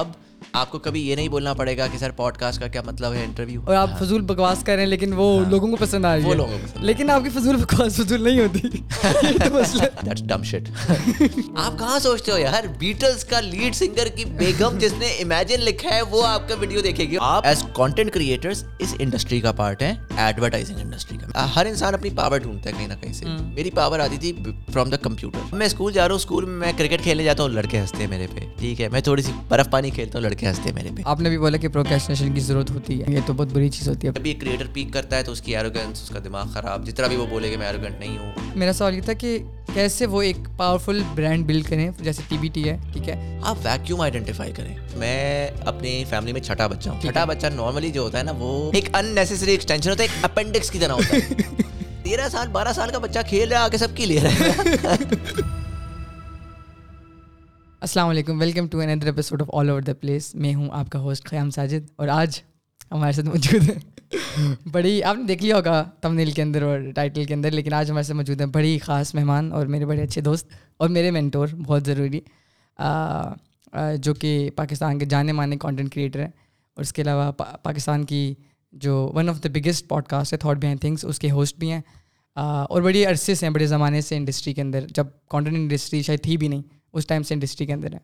اب آپ کو کبھی یہ نہیں بولنا پڑے گا کہ سر پوڈ کاسٹ کا کیا مطلب ہے انٹرویو اور آپ فضول بکواس کر رہے ہیں لیکن وہ لوگوں کو پسند آ رہی ہاں۔ ہے۔ لیکن آپ کی فضول بکواس فضول نہیں ہوتی۔ آپ کہاں سوچتے ہو یار؟ بیٹلس کا لیڈ سنگر کی بیگم جس نے امیجن لکھا ہے وہ آپ کا ویڈیو دیکھے گی۔ آپ ایز کانٹینٹ کریٹرس اس انڈسٹری کا پارٹ ہے ایڈورٹائزنگ انڈسٹری کا۔ ہر انسان اپنی پاور ڈھونڈتا ہے کہیں نہ کہیں سے۔ میری پاور آتی تھی فرام دا کمپیوٹر میں اسکول جا رہا ہوں اسکول میں کرکٹ کھیلنے جاتا ہوں لڑکے ہنستے ہیں میرے پہ۔ ٹھیک ہے میں تھوڑی سی برف پانی کھیلتا ہوں لڑکے ہنستے ہیں میرے پہ۔ آپ نے بھی بولا کہ پروکیشنیشن کی ضرورت ہوتی ہے۔ یہ تو بہت بری چیز ہوتی ہے۔ جب ایک کریٹر پیک کرتا ہے تو اس کی ایروگنس اس کا دماغ خراب جتنا بھی وہ بولے کہ میں ایروگنٹ نہیں ہوں۔ میرا سوال یہ تھا کہ کیسے وہ ایک پاورفل برانڈ بلڈ کریں جیسے ٹی بی ٹی ہے ٹھیک ہے؟ آپ ویکیوم آئیڈینٹیفائی کریں۔ میں اپنی فیملی میں چھٹا بچہ ہوں۔ چھٹا بچہ نارملی جو ہوتا ہے نا وہ ایک ان نیسسری ایکسٹینشن ہوتا ہے ایک اپینڈکس کی طرح ہوتا ہے۔ تیرہ سال بارہ سال کا بچہ کھیل رہا ہے آگے سب کی لے رہا ہے السلام علیکم welcome to another episode of All Over the Place میں ہوں آپ کا ہوسٹ خیام ساجد اور آج ہمارے ساتھ موجود ہیں۔ بڑی، آپ نے دیکھ لیا ہوگا تمنیل کے اندر اور ٹائٹل کے اندر، لیکن آج ہمارے ساتھ موجود ہیں بڑی خاص مہمان اور میرے بڑے اچھے دوست اور میرے مینٹور بہت ضروری جو کہ پاکستان کے جانے مانے کانٹینٹ کریٹر ہیں۔ اور اس کے علاوہ پاکستان کی جو one of the biggest podcast ہے تھاٹ بہائنڈ تھنگس اس کے ہوسٹ بھی ہیں۔ اور بڑی عرصے سے ہیں، بڑے زمانے سے انڈسٹری کے اندر، جب کانٹینٹ انڈسٹری شاید تھی بھی نہیں۔ اس ٹائم سے انڈسٹری کے اندر ہے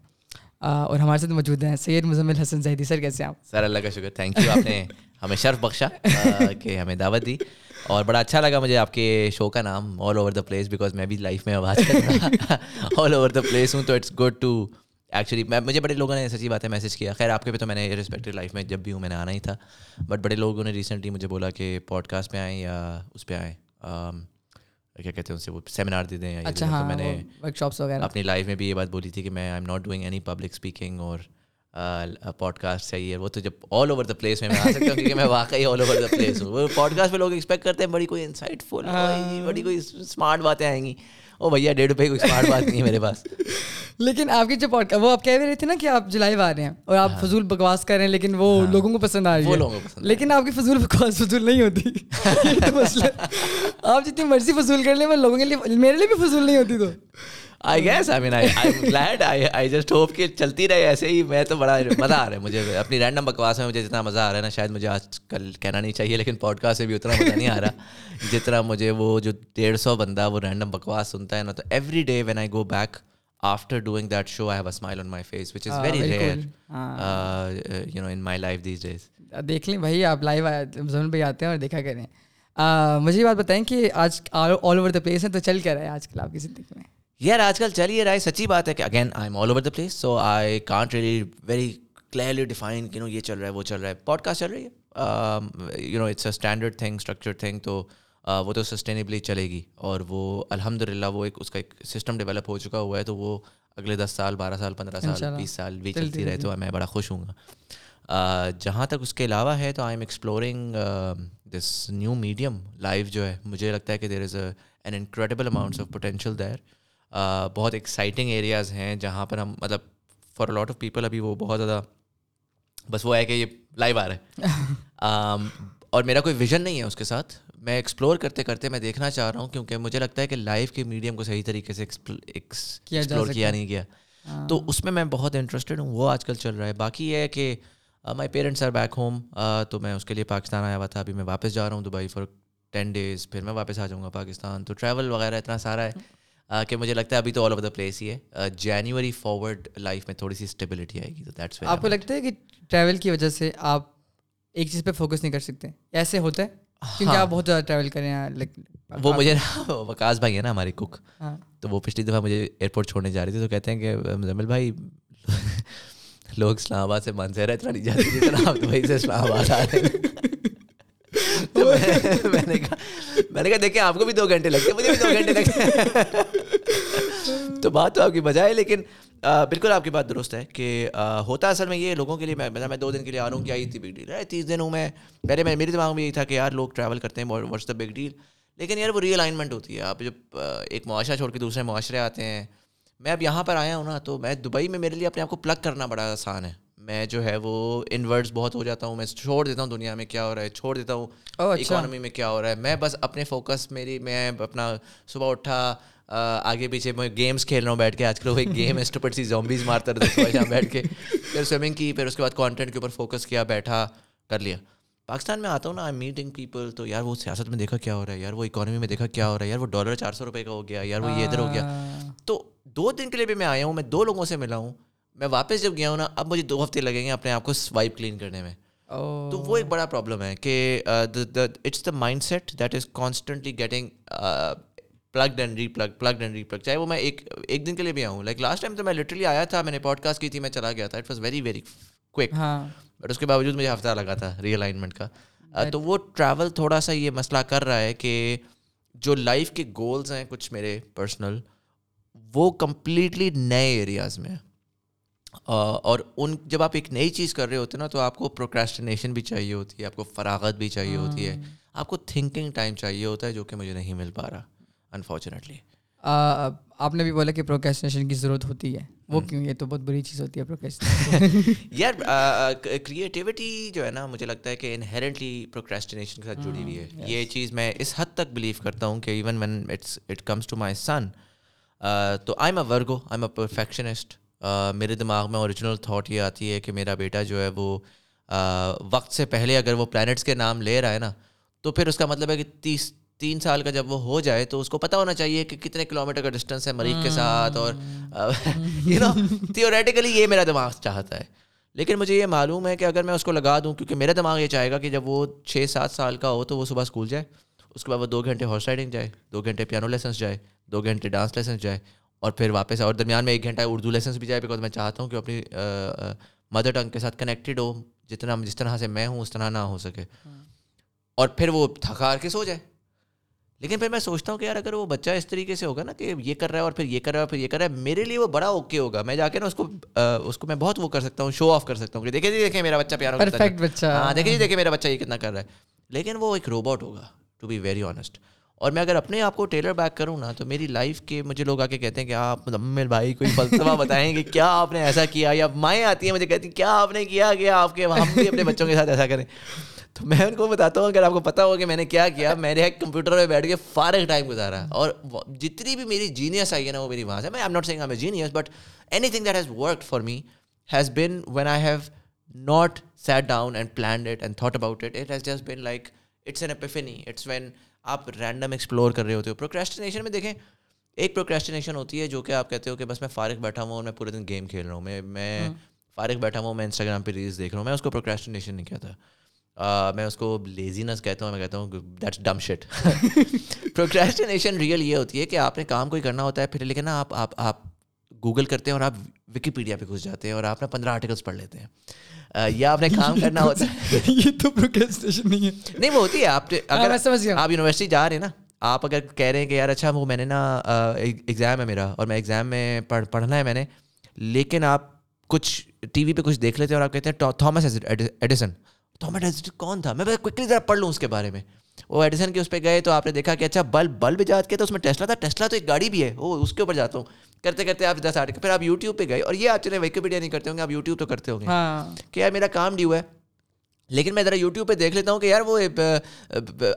اور ہمارے ساتھ موجود ہیں۔ سید مزمل حسن زیدی سر کیسے ہیں آپ؟ سر اللہ کا شکر۔ تھینک یو آپ نے ہمیں شرف بخشا کہ ہمیں دعوت دی۔ اور بڑا اچھا لگا مجھے آپ کے شو کا نام All Over the Place because میں بھی لائف میں آواز آل اوور دا پلیس ہوں تو اٹس گڈ ٹو ایکچولی میں مجھے بڑے لوگوں نے سچی بات ہے میسج کیا۔ خیر آپ کے بھی تو میں نے رسپیکٹیو لائف میں جب بھی ہوں میں نے آنا ہی تھا۔ بٹ بڑے لوگوں نے ریسنٹلی مجھے بولا کہ پوڈ کاسٹ پہ آئیں یا اس پہ آئیں۔ کیا کہتے ہیں ان سے وہ سیمینار دے دیں اچھا ہاں میں نے ورک شاپس وغیرہ اپنی لائف میں بھی یہ بات بولی تھی کہ میں I am not doing any public speaking اور پوڈ کاسٹ چاہیے وہ تو جب آل اوور دا پلیس میں میں آ سکتا ہوں کیونکہ میں واقعی آل اوور دا پلیس ہوں وہ پوڈ کاسٹ پہ لوگ ایکسپیکٹ کرتے ہیں بڑی کوئی انسائٹ فل بڑی کوئی اسمارٹ باتیں آئیں گی او بھیا ڈیڑھ روپئے کوئی اسمارٹ بات نہیں ہے میرے پاس لیکن آپ کی جو پوڈ وہ آپ کہہ رہے تھے نا کہ آپ جولائی آ رہے ہیں اور آپ فضول بکواس کر رہے ہیں لیکن وہ لوگوں کو پسند آ رہی وہ پسند لیکن آپ کی فضول بکواس فضول نہیں ہوتی آپ جتنی مرضی فضول کر لیں میں لوگوں کے لیے میرے لیے بھی فضول نہیں ہوتی تو I guess I mean I glad I just hope کہ چلتی رہے ایسے ہی. میں تو بڑا مزہ آ رہا ہے مجھے. اپنی رینڈم بکواس میں مجھے جتنا مزہ آ رہا ہے نا شاید مجھے آج کل کہنا نہیں چاہیے لیکن پوڈ کاسٹ سے بھی اتنا مزہ نہیں آ رہا. جتنا مجھے وہ جو ڈیڑھ سو بندہ وہ رینڈم بکواس سنتا ہے نا تو every day when I go back after doing that show I have a smile on my face which is very rare you know in my life these days دیکھ لیں بھائی آپ لائیو زمین پہ آتے ہیں اور دیکھا کریں. مجھے یہ بات بتائیں کہ آج آل اوور دا پلیس ہے تو چل کیا رہا ہے آج کل آپ کی زندگی میں؟ یار آج کل چل یہ رہا ہے سچی بات ہے کہ again I am all over the place so I can't really very clearly define کہ نو یہ چل رہا ہے وہ چل رہا ہے۔ پوڈ کاسٹ چل رہی ہے۔ You know it's a standard thing structure thing تو وہ تو سسٹینیبلی چلے گی۔ اور وہ الحمد للہ وہ ایک اس کا ایک سسٹم ڈیولپ ہو چکا ہوا ہے۔ تو وہ اگلے دس سال بارہ سال پندرہ سال بیس سال بھی چلتی رہے تو میں بڑا خوش ہوں گا۔ جہاں تک اس کے علاوہ ہے تو I am exploring this new medium life جو ہے۔ مجھے لگتا ہے کہ there is an incredible amounts of potential there بہت ایکسائٹنگ ایریاز ہیں جہاں پر ہم مطلب فار لاٹ آف پیپل ابھی وہ بہت زیادہ بس وہ ہے کہ یہ لائیو آ رہا ہے۔ اور میرا کوئی ویژن نہیں ہے اس کے ساتھ۔ میں ایکسپلور کرتے کرتے میں دیکھنا چاہ رہا ہوں کیونکہ مجھے لگتا ہے کہ لائف کے میڈیم کو صحیح طریقے سے ایکسپلور کیا نہیں گیا تو اس میں میں بہت انٹرسٹیڈ ہوں وہ آج کل چل رہا ہے۔ باقی یہ ہے کہ my parents are back home تو میں اس کے لیے پاکستان آیا ہوا تھا۔ ابھی میں واپس جا رہا ہوں دبئی فار ٹین ڈیز پھر میں واپس آ جاؤں گا پاکستان۔ تو ٹریول وغیرہ اتنا سارا ہے۔ کہ مجھے لگتا ہے ابھی تو all over the place he ہے۔ جنوری فارورڈ لائف میں تھوڑی سی اسٹیبلٹی آئے گی تو دیٹس آپ کو لگتا ہے کہ ٹریول کی وجہ سے آپ ایک چیز پہ فوکس نہیں کر سکتے؟ ایسے ہوتا ہے؟ کیونکہ آپ بہت زیادہ ٹریول کریں وہ مجھے نا وکاس بھائی ہے نا ہمارے کک تو وہ پچھلی دفعہ مجھے ایئرپورٹ چھوڑنے جا رہی تھی تو کہتے ہیں کہ مزمل بھائی لوگ اسلام آباد سے منظر اتنا نہیں جاتے جتنا آپ دبئی سے اسلام آباد آ رہے ہیں۔ میں نے کہا میں نے کہا دیکھیں، آپ کو بھی دو گھنٹے لگتے مجھے بھی دو گھنٹے لگتے تو بات تو آپ کی بجائے، لیکن بالکل آپ کی بات درست ہے کہ ہوتا اصل میں یہ لوگوں کے لیے، میں میں دو دن کے لیے آ رہا ہوں کیا یہ تھی بگ ڈیل ہے تیس دن ہوں میں پہلے میں، میرے دماغ میں یہی تھا کہ یار، لوگ ٹریول کرتے ہیں واٹس دا بگ ڈیل لیکن یار، وہ ری الائنمنٹ ہوتی ہے۔ آپ جب ایک معاشرہ چھوڑ کے دوسرے معاشرے آتے ہیں، میں اب یہاں پر آیا ہوں نا، تو میں دبئی میں میرے لیے اپنے آپ کو پلگ کرنا بڑا آسان ہے۔ میں جو ہے وہ انورڈس بہت ہو جاتا ہوں میں چھوڑ دیتا ہوں دنیا میں کیا ہو رہا ہے چھوڑ دیتا ہوں اکانومی میں کیا ہو رہا ہے۔ میں بس اپنے فوکس میری میں اپنا صبح اٹھا آگے پیچھے میں گیمس کھیل رہا ہوں بیٹھ کے۔ آج کل وہ ایک گیم اسٹوپٹ سی زومبیز مارتا رہتا شام بیٹھ کے۔ پھر سوئمنگ کی پھر اس کے بعد کانٹینٹ کے اوپر فوکس کیا بیٹھا کر لیا۔ پاکستان میں آتا ہوں نا آئی میٹنگ پیپل تو یار وہ سیاست میں دیکھا کیا ہو رہا ہے یار وہ اکانومی میں دیکھا کیا ہو رہا ہے یار وہ ڈالر چار سو روپئے کا ہو گیا یار وہ یہ ادھر ہو گیا۔ تو دو دن کے لیے بھی میں آیا ہوں میں دو لوگوں سے ملا ہوں۔ میں واپس جب گیا ہوں نا اب مجھے دو ہفتے لگیں گے اپنے آپ کو سوائپ کلین کرنے میں۔ تو وہ ایک بڑا پرابلم ہے کہ it's the mindset that is constantly getting plugged and replug plugged and replug چاہے وہ میں ایک ایک دن کے لیے بھی آؤں لائک لاسٹ ٹائم تو میں لٹرلی آیا تھا میں نے پوڈ کاسٹ کی تھی میں چلا گیا تھا۔ It was very very quick but اس کے باوجود مجھے ہفتہ لگا تھا ری الائنمنٹ کا تو وہ ٹریول تھوڑا سا یہ مسئلہ کر رہا ہے کہ جو لائف کے گولز ہیں کچھ میرے پرسنل وہ کمپلیٹلی نئے ایریاز میں اور ان جب آپ ایک نئی چیز کر رہے ہوتے ہیں نا تو آپ کو پروکریسٹینیشن بھی چاہیے ہوتی ہے آپ کو فراغت بھی چاہیے ہوتی ہے۔ آپ کو تھنکنگ ٹائم چاہیے ہوتا ہے جو کہ مجھے نہیں مل پا رہا انفارچونیٹلی آپ نے بھی بولا کہ پروکیسٹنیشن کی ضرورت ہوتی ہے۔ وہ کیوں؟ یہ تو بہت بری چیز ہوتی ہے یار کریٹیوٹی جو ہے نا مجھے لگتا ہے کہ انہیرنٹلی پروکریسٹنیشن کے ساتھ جڑی ہوئی ہے۔ یہ چیز میں اس حد تک بلیو کرتا ہوں کہ even when it's it comes to my sun تو I am a Virgo I am a perfectionist میرے دماغ میں اوریجنل تھاٹ یہ آتی ہے کہ میرا بیٹا جو ہے وہ وقت سے پہلے اگر وہ پلانٹس کے نام لے رہا ہے نا، تو پھر اس کا مطلب ہے کہ تیس، تین سال کا جب وہ ہو جائے تو اس کو پتہ ہونا چاہیے کہ کتنے کلو میٹر کا ڈسٹینس ہے مریخ کے ساتھ اور یو نو تھیوریٹیکلی یہ میرا دماغ چاہتا ہے۔ لیکن مجھے یہ معلوم ہے کہ اگر میں اس کو لگا دوں، کیونکہ میرا دماغ یہ چاہے گا کہ جب وہ چھ، سات سال کا ہو تو وہ صبح اسکول جائے، اس کے بعد وہ دو گھنٹے ہارس رائڈنگ جائے، دو گھنٹے پیانو لیسنس جائے، دو گھنٹے ڈانس لیسنس جائے اور پھر واپس اور درمیان میں ایک گھنٹہ اردو لیسنس بھی جائے بیکاز میں چاہتا ہوں کہ اپنی مدر ٹنگ کے ساتھ کنیکٹیڈ ہو جتنا جس طرح سے میں ہوں اس طرح نہ ہو سکے۔ اور پھر وہ تھکا کے سو جائے۔ لیکن پھر میں سوچتا ہوں کہ یار اگر وہ بچہ اس طریقے سے ہوگا نا کہ یہ کر رہا ہے اور پھر یہ کر رہا ہے پھر یہ کر رہا ہے میرے لیے وہ بڑا اوکے ہوگا۔ میں جا کے نا اس کو اس کو میں بہت وہ کر سکتا ہوں شو آف کر سکتا ہوں کہ دیکھے جی دیکھیں میرا بچہ پیارا ہاں دیکھے جی دیکھیں میرا بچہ یہ کتنا کر رہا ہے۔ لیکن وہ ایک روبوٹ ہوگا ٹو بی ویری آنیسٹ اور میں اگر اپنے آپ کو ٹیلر بیک کروں نا، تو میری لائف کے مجھے لوگ آ کے کہتے ہیں کہ آپ مزمل بھائی، کوئی فلسفہ بتائیں کہ کیا آپ نے ایسا کیا؟ یا مائیں آتی ہیں مجھے کہتی ہیں، کیا آپ نے کیا کہ آپ کے ہم بھی اپنے بچوں کے ساتھ ایسا کریں؟ تو میں ان کو بتاتا ہوں، اگر آپ کو پتا ہو کہ میں نے کیا کیا، میں نے کمپیوٹر میں بیٹھ کے فارغ ٹائم گزارا۔ اور جتنی بھی میری جینیس آئی ہے نا، وہ میری وہاں سے، میں am not saying am genius but anything that has work for me has been when I have not sat down and planned it and thought about it it has just been like it's an اپنی it's when آپ random explore کر رہے ہوتے ہو. Procrastination میں دیکھیں ایک procrastination ہوتی ہے جو کہ آپ کہتے ہو کہ بس میں فارغ بیٹھا ہوں اور میں پورے دن گیم کھیل رہا ہوں. میں میں فارغ بیٹھا ہوں میں انسٹاگرام پہ ریلس دیکھ رہا ہوں. میں اس کو پروکریسٹینیشن نہیں کہتا. میں اس کو لیزینس کہتا ہوں میں کہتا ہوں that's dumb shit procrastination real یہ ہوتی ہے کہ آپ نے کام کوئی کرنا ہوتا ہے پھر لیکن نا آپ آپ آپ گوگل کرتے ہیں اور آپ وکیپیڈیا پہ گھس جاتے ہیں اور آپ نے پندرہ آرٹیکلس پڑھ لیتے ہیں۔ یا آپ نے کام کرنا ہوتا ہے۔ یہ تو نہیں ہے۔ نہیں وہ ہوتی ہے آپ اگر آپ یونیورسٹی جا رہے ہیں نا آپ اگر کہہ رہے ہیں کہ یار اچھا وہ میں نے نا ایگزام ہے میرا اور میں ایگزام میں پڑھ پڑھنا ہے میں نے لیکن آپ کچھ ٹی وی پہ کچھ دیکھ لیتے ہیں اور آپ کہتے ہیں تھامس ایڈیسن تھامس ایڈیسن کون تھا؟ میں کوئکلی ذرا پڑھ لوں اس کے بارے میں۔ وہ ایڈیسن کے اس پہ گئے تو آپ نے دیکھا کہ اچھا بلب بلب ایجاد کیا تو اس میں ٹیسلا تھا۔ ٹیسلا تو ایک گاڑی بھی ہے وہ اس کے اوپر جاتا ہوں۔ کرتے کرتے آپ دس آرٹیکل پھر آپ یوٹیوب پہ گئے اور یہ آپ چلے ویکیپیڈیا نہیں کرتے ہوں گے آپ یوٹیوب تو کرتے ہوں گے۔ کہ یار میرا کام ڈیو ہے۔ لیکن میں ذرا یوٹیوب پہ دیکھ لیتا ہوں کہ یار وہ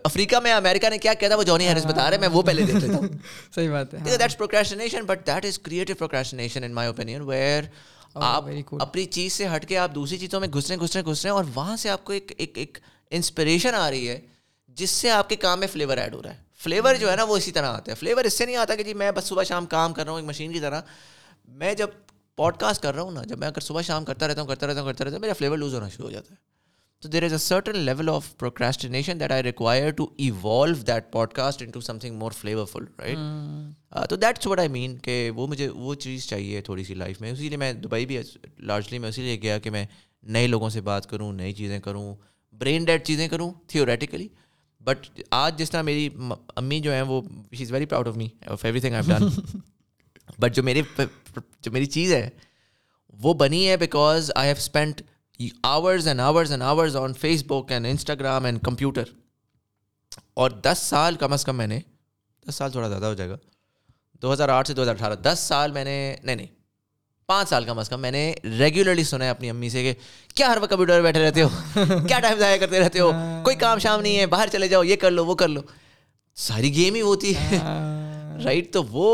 افریقہ میں امریکہ نے کیا کیا تھا وہ جونی ہیرس بتا رہے ہیں میں وہ پہلے دیکھ لیتا ہوں۔ صحیح بات ہے that's procrastination but that is creative procrastination in my opinion where آپ اپنی چیز سے ہٹ کے آپ دوسری چیزوں میں گھس رہے گھس رہے گھس رہے ہیں اور وہاں سے آپ کو ایک ایک انسپریشن آ رہی ہے جس سے آپ کے کام میں فلیور ایڈ ہو رہا ہے۔ فلیور جو ہے نا وہ اسی طرح آتا ہے۔ فلیور اس سے نہیں آتا کہ جی میں بس صبح شام کام کر رہا ہوں ایک مشین کی طرح۔ میں جب پوڈ کاسٹ کر رہا ہوں نا جب میں اگر صبح شام کرتا رہتا ہوں کرتا رہتا ہوں کرتا رہتا ہوں میرا فلیور لوز ہونا شروع ہو جاتا ہے۔ تو there is a certain level of procrastination that I require to evolve that podcast into something more flavourful right تو دیٹس وٹ آئی مین کہ وہ مجھے وہ چیز چاہیے تھوڑی سی لائف میں۔ اسی لیے میں دبئی بھی لارجلی میں اسی لیے گیا کہ میں نئے لوگوں سے بات کروں نئی چیزیں کروں برین ڈیڈ چیزیں کروں تھیوریٹیکلی بٹ آج جس طرح میری امی جو ہیں وہ she is very proud of me of everything I done but جو میری جو میری چیز ہے وہ بنی ہے because I have spend hours and hours and hours on Facebook and Instagram and computer اور دس سال کم از کم میں نے دس سال تھوڑا زیادہ ہو جائے گا دو ہزار آٹھ سے دو ہزار اٹھارہ دس سال میں نے نہیں نہیں پانچ سال کم از کم میں نے ریگولرلی سنا ہے اپنی امی سے کہ کیا ہر وقت کمپیوٹر بیٹھے رہتے ہو؟ کیا ٹائم ضائع کرتے رہتے ہو؟ کوئی کام شام نہیں ہے باہر چلے جاؤ یہ کر لو وہ کر لو۔ ساری گیم ہی ہوتی ہے رائٹ تو وہ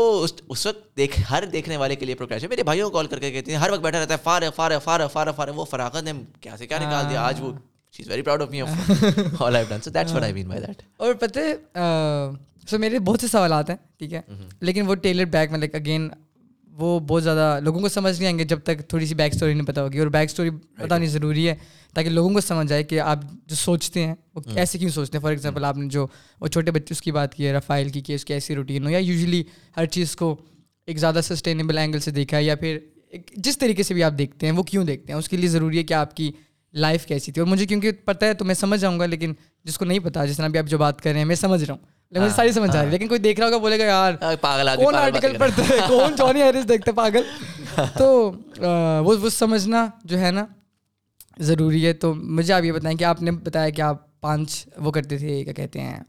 اس وقت دیکھ ہر دیکھنے والے کے لیے پروکریشن میرے بھائیوں کو کال کر کے کہتے ہیں ہر وقت بیٹھا رہتا ہے for for for for for وہ فراغت نے کیا سے کیا نکال دیا؟ آج وہ she is very proud of me all I done so that's what I mean by that اور پتہ سو میرے بہت سے سوالات ہیں ٹھیک ہے؟ لیکن وہ ٹیلر بیک میں لائک اگین وہ بہت زیادہ لوگوں کو سمجھ نہیں آئیں گے جب تک تھوڑی سی بیک اسٹوری نہیں پتہ ہوگی اور بیک اسٹوری بتانی ضروری ہے تاکہ لوگوں کو سمجھ آئے کہ آپ جو سوچتے ہیں وہ ایسے کیوں سوچتے ہیں؟ فار ایگزامپل آپ نے جو وہ چھوٹے بچے اس کی بات کی ہے رفائل کی کہ اس کی ایسی روٹین ہو یا یوزلی ہر چیز کو ایک زیادہ سسٹینیبل اینگل سے دیکھا ہے یا پھر جس طریقے سے بھی آپ دیکھتے ہیں وہ کیوں دیکھتے ہیں؟ اس کے لیے ضروری ہے کہ آپ کی لائف کیسی تھی اور مجھے کیونکہ پتہ ہے تو میں سمجھ جاؤں گا لیکن جس کو نہیں پتا جس طرح بھی آپ جو بات کر رہے ہیں میں سمجھ رہا ہوں۔ مجھے ساری سمجھ آ رہی ہے۔ لیکن کوئی دیکھ رہا ہوگا بولے گا یار پاگل کون آرٹیکل پڑھتا ہے؟ کون جانی ہیرس دیکھتے پاگل۔ تو وہ وہ سمجھنا جو ہے نا ضروری ہے۔ تو مجھے آپ یہ بتائیں کہ آپ نے بتایا کہ آپ پانچ وہ کرتے تھے کیا کہتے ہیں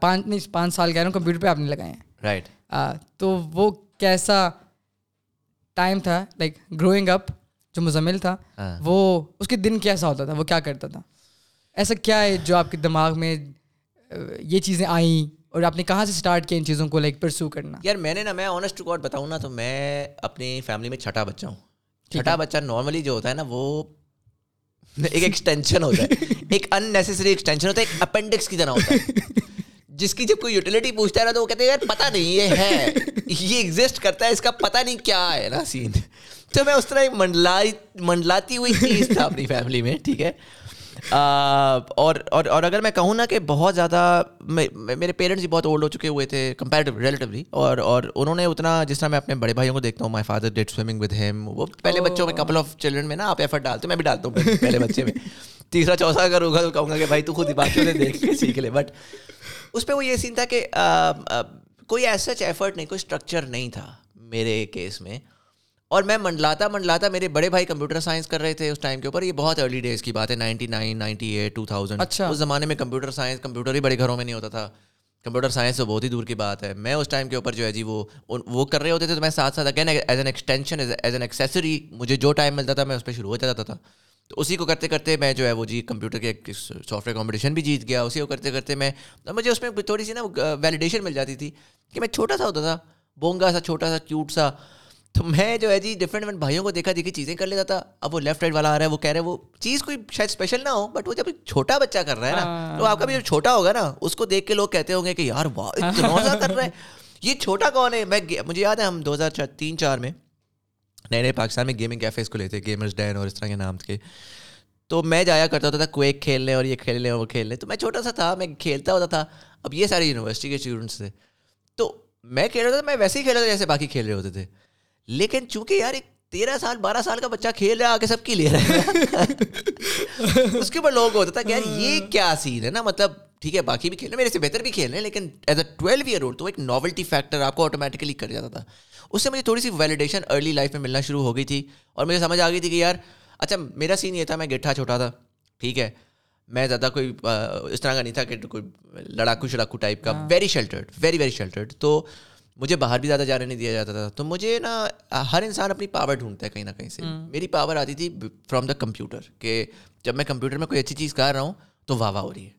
پانچ نہیں پانچ سال کہہ رہا ہوں کمپیوٹر پہ آپ نے لگائے ہیں۔ رائٹ تو وہ کیسا ٹائم تھا لائک گروئنگ اپ جو مزمل تھا وہ اس کے دن کیسا ہوتا تھا؟ وہ کیا کرتا تھا؟ ایسا کیا ہے جو آپ کے دماغ میں یہ چیزیں آئیں اور آپ نے کہاں سے اسٹارٹ کیا ان چیزوں کو لائک پرسو کرنا؟ یار میں نے نا میں آنیسٹ ریکارڈ بتاؤں نا تو میں اپنی فیملی میں چھٹا بچہ ہوں۔ چھٹا بچہ نارملی جو ہوتا ہے نا وہ ایک ایکسٹینشن ہوتا ہے۔ ایک ان نیسسری ایکسٹینشن ہوتا ہے ایک اپینڈکس کی طرح ہوتا ہے۔ جس کی جب کوئی یوٹیلیٹی پوچھتا ہے نا تو وہ کہتے ہیں یار پتہ نہیں یہ ہے۔ یہ ایگزسٹ کرتا ہے اس کا پتہ نہیں کیا ہے نا سین تو میں اس طرح ایک منڈلائی منڈلاتی ہوئی چیز تھا اپنی فیملی میں ٹھیک ہے؟ اور اور اور اگر میں کہوں نا کہ بہت زیادہ میرے پیرنٹس بھی بہت اولڈ ہو چکے ہوئے تھے کمپیریٹیو ریلیٹیولی اور اور انہوں نے اتنا جس طرح میں اپنے بڑے بھائیوں کو دیکھتا ہوں my father did swimming with him وہ پہلے بچوں میں کپل آف چلڈرن میں نا آپ ایفرٹ ڈالتے میں بھی ڈالتا ہوں پہلے بچے میں۔ تیسرا چوتھا اگر ہوگا تو کہوں گا کہ بھائی تو خود ہی باقیوں نے دیکھ کے سیکھ لے۔ بٹ اس پہ وہ یہ سین تھا کہ کوئی ایسا ایفرٹ نہیں کوئی اسٹرکچر نہیں تھا میرے کیس میں۔ اور میں منڈلاتا منڈلاتا میرے بڑے بھائی کمپیوٹر سائنس کر رہے تھے اس ٹائم کے اوپر یہ بہت ارلی ڈیز کی بات ہے ninety nine ninety eight two thousand اچھا۔ اس زمانے میں کمپیوٹر سائنس کمپیوٹر ہی بڑے گھروں میں نہیں ہوتا تھا۔ کمپیوٹر سائنس تو بہت ہی دور کی بات ہے۔ میں اس ٹائم کے اوپر جو ہے جی وہ وہ کر رہے ہوتے تھے تو میں ساتھ ساتھ again as an extension as an accessory مجھے جو ٹائم ملتا تھا میں اس پہ شروع ہو جاتا تھا۔ تو اسی کو کرتے کرتے میں جو ہے وہ جی کمپیوٹر کے سافٹ ویئر کمپٹیشن بھی جیت گیا۔ اسی کو کرتے کرتے میں مجھے اس میں تھوڑی سی نا ویلیڈیشن مل جاتی تھی کہ میں چھوٹا سا ہوتا تھا۔ بونگا سا چھوٹا سا کیوٹ سا۔ تو میں جو ہے جی ڈفرینٹ ڈفرنٹ بھائیوں کو دیکھا دیکھی چیزیں کر لیتا تھا۔ اب وہ لیفٹ رائٹ والا آ رہا ہے وہ کہہ رہے وہ چیز کوئی شاید اسپیشل نہ ہو بٹ وہ جب چھوٹا بچہ کر رہا ہے نا تو آپ کا بھی جب چھوٹا ہوگا نا اس کو دیکھ کے لوگ کہتے ہوں گے کہ یار واہ اتنا کر رہے ہیں یہ چھوٹا کون ہے؟ میں مجھے یاد ہے ہم دو ہزار تین چار میں نئے نئے پاکستان میں گیمنگ کیفیز کو لیتے گیمرز ڈین اور اس طرح کے نام کے تو میں جایا کرتا ہوتا تھا کویک کھیلنے اور یہ کھیلنے اور وہ کھیلنے۔ تو میں چھوٹا سا تھا میں کھیلتا ہوتا تھا۔ اب یہ سارے یونیورسٹی کے اسٹوڈنٹس تھے۔ تو میں کھیل رہا تھا میں ویسے ہی کھیل رہا تھا جیسے باقی کھیل رہے ہوتے تھے۔ لیکن چونکہ یار ایک تیرہ سال بارہ سال کا بچہ کھیل رہا آ کے سب کی لے رہا ہے۔ اس کے اوپر لوگ ہوتا تھا کہ یار یہ کیا سین ہے نا؟ مطلب ٹھیک ہے باقی بھی کھیلنے میرے سے بہتر بھی کھیل رہے ہیں لیکن as a twelve year old تو ایک ناولٹی فیکٹر آپ کو آٹومیٹکلی کر جاتا تھا۔ اس سے مجھے تھوڑی سی ویلیڈیشن ارلی لائف میں ملنا شروع ہو گئی تھی اور مجھے سمجھ آ گئی تھی کہ یار اچھا میرا سین یہ تھا میں گٹھا چھوٹا تھا ٹھیک ہے۔ میں زیادہ کوئی اس طرح کا نہیں تھا کہ کوئی لڑاکو شڑاکو ٹائپ کا۔ Very sheltered very very sheltered تو مجھے باہر بھی زیادہ جانے نہیں دیا جاتا تھا۔ تو مجھے نا ہر انسان اپنی پاور ڈھونڈتا ہے کہیں نہ کہیں سے۔ میری پاور آتی تھی فرام دا کمپیوٹر کہ جب میں کمپیوٹر میں کوئی اچھی چیز کر رہا ہوں تو واہ واہ ہو رہی ہے۔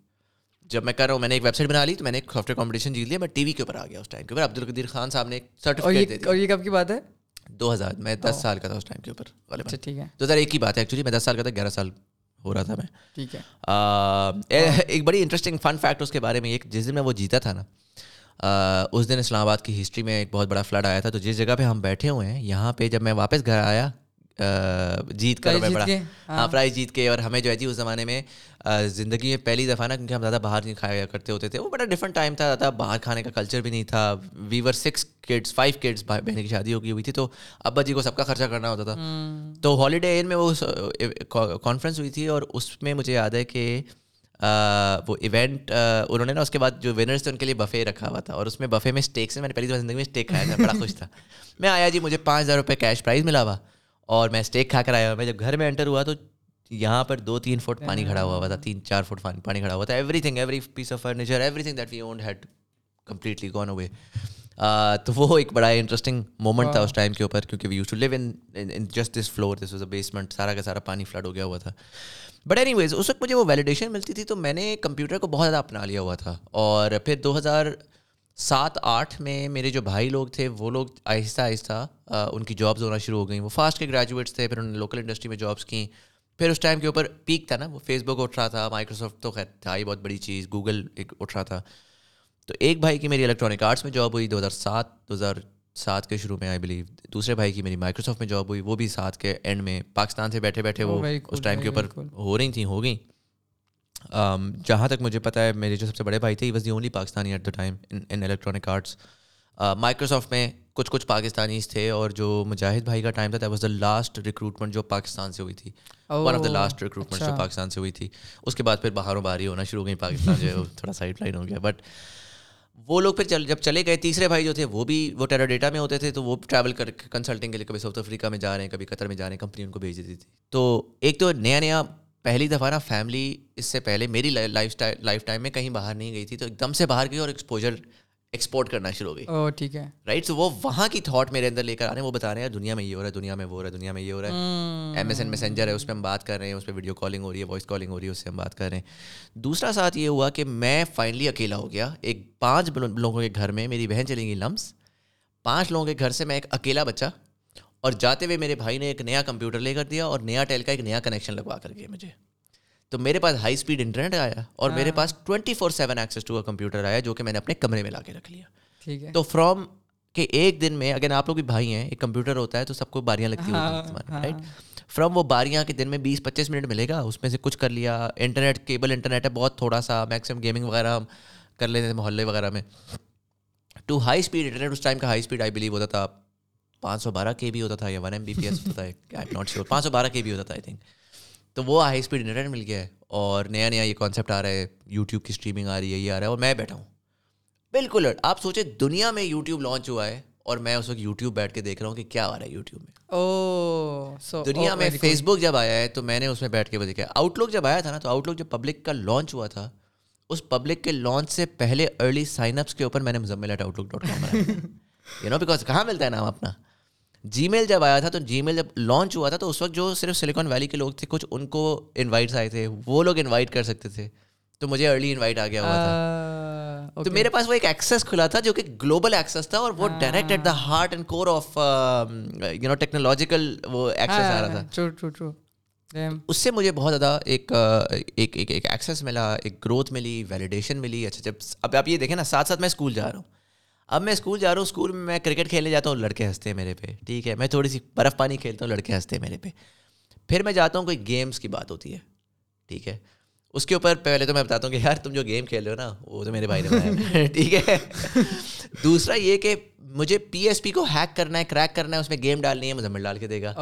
جب میں کر رہا ہوں میں نے ایک ویب سائٹ بنا لی تو میں نے ایک سافٹ ویئر کمپٹیشن جیت لیا میں ٹی وی کے اوپر آ گیا اس ٹائم کے اوپر۔ عبد القدیر خان صاحب نے ایک سرٹیفکیٹ اور یہ کب کی بات ہے؟ دو ہزار میں دس سال کا تھا اس ٹائم کے اوپر۔ اچھا ٹھیک ہے۔ دو ہزار ایک کی بات ہے ایکچولی میں دس سال کا تھا گیارہ سال ہو رہا تھا میں۔ ٹھیک ہے۔ ایک بڑی انٹرسٹنگ فن فیکٹ اس کے بارے میں ایک جس دن میں وہ جیتا تھا نا اس دن اسلام آباد کی ہسٹری میں ایک بہت بڑا فلڈ آیا تھا تو جس جگہ پہ ہم بیٹھے ہوئے ہیں یہاں پہ جب میں واپس گھر آیا جیت کر میں بڑا ہاں پرائز جیت کے اور ہمیں جو ہے جی اس زمانے میں زندگی میں پہلی دفعہ نا کیونکہ ہم زیادہ باہر نہیں کھایا کرتے ہوتے تھے وہ بڑا ڈفرنٹ ٹائم تھا زیادہ باہر کھانے کا کلچر بھی نہیں تھا۔ We were six kids five kids بہن کی شادی ہو گئی ہوئی تھی تو ابا جی کو سب کا خرچہ کرنا ہوتا تھا۔ تو ہالیڈے ان میں وہ کانفرنس ہوئی تھی اور اس میں مجھے یاد ہے کہ وہ ایونٹ انہوں نے نا اس کے بعد جو ونرس تھے ان کے لیے بفے رکھا ہوا تھا اور اس میں بفے میں اسٹیک سے میں نے پہلی دفعہ زندگی میں اسٹیک کھایا تھا بڑا خوش تھا۔ میں آیا جی مجھے پانچ ہزار روپے کیش پرائز ملا ہوا اور میں اسٹیک کھا کر آیا ہوا میں جب گھر میں انٹر ہوا تو یہاں پر دو تین فٹ پانی کھڑا ہوا ہوا تھا تین چار فٹ پانی کھڑا ہوا تھا۔ Everything every piece of furniture everything that we owned had completely gone away تو وہ ایک بڑا انٹرسٹنگ مومنٹ تھا اس ٹائم کے اوپر کیونکہ we use to live in just this floor this was a basement سارا کا سارا پانی فلڈ ہو گیا ہوا تھا۔ بٹ اینی ویز اس وقت مجھے وہ ویلیڈیشن ملتی تھی تو میں نے کمپیوٹر کو بہت زیادہ اپنا لیا ہوا تھا اور پھر دو ہزار سات، آٹھ میں میرے جو بھائی لوگ تھے، وہ لوگ آہستہ آہستہ ان کی جابز ہونا شروع ہو گئیں۔ وہ فاسٹ کے گریجویٹس تھے، پھر انہوں نے لوکل انڈسٹری میں جابس کیں۔ پھر اس ٹائم کے اوپر پیک تھا نا، وہ فیس بک اٹھ رہا تھا مائکروسافٹ تو خیر تھا ہی بہت بڑی چیز گوگل ایک اٹھ رہا تھا۔ تو ایک بھائی کی میری الیکٹرانک آرٹس میں جاب ہوئی، دو ہزار سات، دو ہزار سات کے شروع میں آئی بلیو دوسرے بھائی کی میری مائکروسافٹ میں جاب ہوئی وہ بھی سات کے اینڈ میں پاکستان سے بیٹھے بیٹھے وہ اس ٹائم کے اوپر ہو رہی تھیں ہو گئیں. جہاں تک مجھے پتا ہے میرے جو سب سے بڑے بھائی تھے was the only Pakistani at the time in Electronic Arts Microsoft میں کچھ کچھ پاکستانیز تھے اور جو مجاہد بھائی کا ٹائم تھا واز دا لاسٹ ریکروٹمنٹ جو پاکستان سے ہوئی تھی. One of the last recruitment جو پاکستان سے ہوئی تھی. اس کے بعد پھر باہروں باہر ہی ہونا شروع ہو گئی پاکستان جو ہے تھوڑا سائڈ لائن ہو گیا. بٹ وہ لوگ پھر چل جب چلے گئے، تیسرے بھائی جو تھے، وہ بھی وہ ٹیرا ڈیٹا میں ہوتے تھے، تو وہ ٹریول کر کنسلٹنگ کے لیے کبھی ساؤتھ افریقہ میں جا رہے ہیں، کبھی قطر میں جا رہے ہیں کمپنی ان کو بھیج دیتی تھی۔ تو ایک تو نیا نیا، پہلی دفعہ نا فیملی اس سے پہلے میری لائف لائف ٹائم میں کہیں باہر نہیں گئی تھی، تو ایک دم سے باہر گئی اور ایکسپوجر ایکسپورٹ کرنا شروع ہو گئی. ٹھیک ہے۔ رائٹ تو وہ وہاں کی تھاٹ میرے اندر لے کر آ رہے ہیں وہ بتا رہے ہیں دنیا میں یہ ہو رہا ہے دنیا میں وہ ہو رہا ہے دنیا میں یہ ہو رہا ہے۔ ایم ایس این میسنجر ہے اس پہ ہم بات کر رہے ہیں اس پہ ویڈیو کالنگ ہو رہی ہے وائس کالنگ ہو رہی ہے اس سے ہم بات کر رہے ہیں۔ دوسرا ساتھ یہ ہوا کہ میں فائنلی اکیلا ہو گیا۔ ایک پانچ لوگوں کے گھر میں میری بہن چلیں گی لمس پانچ لوگوں کے گھر سے میں ایک اکیلا بچہ اور جاتے ہوئے میرے بھائی نے ایک نیا کمپیوٹر لے کر دیا اور نیا ٹیل کا ایک نیا کنیکشن لگوا کر گیا مجھے۔ تو میرے پاس ہائی اسپیڈ انٹرنیٹ آیا اور میرے پاس twenty four seven access to computer آیا جو کہ میں نے اپنے کمرے میں لا کے رکھ لیا۔ ٹھیک ہے۔ تو فرام کہ ایک دن میں اگر آپ لوگ بھی بھائی ہیں ایک کمپیوٹر ہوتا ہے تو سب کو باریاں لگتی ہوتی ہیں رائٹ فرام وہ باریاں کے دن میں بیس پچیس منٹ ملے گا اس میں سے کچھ کر لیا۔ انٹرنیٹ کیبل انٹرنیٹ ہے بہت تھوڑا سا میکسیمم گیمنگ وغیرہ ہم کر لیتے تھے محلے وغیرہ میں۔ ٹو ہائی اسپیڈ انٹرنیٹ اس ٹائم کا ہائی اسپیڈ آئی بلیو ہوتا تھا پانچ سو بارہ کے بھی ہوتا تھا یا one M B P S ہوتا تھا ناٹ شیور پانچ سو بارہ کے بھی ہوتا تھا آئی تھنک تو وہ ہائی اسپیڈ انٹرنیٹ مل گیا ہے اور نیا نیا یہ کانسیپٹ آ رہا ہے یوٹیوب کی اسٹریمنگ آ رہی ہے یہ آ رہا ہے اور میں بیٹھا ہوں۔ بالکل آپ سوچیں دنیا میں یوٹیوب لانچ ہوا ہے اور میں اس وقت یوٹیوب بیٹھ کے دیکھ رہا ہوں کہ کیا آ رہا ہے یوٹیوب میں۔ دنیا میں فیس بک جب آیا ہے تو میں نے اس میں بیٹھ کے دیکھا۔ آؤٹ لک جب آیا تھا نا تو آؤٹ لک جب پبلک کا لانچ ہوا تھا اس پبلک کے لانچ سے پہلے ارلی سائن اپس کے اوپر میں نے Muzammil at outlook dot com you know because کہاں ملتا ہے نام اپنا؟ جی میل جب آیا تھا تو جی میل جب لانچ ہوا تھا تو اس وقت جو صرف سلیکان ویلی کے لوگ تھے کچھ ان کو انوائٹس آئے تھے وہ لوگ انوائٹ کر سکتے تھے۔ تو مجھے ارلی انوائٹ آ گیا ہوا تھا۔ تو میرے پاس وہ ایک ایکسیس کھلا تھا جو کہ گلوبل ایکسیس تھا اور وہ direct at the heart and core of you know technological وہ ایکسیس آ رہا تھا۔ اس سے مجھے بہت زیادہ ایک ایک ایک ایکسیس ملا ایک گروتھ ملی ویلیڈیشن ملی اچھا جب اب آپ یہ دیکھیں نا ساتھ ساتھ میں اسکول جا رہا ہوں۔ اب میں اسکول جا رہا ہوں اسکول میں میں کرکٹ کھیلنے جاتا ہوں لڑکے ہنستے ہیں میرے پہ ٹھیک ہے؟ میں تھوڑی سی برف پانی کھیلتا ہوں لڑکے ہنستے ہیں میرے پہ۔ پھر میں جاتا ہوں کوئی گیمس کی بات ہوتی ہے ٹھیک ہے؟ اس کے اوپر پہلے تو میں بتاتا ہوں کہ یار تم جو گیم کھیل رہے ہو نا وہ تو میرے بھائی نے ٹھیک ہے؟ دوسرا یہ کہ مجھے پی ایس پی کو ہیک کرنا ہے کریک کرنا ہے اس میں گیم ڈالنی ہے مزمل ڈال کے دے گا۔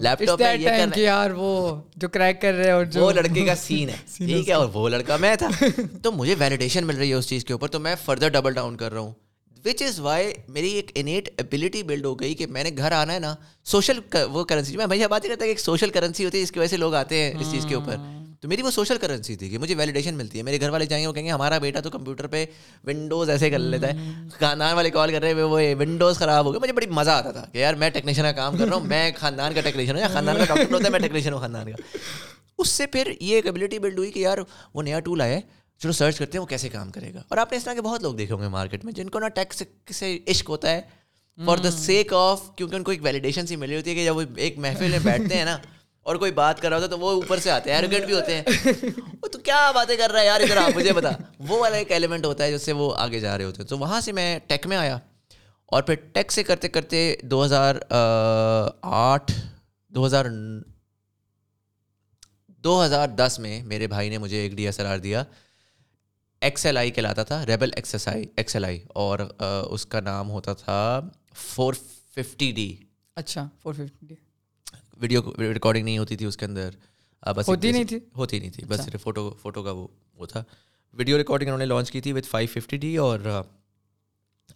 لیپ ٹاپ میں یہ کرنا یار وہ جو کریک کر رہے اور وہ لڑکے کا سین ہے ٹھیک ہے اور وہ لڑکا میں تھا۔ تو مجھے ویلیڈیشن مل رہی ہے اس چیز کے اوپر تو میں فردر ڈبل ڈاؤن کر رہا ہوں۔ وچ از وائی میری ایک انیٹ ایبلٹی بلڈ ہو گئی کہ میں نے گھر آنا ہے نا سوشل وہ کرنسی میں ہمیشہ بات ہی کرتا کہ ایک سوشل کرنسی ہوتی ہے جس کی وجہ سے لوگ آتے ہیں اس چیز کے اوپر۔ تو میری وہ سوشل کرنسی تھی کہ مجھے ویلیڈیشن ملتی ہے۔ میرے گھر والے جائیں گے، وہ کہیں گے، ہمارا بیٹا تو کمپیوٹر پہ ونڈوز ایسے کر لیتا ہے۔ خاندان والے کال کر رہے ہیں، وہ ونڈوز خراب ہو گیا مجھے بڑی مزہ آتا تھا کہ یار، میں ٹیکنیشین کا کام کر رہا ہوں، میں خاندان کا ٹیکنیشین ہوں، یا خاندان کا ڈاکٹر ہوتا ہے، میں ٹیکنیشین ہوں خاندان کا۔ اس سے پھر یہ ایک ایبلٹی بلڈ ہوئی کہ یار، وہ نیا ٹول آیا ہے۔ چلو سرچ کرتے ہیں وہ کیسے کام کرے گا۔ اور آپ نے اس طرح کے بہت لوگ دیکھے ہوں گے مارکیٹ میں جن کو نا ٹیکس سے عشق ہوتا ہے۔ فار دا سیک آف کیونکہ ان کو ایک ویلیڈیشن سی ملی ہوتی ہے کہ جب وہ ایک محفل میں بیٹھتے ہیں نا اور کوئی بات کر رہا ہوتا ہے تو وہ اوپر سے آتے ہیں ایروگیٹ بھی ہوتے ہیں۔ وہ تو کیا باتیں کر رہا ہے یار ادھر آپ مجھے بتا۔ وہ والا ایک ایلیمنٹ ہوتا ہے جس سے وہ آگے جا رہے ہوتے ہیں۔ تو وہاں سے میں ٹیک میں آیا اور پھر ٹیک سے کرتے کرتے دو ہزار آٹھ دو ہزار دو ہزار دس میں میرے بھائی نے مجھے ایک ڈی ایس ایل آر دیا۔ ایکس ایل آئی کہلاتا تھا Rebel X X L I اور اس کا نام ہوتا تھا فور ففٹی ڈی اچھا four fifty D video recording نہیں ہوتی تھی اس کے اندر بس ہوتی نہیں تھی؟ ہوتی نہیں تھی بس صرف فوٹو فوٹو کا وہ وہ تھا۔ ویڈیو ریکارڈنگ انہوں نے لانچ کی تھی وتھ فائیو ففٹی ڈی اور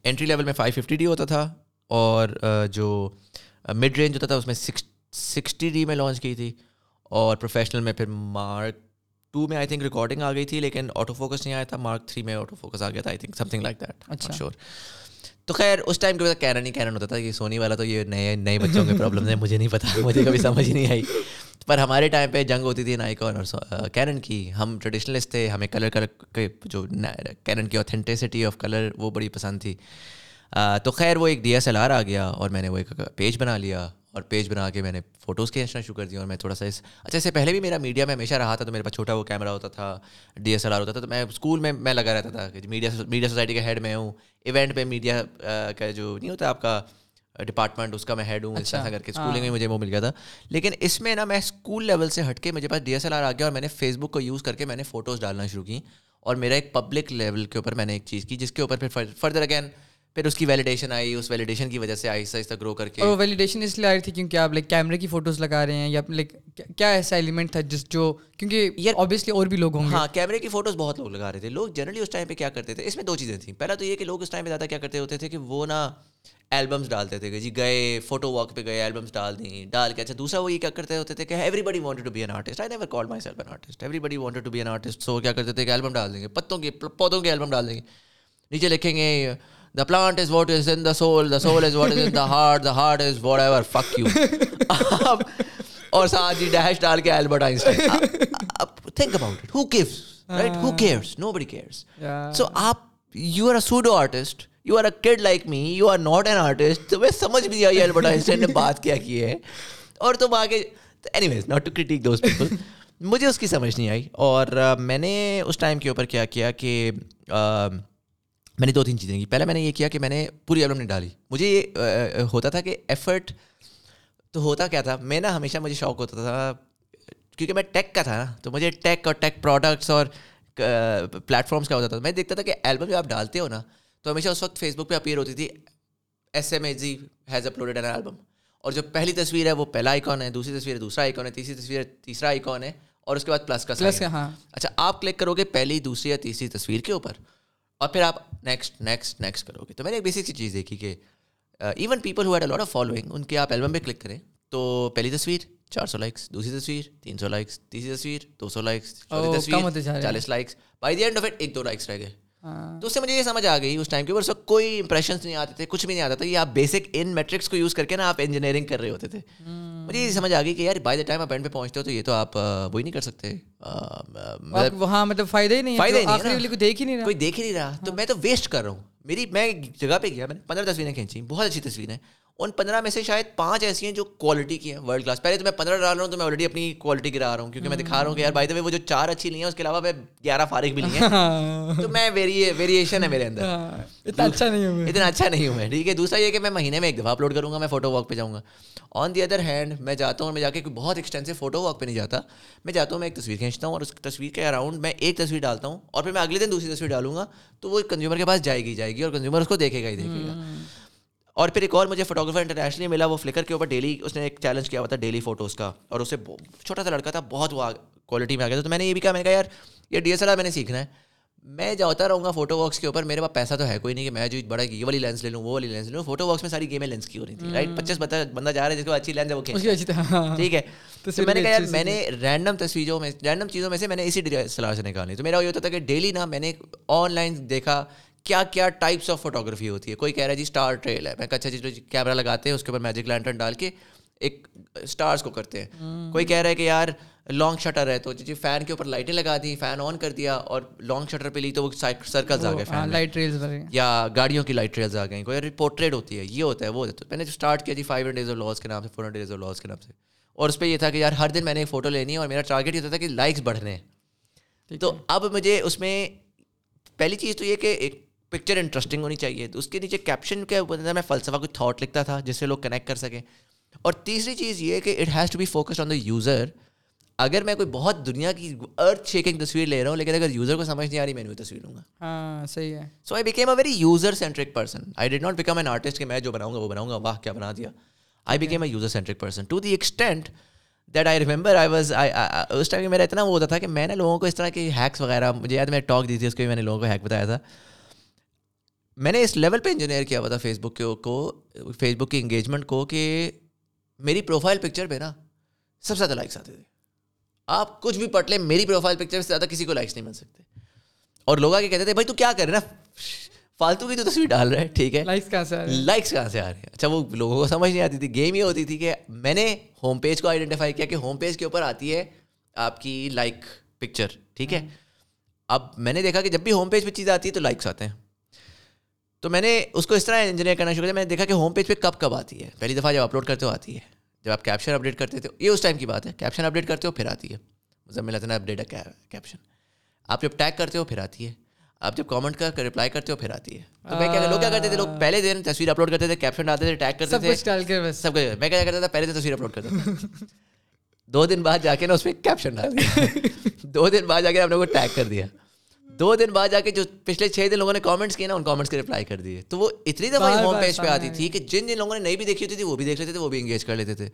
انٹری لیول میں فائیو ففٹی ڈی ہوتا تھا اور جو مڈ رینج ہوتا تھا اس میں سکس سکسٹی ڈی میں لانچ کی تھی اور پروفیشنل میں پھر مارک ٹو میں آئی تھنک ریکارڈنگ آ گئی تھی لیکن آٹو فوکس نہیں آیا تھا۔ مارک تھری میں آٹو فوکس آ گیا تھا I think something like that sure تو خیر اس ٹائم کے بعد کیرن ہی کیرن ہوتا تھا کہ سونی والا تو یہ نئے نئے بچوں کے پرابلم ہے مجھے نہیں پتا مجھے کبھی سمجھ نہیں آئی۔ پر ہمارے ٹائم پہ جنگ ہوتی تھی نائکون اور کیرن کی۔ ہم ٹریڈیشنلسٹ تھے ہمیں کلر کلر کے جو کیرن کی اوتھینٹسٹی آف کلر وہ بڑی پسند تھی۔ تو خیر وہ ایک ڈی ایس ایل آر آ گیا اور میں نے وہ ایک پیج بنا لیا۔ اور پیج بنا کے میں نے فوٹوز کھینچنا شروع کر دیا اور میں تھوڑا سا اس اچھا اس سے پہلے بھی میرا میڈیا میں ہمیشہ رہا تھا تو میرے پاس چھوٹا وہ کیمرہ ہوتا تھا ڈی ایس ایل آر ہوتا تھا تو میں اسکول میں میں لگا رہتا تھا کہ میڈیا میڈیا سوسائٹی کا ہیڈ میں ہوں ایونٹ پہ میڈیا کا جو نہیں ہوتا آپ کا ڈپارٹمنٹ اس کا میں ہیڈ ہوں اس طرح کر کے اسکولنگ میں مجھے وہ مل گیا تھا۔ لیکن اس میں نا میں اسکول لیول سے ہٹ کے مجھے پاس ڈی ایس ایل آر آ گیا اور میں نے فیس بک کو یوز کر کے میں نے فوٹوز ڈالنا شروع کی۔ اور میرا ایک پبلک لیول کے اوپر میں نے ایک چیز کی جس کے اوپر پھر فردر اگین پھر اس کی ویلیڈیشن آئی اس ویلیڈیشن کی وجہ سے آہستہ آہستہ گرو کر کے اور ویلیڈیشن اس لیے آئی تھی کیونکہ آپ لائک کیمرے کی فوٹوز لگا رہے ہیں یا لائک کیا ایسا ایلیمنٹ تھا جس جو کیونکہ یار آبویسلی اور بھی لوگ ہوں گے۔ ہاں کیمرے کی فوٹوز بہت لوگ لگا رہے تھے۔ لوگ جنرلی اس ٹائم پہ کیا کرتے تھے؟ اس میں دو چیزیں تھیں۔ پہلا تو یہ کہ لوگ اس ٹائم پہ زیادہ کیا کرتے ہوتے تھے کہ وہ نا البمس ڈالتے تھے کہ جی گئے فوٹو واک پہ گئے البمس ڈال دیں ڈال کے۔ اچھا دوسرا وہ یہ کیا کرتے ہوتے تھے کہ everybody wanted to be an artist I never call myself an artist everybody wanted to be an artist so کیا کرتے تھے کہ البم ڈال دیں گے۔ پتوں کے پودوں کے البم ڈال دیں گے۔ نیچے لکھیں گے the plant is what is in the soul the soul is what is in the heart the heart is whatever fuck you اور ساتھ جی ڈیش ڈال کے Albert Einstein think about it who gives right who cares nobody cares so آپ you are a pseudo artist you are a kid like me you are not an artist تو میں سمجھ بھی آئی البرٹ آئنسٹائن نے بات کیا کی ہے. اور تم آگے anyways not to critic those people مجھے اس کی سمجھ نہیں آئی. اور میں نے اس ٹائم کے اوپر کیا کیا کہ میں نے دو تین چیزیں کی۔ پہلے میں نے یہ کیا کہ میں نے پوری البم نہیں ڈالی۔ مجھے یہ ہوتا تھا کہ ایفرٹ تو ہوتا کیا تھا؟ میں نا ہمیشہ مجھے شوق ہوتا تھا کیونکہ میں ٹیک کا تھا نا تو مجھے ٹیک اور ٹیک پروڈکٹس اور پلیٹفارمس کا ہوتا تھا۔ میں دیکھتا تھا کہ البم جو آپ ڈالتے ہو نا تو ہمیشہ اس وقت فیس بک پہ اپیئر ہوتی تھی S M A G has uploaded an album اور جو پہلی تصویر ہے وہ پہلا آئیکن ہے دوسری تصویر دوسرا آئیکن ہے تیسری تصویر تیسرا آئیکن ہے اور اس کے بعد پلس کا پلس ہاں۔ اچھا آپ کلک کرو گے پہلی دوسری یا تیسری تصویر کے اوپر۔ اور پھر آپ نیکسٹ نیکسٹ نیکسٹ کرو گے۔ تو میں نے ایک بیسک سی چیز دیکھی کہ even people who a lot of following ان کے آپ البم پہ کلک کریں تو پہلی تصویر چار سو لائکس دوسری تصویر تین سو لائکس تیسری تصویر دو سو لائکس چوتھی تصویر چالیس likes by the end of it ایک دو لائکس رہ گئے۔ تو اس سے مجھے یہ سمجھ آ گئی اس ٹائم کے اوپر سب کوئی امپریشنس نہیں آتے تھے کچھ بھی نہیں آتا تھا۔ یہ آپ بیسک ان میٹرکس کو یوز کر کے نا آپ انجینئرنگ کر رہے ہوتے تھے۔ مجھے یہ سمجھ آ گئی کہ یار بائی دا ٹائم آپ اینڈ پہ پہنچتے ہو تو یہ تو آپ وہی نہیں کر سکتے۔ وہاں مطلب فائدہ ہی نہیں فائدہ والی کو دیکھ ہی نہیں رہا۔ کوئی دیکھ ہی نہیں رہا۔ تو میں تو ویسٹ کر رہا ہوں۔ میری میں جگہ پہ گیا میں نے پندرہ تصویریں کھینچی۔ بہت اچھی تصویریں ان پندرہ میں سے شاید پانچ ایسی ہیں جو کوالٹی کی ہیں ورلڈ کلاس پہلے تو میں پندرہ ڈال رہا ہوں تو میں آلریڈی اپنی کوالٹی گرا رہا ہوں کیونکہ میں دکھا رہا ہوں کہ یار بھائی تو وہ جو چار اچھی نہیں ہیں اس کے علاوہ میں گیارہ فارغ بھی نہیں ہیں. تو میں ویریشن ہے میرے اندر. اتنا اچھا نہیں ہوں اتنا اچھا نہیں ہوں میں ٹھیک ہے؟ دوسرا یہ کہ میں مہینے میں ایک دفعہ اپلوڈ کروں گا میں فوٹو واک پہ جاؤں گا. آن دی ادر ہینڈ میں جاتا ہوں میں جا کے کوئی بہت ایکسٹینسو فوٹو واک پہ نہیں جاتا. میں جاتا ہوں میں ایک تصویر کھینچتا ہوں اور اس تصویر کے اراؤنڈ میں ایک تصویر ڈالتا ہوں اور پھر میں اگلے دن دوسری تصویر ڈالوں گا تو وہ کنزیومر کے پاس جائے گی جائے گی اور کنزیومر اس کو دیکھے گا ہی دیکھے گا. اور پھر ایک اور مجھے فوٹوگرافر انٹرنیشنلی ملا وہ فلکر کے اوپر ڈیلی اس نے ایک چیلنج کیا ہوا تھا ڈیلی فوٹوز کا اور اسے چھوٹا سا لڑکا تھا بہت وہ کوالٹی میں آ گیا تھا۔ تو میں نے یہ بھی کہا میں نے کہا یار یہ ڈی ایس ایل آر میں نے سیکھنا ہے۔ میں جاتا رہوں گا فوٹو واکس کے اوپر میرے پاس پیسہ تو ہے کوئی نہیں کہ میں جو بڑا یہ والی لینس لے لوں وہ والی لینس لے لوں۔ فوٹو واکس میں ساری گیمیں لینس کی ہو رہی تھی رائٹ پچیس بندہ جا رہا ہے جس کو اچھی لینس ہے وہ کھینچ ٹھیک ہے۔ تو میں نے کہا یار میں نے رینڈم تصویروں میں رینڈم چیزوں میں سے میں نے اسی ڈی ایس ایل آر سے نکالی۔ تو میرا یہ ہوتا تھا کہ ڈیلی نا میں نے آن لائن دیکھا کیا کیا ٹائپس آف فوٹوگرافی ہوتی ہے؟ کوئی کہہ رہا ہے جی اسٹار ٹریل ہے۔ میں اچھا جی کیمرہ لگاتے ہیں اس کے اوپر میجک لینٹرن ڈال کے ایک اسٹارس کو کرتے ہیں۔ کوئی کہہ رہا ہے کہ یار لانگ شٹر ہے تو جی فین کے اوپر لائٹیں لگا دی فین آن کر دیا اور لانگ شٹر پہ لی تو وہ سرکلز آ گئے فین لائٹ ریلز یا گاڑیوں کی لائٹ ریلز آ گئی کوئی پورٹریٹ ہوتی ہے یہ ہوتا ہے وہ میں نے اسٹارٹ کیا G five days of loss کے نام سے فور ڈیز آف لاس کے نام سے۔ اور اس پہ یہ تھا کہ یار ہر دن میں نے فوٹو لینی ہے اور میرا ٹارگیٹ یہ ہوتا تھا کہ لائکس بڑھنے۔ ہیں تو اب مجھے اس میں پہلی چیز تو یہ کہ ایک پکچر انٹرسٹنگ ہونی چاہیے تو اس کے نیچے کیپشن کے اوپر میں فلسفہ کوئی تھاٹ لکھتا تھا جس سے لوگ کنیکٹ کر سکیں اور تیسری چیز یہ کہ it has to be focused on the user اگر میں کوئی بہت دنیا کی ارتھ شیکنگ تصویر لے رہا ہوں لیکن اگر یوزر کو سمجھ نہیں آ رہی میں نے وہ تصویر لوں گا ہاں صحیح ہے so I became a very user centric person I did not become an artist کہ میں جو بناؤں گا وہ بناؤں گا واہ کیا بنا دیا I became a user centric person to the extent that I remember I was us time میرا اتنا وہ ہوتا تھا کہ میں نے لوگوں کو اس طرح کے ہیکس وغیرہ مجھے یاد میں ٹاک دی تھی اس کو بھی میں نے لوگوں کو ہیک بتایا تھا میں نے اس لیول پہ انجینئر کیا ہوا تھا فیس بک کو فیس بک کی انگیجمنٹ کو کہ میری پروفائل پکچر پہ نا سب سے زیادہ لائکس آتے تھے۔ آپ کچھ بھی پڑھ لیں میری پروفائل پکچر سے زیادہ کسی کو لائکس نہیں مل سکتے۔ اور لوگ آگے کہتے تھے بھائی تو کیا کر رہے نا فالتو کی تو تصویر ڈال رہا ہے ٹھیک ہے۔ لائکس کہاں سے لائکس کہاں سے آ رہے ہیں؟ اچھا وہ لوگوں کو سمجھ نہیں آتی تھی۔ گیم یہ ہوتی تھی کہ میں نے ہوم پیج کو آئیڈینٹیفائی کیا کہ ہوم پیج کے اوپر آتی ہے آپ کی لائک پکچر ٹھیک ہے۔ اب میں نے دیکھا کہ جب بھی ہوم پیج پہ چیز آتی ہے تو لائکس آتے ہیں۔ تو میں نے اس کو اس طرح انجینئر کرنا شروع کیا میں نے دیکھا کہ ہوم پیج پہ کب کب آتی ہے۔ پہلی دفعہ جب اپلوڈ کرتے ہو آتی ہے۔ جب آپ کیپشن اپڈیٹ کرتے تھے یہ اس ٹائم کی بات ہے۔ کیپشن اپڈیٹ کرتے ہو پھر آتی ہے۔ مزمل حسن اپڈیٹ ہے کیپشن آپ جب ٹیگ کرتے ہو پھر آتی ہے۔ آپ جب کامنٹ کا رپلائی کرتے ہو پھر آتی ہے۔ تو میں کیا لوگ کیا کرتے تھے؟ لوگ پہلے دن تصویر اپلوڈ کرتے تھے کیپشن ڈالتے تھے ٹیگ کرتے تھے۔ سب کچھ۔ میں کیا کرتا تھا؟ پہلے سے تصویر اپلوڈ کرتا تھا۔ دو دن بعد جا کے نا اس پہ کیپشن ڈال دیا۔ دو دن بعد جا کے ہم نے وہ ٹیگ کر دیا۔ دو دن بعد جا کے جو پچھلے چھ دن لوگوں نے کامنٹس کیے نا ان کامنٹس کے رپلائی کر دیے۔ تو وہ اتنی دفعہ ہوم پیج پہ آتی تھی کہ جن جن لوگوں نے نہیں بھی دیکھی ہوتی تھی وہ بھی دیکھ لیتے تھے وہ بھی انگیج کر لیتے تھے۔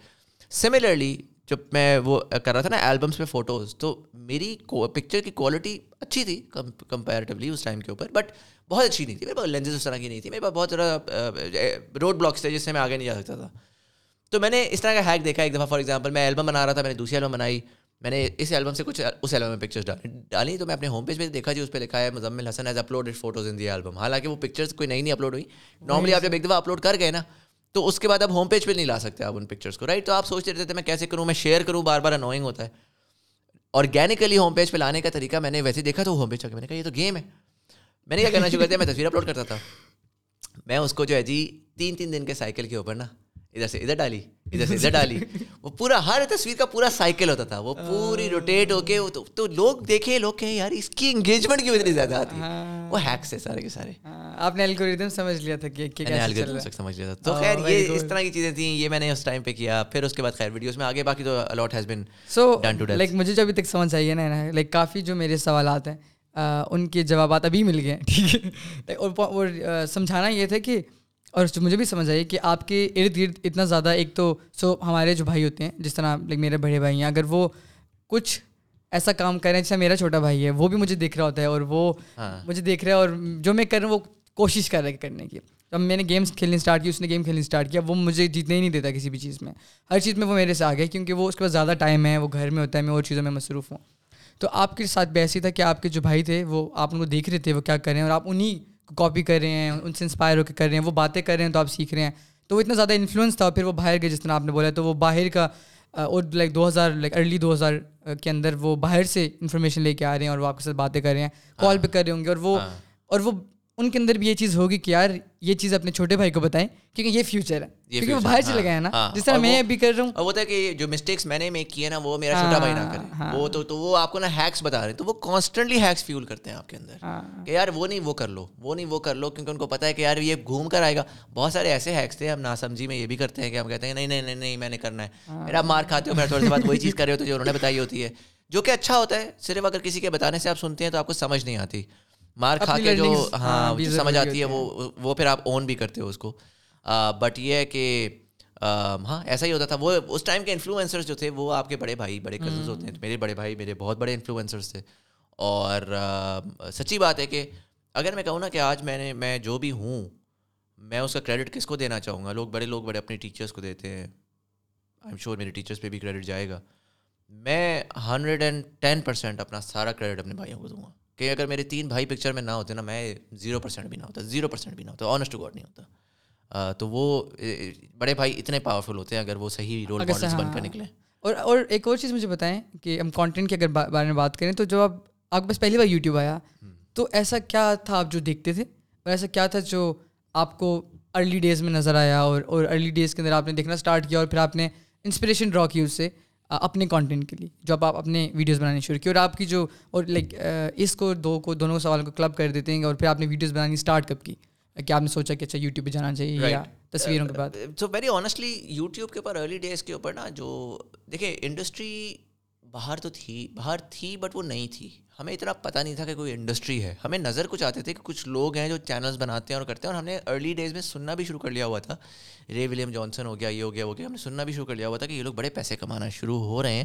سملرلی جب میں وہ کر رہا تھا نا البمس پہ فوٹوز تو میری پکچر کی کوالٹی اچھی تھی کمپیریٹیولی اس ٹائم کے اوپر بٹ بہت اچھی نہیں تھی۔ میرے پاس لینزز اس طرح کی نہیں تھی۔ میرے پاس بہت زیادہ روڈ بلاکس تھے جس سے میں آگے نہیں جا سکتا تھا۔ تو میں نے اس طرح کا ہیک دیکھا ایک دفعہ فار ایگزامپل میں البم بنا رہا تھا میں نے دوسری البم بنائی۔ میں نے اس البم سے کچھ اس البم میں پکچرس ڈالی ڈالی تو میں اپنے ہوم پیج پہ دیکھا جی اس پہ لکھا ہے Muzammil Hassan as upload photos in the album حالانکہ وہ پکچرس کوئی نئی نہیں اپلوڈ ہوئی. نارملی آپ جب ایک دفعہ اپلوڈ کر گئے نا، تو اس کے بعد اب ہوم پیج پہ نہیں لا سکتے آپ ان پکچرس کو رائٹ تو آپ سوچتے رہتے تھے میں کیسے کروں، میں شیئر کروں بار بار انوائنگ ہوتا ہے۔ آرگینکلی ہوم پیج پہ لانے کا طریقہ میں نے ویسے دیکھا تو ہوم پیج میں نے کہا یہ تو گیم ہے۔ میں نے کیا کرنا شروع کر دیا، میں تصویر اپلوڈ کرتا تھا۔ میں اس کو جو ہے جی تین تین دن کے سائیکل کے اوپر نا ادھر سے ادھر ڈالی ادھر سے ادھر ڈالی وہ پورا ہر تصویر کا پورا سائیکل ہوتا تھا وہ پوری روٹیٹ ہو کے تو لوگ دیکھے لوگ کہیں یار اس کی انگیجمنٹ کیوں اتنی زیادہ آتی ہے وہ ہیکس ہے سارے کے سارے آپ نے الگوریدم سمجھ لیا تھا کہ سمجھ لیا تھا تو خیر یہ اس طرح کی چیزیں تھیں یہ میں نے اس ٹائم پہ کیا پھر اس کے بعد خیر ویڈیوز میں آگے باقی تو a lot has been so like مجھے جو ابھی تک سمجھ آئی ہے نا لائک کافی جو میرے سوالات ہیں ان کے جوابات ابھی مل گئے ٹھیک ہے اور سمجھانا یہ تھا کہ اور مجھے بھی سمجھ آئی کہ آپ کے ارد گرد اتنا زیادہ ایک تو سو ہمارے جو بھائی ہوتے ہیں جس طرح لائک میرے بڑے بھائی ہیں اگر وہ کچھ ایسا کام کریں جیسا میرا چھوٹا بھائی ہے وہ بھی مجھے دیکھ رہا ہوتا ہے اور وہ ہاں۔ مجھے دیکھ رہا ہے اور جو میں کر رہا ہوں وہ کوشش کر رہا ہے کرنے کی۔ جب میں نے گیمس کھیلنی اسٹارٹ کی اس نے گیم کھیلنی اسٹارٹ کیا وہ مجھے جیتنے ہی نہیں دیتا کسی بھی چیز میں۔ ہر چیز میں وہ میرے سے آ گیا کیونکہ وہ اس کے پاس زیادہ ٹائم ہے وہ گھر میں ہوتا ہے میں اور چیزوں میں مصروف ہوں۔ تو آپ کے ساتھ بھی ایسی تھا کہ آپ کے جو بھائی تھے وہ آپ ان کو دیکھ رہے تھے وہ کیا کریں اور آپ انہیں کاپی کر رہے ہیں ان سے انسپائر ہو کے کر رہے ہیں وہ باتیں کر رہے ہیں تو آپ سیکھ رہے ہیں۔ تو وہ اتنا زیادہ انفلوئنس تھا پھر وہ باہر گئے جس طرح آپ نے بولا۔ تو وہ باہر کا اور لائک دو ہزار لائک ارلی دو ہزار کے اندر وہ باہر سے انفارمیشن لے کے آ رہے ہیں اور وہ آپ کے ساتھ باتیں کر رہے ہیں کال پہ کر رہے ہوں گے اور وہ ہاں۔ اور وہ ان کے اندر بھی یہ چیز ہوگی کہ یار یہ چیز اپنے چھوٹے بھائی کو بتائیں کیونکہ یہ فیوچر ہے کیونکہ وہ باہر چلے ہاں، گئے ہیں نا ہاں، جس طرح میں ابھی کر رہا ہوں۔ وہ تھا کہ جو مسٹیکس میں نے میک کیے نا وہ میرا چھوٹا بھائی نہ کرے۔ وہ تو تو وہ آپ کو نا ہیکس بتا رہے تو وہ کانسٹنٹلی ہیکس فیول کرتے ہیں آپ کے اندر ہاں۔ کہ یار وہ نہیں وہ کر لو وہ نہیں وہ کر لو کیونکہ ان کو پتا ہے کہ یار یہ گھوم کر آئے گا۔ بہت سارے ایسے ہیکس تھے ہم نا سمجھی میں یہ بھی کرتے ہیں کہ ہم کہتے ہیں نہیں نہیں نہیں نہیں میں نے کرنا ہے۔ میرا مار کھاتے ہو میرا تھوڑی سی بات وہی چیز کر رہے ہوتے جو انہوں نے بتائی ہوتی ہے۔ جو کہ اچھا ہوتا ہے صرف اگر کسی کے بتانے سے آپ سنتے ہیں تو آپ کو سمجھ نہیں آتی۔ مار کھا کے جو ہاں سمجھ آتی ہے وہ وہ پھر آپ اون بھی کرتے ہو اس کو۔ بٹ یہ ہے کہ ہاں ایسا ہی ہوتا تھا۔ وہ اس ٹائم کے انفلوئنسرس جو تھے وہ آپ کے بڑے بھائی بڑے کزنس ہوتے ہیں۔ میرے بڑے بھائی میرے بہت بڑے انفلوئنسرس تھے۔ اور سچی بات ہے کہ اگر میں کہوں نا کہ آج میں نے میں جو بھی ہوں میں اس کا کریڈٹ کس کو دینا چاہوں گا؟ لوگ بڑے لوگ بڑے اپنے ٹیچرس کو دیتے ہیں۔ آئی ایم شیور میرے ٹیچرس پہ بھی کریڈٹ جائے گا۔ میں ہنڈریڈ اینڈ ٹین پرسینٹ اپنا سارا کریڈٹ اپنے بھائیوں کو دوں گا۔ کہ اگر میرے تین بھائی پکچر میں نہ ہوتے نا میں زیرو پرسینٹ بھی نہ ہوتا زیرو پرسینٹ بھی نہ ہوتا آنیسٹ گاڈ نہیں ہوتا۔ تو وہ بڑے بھائی اتنے پاورفل ہوتے ہیں اگر وہ صحیح رول ماڈلس بن کر ہاں۔ نکلیں اور اور ایک اور چیز مجھے بتائیں کہ ہم کانٹینٹ کے اگر بارے میں بات کریں تو جب آپ آپ کے پاس پہلی بار یوٹیوب آیا تو ایسا کیا تھا آپ جو دیکھتے تھے؟ اور ایسا کیا تھا جو آپ کو ارلی ڈیز میں نظر آیا اور اور ارلی ڈیز کے اندر آپ نے دیکھنا اسٹارٹ کیا اور پھر آپ نے انسپریشن ڈرا کی اس سے؟ اپنے کانٹینٹ کے لیے جو آپ اپنے ویڈیوز بنانے شروع کی اور آپ کی جو اور لائک اس کو دو کو دونوں سوالوں کو کلب کر دیتے ہیں اور پھر آپ نے ویڈیوز بنانی اسٹارٹ کب کی؟ کہ آپ نے سوچا کہ اچھا یوٹیوب پہ جانا چاہیے یا تصویروں کے بعد؟ سو ویری آنیسٹلی یوٹیوب کے اوپر ارلی ڈیز کے اوپر نا جو دیکھیں انڈسٹری باہر تو تھی باہر تھی بٹ وہ نہیں تھی۔ ہمیں اتنا پتہ نہیں تھا کہ کوئی انڈسٹری ہے۔ ہمیں نظر کچھ آتے تھے کہ کچھ لوگ ہیں جو چینلس بناتے ہیں اور کرتے ہیں اور ہم نے ارلی ڈیز میں سننا بھی شروع کر لیا ہوا تھا۔ رے ولیم جانسن ہو گیا یہ ہو گیا وہ گیا۔ ہم نے سننا بھی شروع کر لیا ہوا تھا کہ یہ لوگ بڑے پیسے کمانا شروع ہو رہے ہیں۔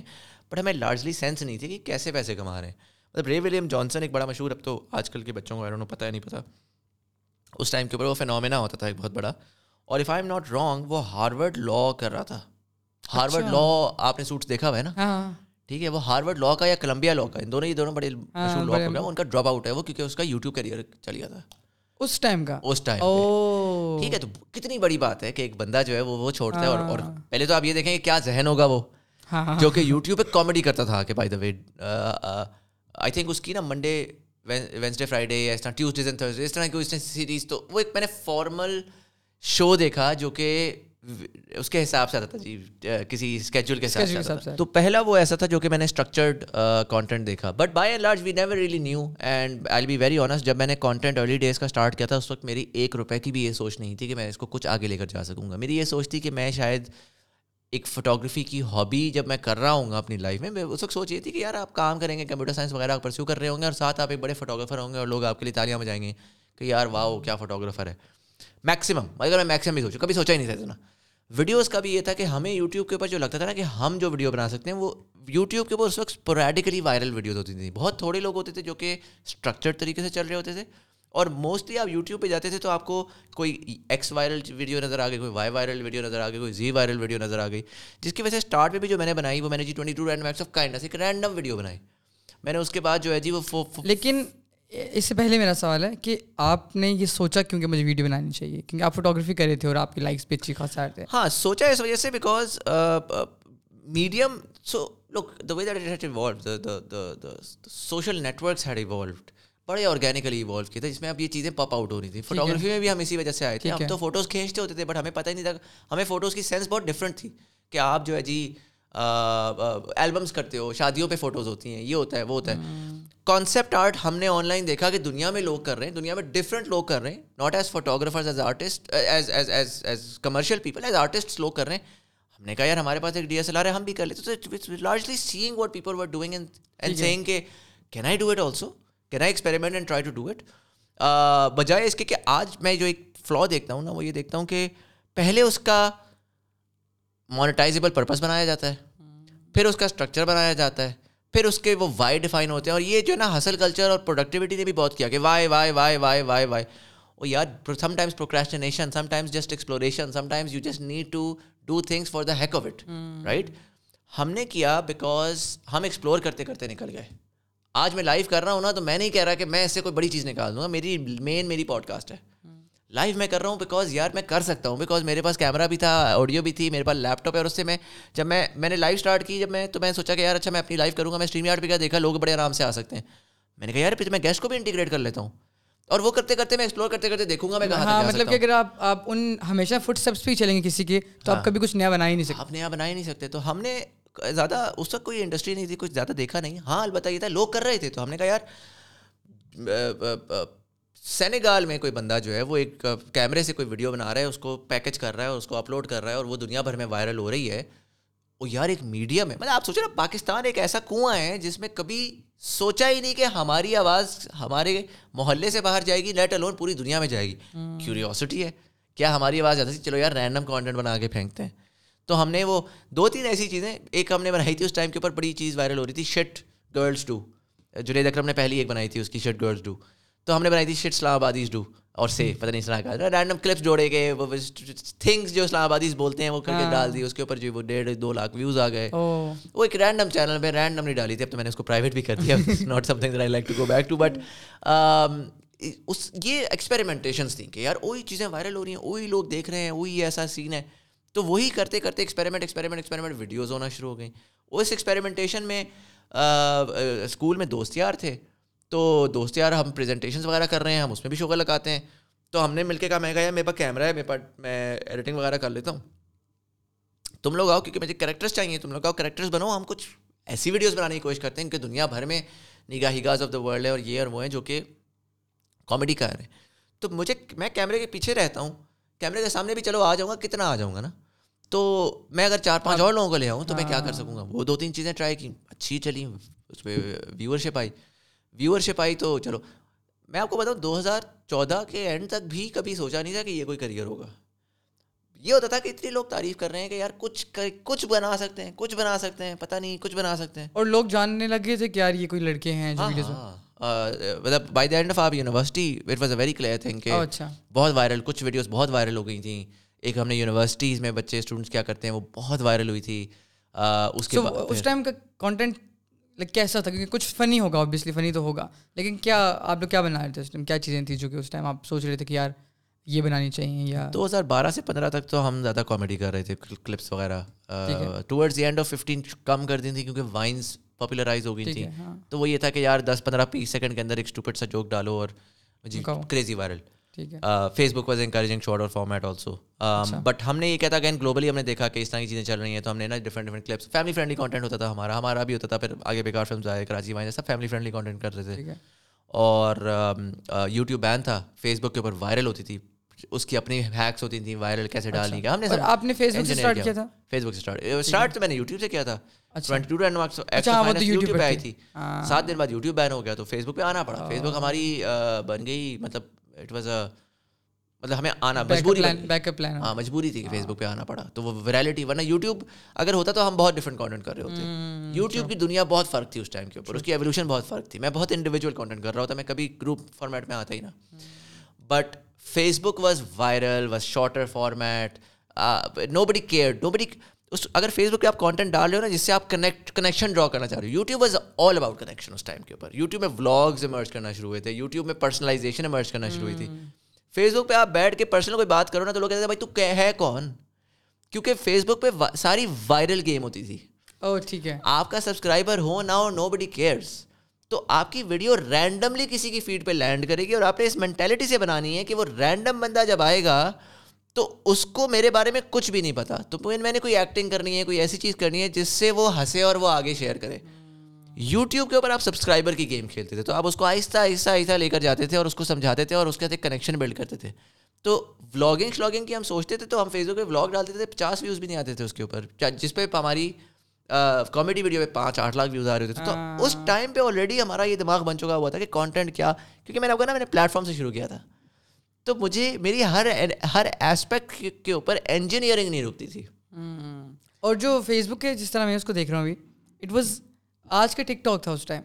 بٹ ہمیں لارجلی سینس نہیں تھی کہ کیسے پیسے کما رہے ہیں۔ مطلب رے ولیم جانسن ایک بڑا مشہور اب تو آج کل کے بچوں کو پتہ ہے نہیں پتہ۔ اس ٹائم کے اوپر وہ فینومینا ہوتا تھا ایک بہت بڑا۔ اور if I am not wrong وہ ہارورڈ لا کر رہا تھا۔ ہارورڈ لا آپ نے سوٹس دیکھا ہوا ہے نا؟ ہاں۔ ٹھیک ہے وہ ہارورڈ لا کا یا کولمبیا لا کا ان دونوں یہ دونوں بڑے ہاں، مشہور لا گیا ان کا ڈراپ آؤٹ ہے وہ کیونکہ اس کا یوٹیوب کیریئر چل گیا تھا۔ اس ٹائم کا؟ اس ٹائم ٹھیک ہے تو کتنی بڑی بات ہے کہ ایک بندہ جو ہے وہ وہ چھوڑتا ہے اور ہاں۔ پہلے تو آپ یہ دیکھیں کہ کیا ذہن ہوگا وہ ہاں جو کہ یوٹیوب پہ کامیڈی کرتا تھا کہ by the way I think اس کی نا منڈے وینسڈے فرائیڈے یا اس طرح ٹیوزڈیز اینڈ تھرسڈے اس طرح کی اس نے سیریز تو وہ ایک میں نے فارمل شو دیکھا جو کہ اس کے حساب سے آتا تھا جی کسی اسکیجول کے حساب سے تو پہلا وہ ایسا تھا جو کہ میں نے اسٹرکچرڈ کانٹینٹ دیکھا۔ But by and large we never really knew and I be very honest جب میں نے کانٹینٹ ارلی ڈیز کا اسٹارٹ کیا تھا اس وقت میری ایک روپے کی بھی یہ سوچ نہیں تھی کہ میں اس کو کچھ آگے لے کر جا سکوں گا۔ میری یہ سوچ تھی کہ میں شاید ایک فوٹوگرافی کی ہابی جب میں کر رہا ہوں گا اپنی لائف میں اس وقت سوچ یہ تھی کہ یار آپ کام کریں گے کمپیوٹر سائنس وغیرہ پرسیو کر رہے ہوں گے اور ساتھ آپ ایک بڑے فوٹوگرافر ہوں گے اور لوگ آپ کے لیے تالیاں بجائیں گے کہ یار واہ کیا فوٹوگرافر ہے۔ میکسیمم اگر میں میکسیمم بھی سوچوں کبھی سوچا ہی نہیں تھا اتنا ویڈیوز کا بھی یہ تھا کہ ہمیں یوٹیوب کے اوپر جو لگتا تھا نا کہ ہم جو ویڈیو بنا سکتے ہیں وہ یوٹیوب کے اوپر اس وقت اسپوریڈیکلی وائرل ویڈیوز ہوتی تھیں بہت تھوڑے لوگ ہوتے تھے جو کہ اسٹرکچرڈ طریقے سے چل رہے ہوتے تھے اور موسٹلی آپ یوٹیوب پہ جاتے تھے تو آپ کو کوئی ایکس وائرل ویڈیو نظر آ گئی کوئی وائی وائرل ویڈیو نظر آ گئی کوئی زی وائرل ویڈیو نظر آ گئی جس کی وجہ سے اسٹارٹ پہ بھی جو میں نے بنائی وہ میں نے جی ٹوئنٹی ٹو رینڈ میکس آف کائنڈ ایک رینڈم ویڈیو بنائی میں نے اس کے بعد جو ہے جی وہ لیکن اس سے پہلے میرا سوال ہے کہ آپ نے یہ سوچا کیوں کہ مجھے ویڈیو بنانی چاہیے؟ کیونکہ آپ فوٹوگرافی کر رہے تھے اور آپ کی لائکس بھی اچھی خاص آئے تھے۔ ہاں سوچا اس وجہ سے because medium so look the way that evolve social networks had evolved بڑے آرگینکلی ایوالو کیے تھے جس میں اب یہ چیزیں پاپ آؤٹ ہو رہی تھی فوٹوگرافی میں بھی ہم اسی وجہ سے آئے تھے۔ ہم تو فوٹوز کھینچتے ہوتے تھے بٹ ہمیں پتہ ہی نہیں تھا۔ ہمیں فوٹوز کی سینس بہت ڈفرینٹ تھی کہ آپ جو ہے جی البمس کرتے ہو شادیوں پہ فوٹوز ہوتی ہیں یہ ہوتا ہے وہ ہوتا ہے۔ کانسیپٹ آرٹ ہم نے آن لائن دیکھا کہ دنیا میں لوگ کر رہے ہیں دنیا میں ڈفرینٹ لوگ کر رہے ہیں not as photographers as artist as as as as commercial people as artist لوگ کر رہے ہیں۔ ہم نے کہا یار ہمارے پاس ایک ڈی ایس ایل آر ہے ہم بھی کر لیتے largely seeing what people were doing and seeing کہ can I do it also can I experiment and try to do it بجائے اس کے کہ آج میں جو ایک فلو دیکھتا ہوں نا وہ یہ دیکھتا ہوں کہ پہلے اس کا مانیٹائزیبل پرپز بنایا جاتا ہے۔ پھر اس کا اسٹرکچر بنایا جاتا ہے پھر اس کے وہ وائی ڈیفائن ہوتے ہیں اور یہ جو ہے نا ہسل کلچر اور پروڈکٹیوٹی نے بھی بہت کیا کہ why why why why why why وہ یار sometimes procrastination sometimes just exploration sometimes you just need to do things for the heck of it right ہم نے کیا بیکاز ہم ایکسپلور کرتے کرتے نکل گئے۔ آج میں لائف کر رہا ہوں نا تو میں نہیں کہہ رہا کہ میں اس سے کوئی بڑی چیز نکال دوں گا میری مین میری پوڈ کاسٹ ہے لائف میں کر رہا ہوں بیکاز یار میں کر سکتا ہوں بیکاز میرے پاس کیمرہ بھی تھا آڈیو بھی تھی میرے پاس لیپ ٹاپ ہے اور اس سے میں جب میں میں نے لائف اسٹارٹ کی جب میں تو میں سوچا کہ یار اچھا میں اپنی لائف کروں گا میں اسٹریم یارڈ پہ کیا دیکھا لوگ بڑے آرام سے آ سکتے ہیں۔ میں نے کہا یار پھر میں گیسٹ کو بھی انٹیگریٹ کر لیتا ہوں۔ اور وہ کرتے کرتے میں ایکسپلور کرتے کرتے دیکھوں گا میں ہاں مطلب کہ اگر آپ آپ ان ہمیشہ فٹ اسٹیپس پہ چلیں گے کسی کے تو آپ کبھی کچھ نیا بنا ہی نہیں سکتے۔ آپ نیا بنا ہی نہیں سکتے تو ہم نے زیادہ اس وقت کوئی انڈسٹری نہیں تھی کچھ زیادہ دیکھا نہیں۔ ہاں البتہ یہ تھا لوگ کر رہے تھے تو ہم نے کہا یار سینیگال میں کوئی بندہ جو ہے وہ ایک کیمرے سے کوئی ویڈیو بنا رہا ہے اس کو پیکج کر رہا ہے اس کو اپلوڈ کر رہا ہے اور وہ دنیا بھر میں وائرل ہو رہی ہے۔ وہ یار ایک میڈیم ہے مطلب آپ سوچیں نا پاکستان ایک ایسا کنواں ہے جس میں کبھی سوچا ہی نہیں کہ ہماری آواز ہمارے محلے سے باہر جائے گی لیٹ الون پوری دنیا میں جائے گی۔ کیوریوسٹی ہے۔ کیا ہماری آواز آتی تھی چلو یار رینڈم کانٹینٹ بنا کے پھینکتے ہیں۔ تو ہم نے وہ دو تین ایسی چیزیں ایک ہم نے بنائی تھی اس ٹائم کے اوپر بڑی چیز وائرل ہو رہی تھی shit girls do Junaid Akram نے پہلی ایک بنائی تھی اس کی شٹ گرلس ڈو تو ہم نے بنائی تھی شٹ اسلام آبادیز ڈو اور سے پتہ نہیں اسلام کا۔ رینڈم کلپس جوڑے گئے وہ تھنگس جو اسلام آبادیز بولتے ہیں وہ کر کے ڈال دی اس کے اوپر جو وہ ڈیڑھ دو لاکھ ویوز آ گئے۔ وہ ایک رینڈم چینل پہ رینڈم نہیں ڈالی تھی اب تو میں نے اس کو پرائیویٹ بھی کر دیا۔ Not something I like to go back to but اس یہ ایکسپیریمنٹیشنس تھیں کہ یار وہی چیزیں وائرل ہو رہی ہیں وہی لوگ دیکھ رہے ہیں وہی ایسا سین ہے۔ تو وہی کرتے کرتے ایکسپیریمنٹ ایکسپیریمنٹ ایکسپیریمنٹ ویڈیوز ہونا شروع ہو گئیں۔ اس ایکسپیریمنٹیشن میں اسکول میں دوست یار تھے۔ تو دوست یار ہم پریزنٹیشنز وغیرہ کر رہے ہیں ہم اس میں بھی شوگر لگاتے ہیں۔ تو ہم نے مل کے کہا میں کہا یار میرے پاس کیمرہ ہے میرے پاس میں ایڈیٹنگ وغیرہ کر لیتا ہوں۔ تم لوگ آؤ کیونکہ مجھے کریکٹرس چاہیے۔ تم لوگ آؤ کریکٹرس بنو ہم کچھ ایسی ویڈیوز بنانے کی کوشش کرتے ہیں۔ کہ دنیا بھر میں نگاہ ہگاز آف دا ورلڈ ہے اور یہ اور وہ ہیں جو کہ کامیڈی کا ہے تو مجھے میں کیمرے کے پیچھے رہتا ہوں۔ کیمرے کے سامنے بھی چلو آ جاؤں گا کتنا آ جاؤں گا نا۔ تو میں اگر چار پانچ اور لوگوں کو لے آؤں تو میں کیا کر سکوں گا؟ وہ دو تین چیزیں ٹرائی کی اچھی چلی۔ اس پہ ویور شپ آئی۔ ویور شپ آئی تو چلو۔ میں آپ کو بتاؤں دو ہزار چودہ کے اینڈ تک بھی کبھی سوچا نہیں تھا کہ یہ کوئی کریئر ہوگا۔ یہ ہوتا تھا کہ اتنے لوگ تعریف کر رہے ہیں کہ یار کچھ کچھ بنا سکتے ہیں کچھ بنا سکتے ہیں پتہ نہیں کچھ بنا سکتے ہیں۔ اور لوگ جاننے لگے تھے کہ یار یہ کوئی لڑکے ہیں جو مطلب بائی دا اینڈ آف آپ university it was a very clear thing کہ بہت وائرل کچھ ویڈیوز بہت وائرل ہو گئی تھیں۔ ایک ہم نے یونیورسٹیز میں بچے اسٹوڈنٹس کیا کرتے ہیں وہ بہت وائرل ہوئی تھی۔ اس کے اس ٹائم کا کانٹینٹ لائک کیسا تھا کیونکہ کچھ فنی ہوگا اوبیسلی فنی تو ہوگا لیکن کیا آپ لوگ کیا بنا رہے تھے اس ٹائم کیا چیزیں تھیں جو کہ اس ٹائم آپ سوچ رہے تھے کہ یار یہ بنانی چاہیے یا دو ہزار بارہ سے پندرہ تک تو ہم زیادہ کامیڈی کر رہے تھے کلپس وغیرہ۔ Towards the end of fifteen کم کر دی تھی کیونکہ وائنس پاپولرائز ہو گئی تھی ہاں۔ تو وہ یہ تھا کہ یار دس پندرہ بیس سیکنڈ کے اندر ایک اسٹوپٹ سا جوک ڈالو اور جی crazy viral Facebook was encouraging short اور فارمیٹ آلسو بٹ ہم نے یہ کہتا کہ گلوبلی ہم نے دیکھا کہ اس طرح کی چیزیں چل رہی ہیں تو ہم نے نا different different clips family friendly content ہوتا تھا ہمارا ہمارا بھی ہوتا تھا پھر آگے بیکار فلمس آئے کراچی وائن سب فیملی فرینڈلی کانٹینٹ کرتے تھے۔ ٹھیک ہے۔ اور یوٹیوب بین تھا فیس بک کے اوپر وائرل ہوتی تھی اس کی اپنی ہیکس ہوتی تھیں وائرل کیسے ڈالنی کا ہم نے آپ نے فیس بک سے اسٹارٹ کیا۔ تھا؟ فیس بک سے اسٹارٹ اسٹارٹ تو میں نے یوٹیوب سے کیا تھا۔ اچھا، یوٹیوب پہ آئی تھی۔ تھی۔ سات دن بعد یوٹیوب بین ہو گیا تو فیس بک پہ آنا پڑا۔ فیس بک ہماری بن گئی مطلب اٹ واز اے مطلب ہمیں آنا مجبوری بیک اپ پلان ہاں مجبوری تھی کہ فیس بک پہ آنا پڑا۔ تو وہ ویرالٹی ورنہ یوٹیوب اگر ہوتا تو ہم بہت ڈفرنٹ کانٹینٹ کر رہے ہوتے۔ یوٹیوب کی دنیا بہت فرق تھی اس ٹائم کے اوپر۔ اس کی ایولیوشن بہت فرق تھی۔ میں بہت انڈیویجول کانٹینٹ کر رہا ہوتا میں کبھی گروپ فارمیٹ میں آتا ہی نا but Facebook was viral was shorter format nobody care nobody اس اگر فیس بک پہ آپ کانٹینٹ ڈال رہے ہو نا جس سے آپ کنیکٹ کنیکشن ڈرا کرنا چاہ رہے ہو. YouTube was all about connection us time کے اوپر. یوٹیوب میں ولاگز ایمرج کرنا شروع ہوئے تھے. یوٹیوب میں پرسنلائزیشن ایمرج کرنا شروع ہوئی تھی. فیس بک پہ آپ بیٹھ کے پرسنل کوئی بات کرو نا تو لوگ کہتے ہیں بھائی تو ہے کون؟ کیونکہ فیس بک پہ ساری وائرل گیم ہوتی تھی۔ او ٹھیک ہے۔ آپ کا سبسکرائبر ہو نہ ہو نو بڈی کیئرس تو آپ کی ویڈیو رینڈملی کسی کی فیڈ پہ لینڈ کرے گی اور آپ نے اس مینٹیلٹی سے بنانی ہے کہ وہ رینڈم بندہ جب آئے گا تو اس کو میرے بارے میں کچھ بھی نہیں پتا۔ تو میں نے کوئی ایکٹنگ کرنی ہے کوئی ایسی چیز کرنی ہے جس سے وہ ہنسے اور وہ آگے شیئر کرے۔ یوٹیوب کے اوپر آپ سبسکرائبر کی گیم کھیلتے تھے تو آپ اس کو آہستہ آہستہ آہستہ لے کر جاتے تھے اور اس کو سمجھاتے تھے اور اس کے ساتھ ایک کنیکشن بلڈ کرتے تھے۔ تو ولاگنگ شلاگنگ کی ہم سوچتے تھے تو ہم فیس بک پہ ولاگ ڈالتے تھے پچاس ویوز بھی نہیں آتے تھے اس کے اوپر۔ جس پہ ہماری کامیڈی ویڈیو پہ پانچ آٹھ لاکھ ویوز آ رہے ہوتے تھے۔ تو اس ٹائم پہ آلریڈی ہمارا یہ دماغ بن چکا ہوا تھا کہ کانٹینٹ کیا۔ کیونکہ میں نے آپ کو نا میں نے پلیٹ فارم سے شروع کیا تھا۔ تو مجھے میری ہر ہر ایسپیکٹ کے اوپر انجینئرنگ نہیں رکتی تھی۔ اور جو فیس بک کے جس طرح میں اس کو دیکھ رہا ہوں ابھی اٹ واز آج کا ٹک ٹاک تھا اس ٹائم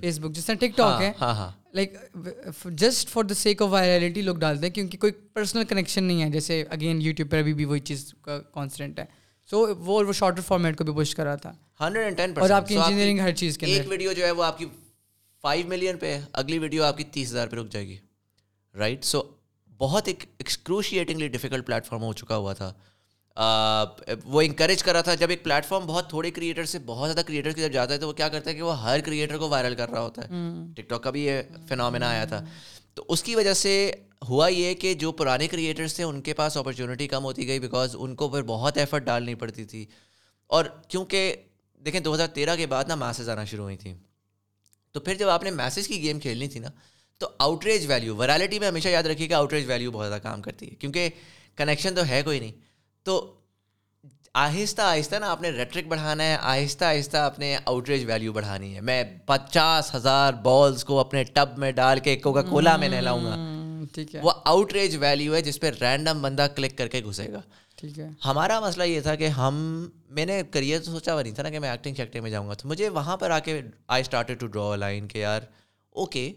فیس بک جس طرح ٹک ٹاک ہے۔ ہاں ہاں۔ Like just for the sake of virality لوگ ڈالتے ہیں کیونکہ کوئی پرسنل کنیکشن نہیں ہے۔ جیسے اگین یوٹیوب پر ابھی بھی وہی چیز کا کانسٹنٹ ہے۔ سو وہ وہ شارٹر فارمیٹ کو بھی پش کر رہا تھا۔ ہنڈریڈ اینڈ ٹین اور آپ کی انجینئرنگ ہر چیز کے ایک ویڈیو جو ہے وہ آپ کی فائیو ملین پہ ہے اگلی ویڈیو آپ کی تیس ہزار پہ رک جائے گی۔ رائٹ سو بہت ایک ایکسکروشیٹنگلی ڈیفیکلٹ پلیٹ فارم ہو چکا ہوا تھا۔ وہ انکریج کر رہا تھا جب ایک پلیٹ فارم بہت تھوڑے کریٹر سے بہت زیادہ کریٹر کی جب جاتا ہے تو وہ کیا کرتا ہے کہ وہ ہر کریٹر کو وائرل کر رہا ہوتا ہے۔ ٹک ٹاک کا بھی یہ فنامنا آیا تھا۔ تو اس کی وجہ سے ہوا یہ کہ جو پرانے کریٹرس تھے ان کے پاس اپرچونیٹی کم ہوتی گئی بیکاز ان کو پھر بہت ایفرٹ ڈالنی پڑتی تھی۔ اور کیونکہ دیکھیں دو ہزار تیرہ کے بعد نا میسز آنا شروع ہوئی تھیں۔ تو پھر جب آپ نے میسز کی گیم کھیلنی تھی نا تو آؤٹریج ویلیو ورالٹی میں ہمیشہ یاد رکھیے کہ آؤٹریج ویلیو بہت زیادہ کام کرتی ہے کیونکہ کنیکشن تو ہے کوئی نہیں۔ تو آہستہ آہستہ نا آپ نے ریٹرک بڑھانا ہے آہستہ آہستہ اپنے آؤٹریج ویلیو بڑھانی ہے۔ میں پچاس ہزار بالس کو اپنے ٹب میں ڈال کے کوکا کولا میں نہلاؤں گا۔ ٹھیک ہے۔ وہ آؤٹریج ویلیو ہے جس پہ رینڈم بندہ کلک کر کے گھسے گا۔ ٹھیک ہے۔ ہمارا مسئلہ یہ تھا کہ ہم میں نے کریئر تو سوچا ہوا نہیں تھا نا کہ میں ایکٹنگ شیکٹنگ میں جاؤں گا۔ تو مجھے وہاں پر آ کے I started to draw line کہ یار اوکے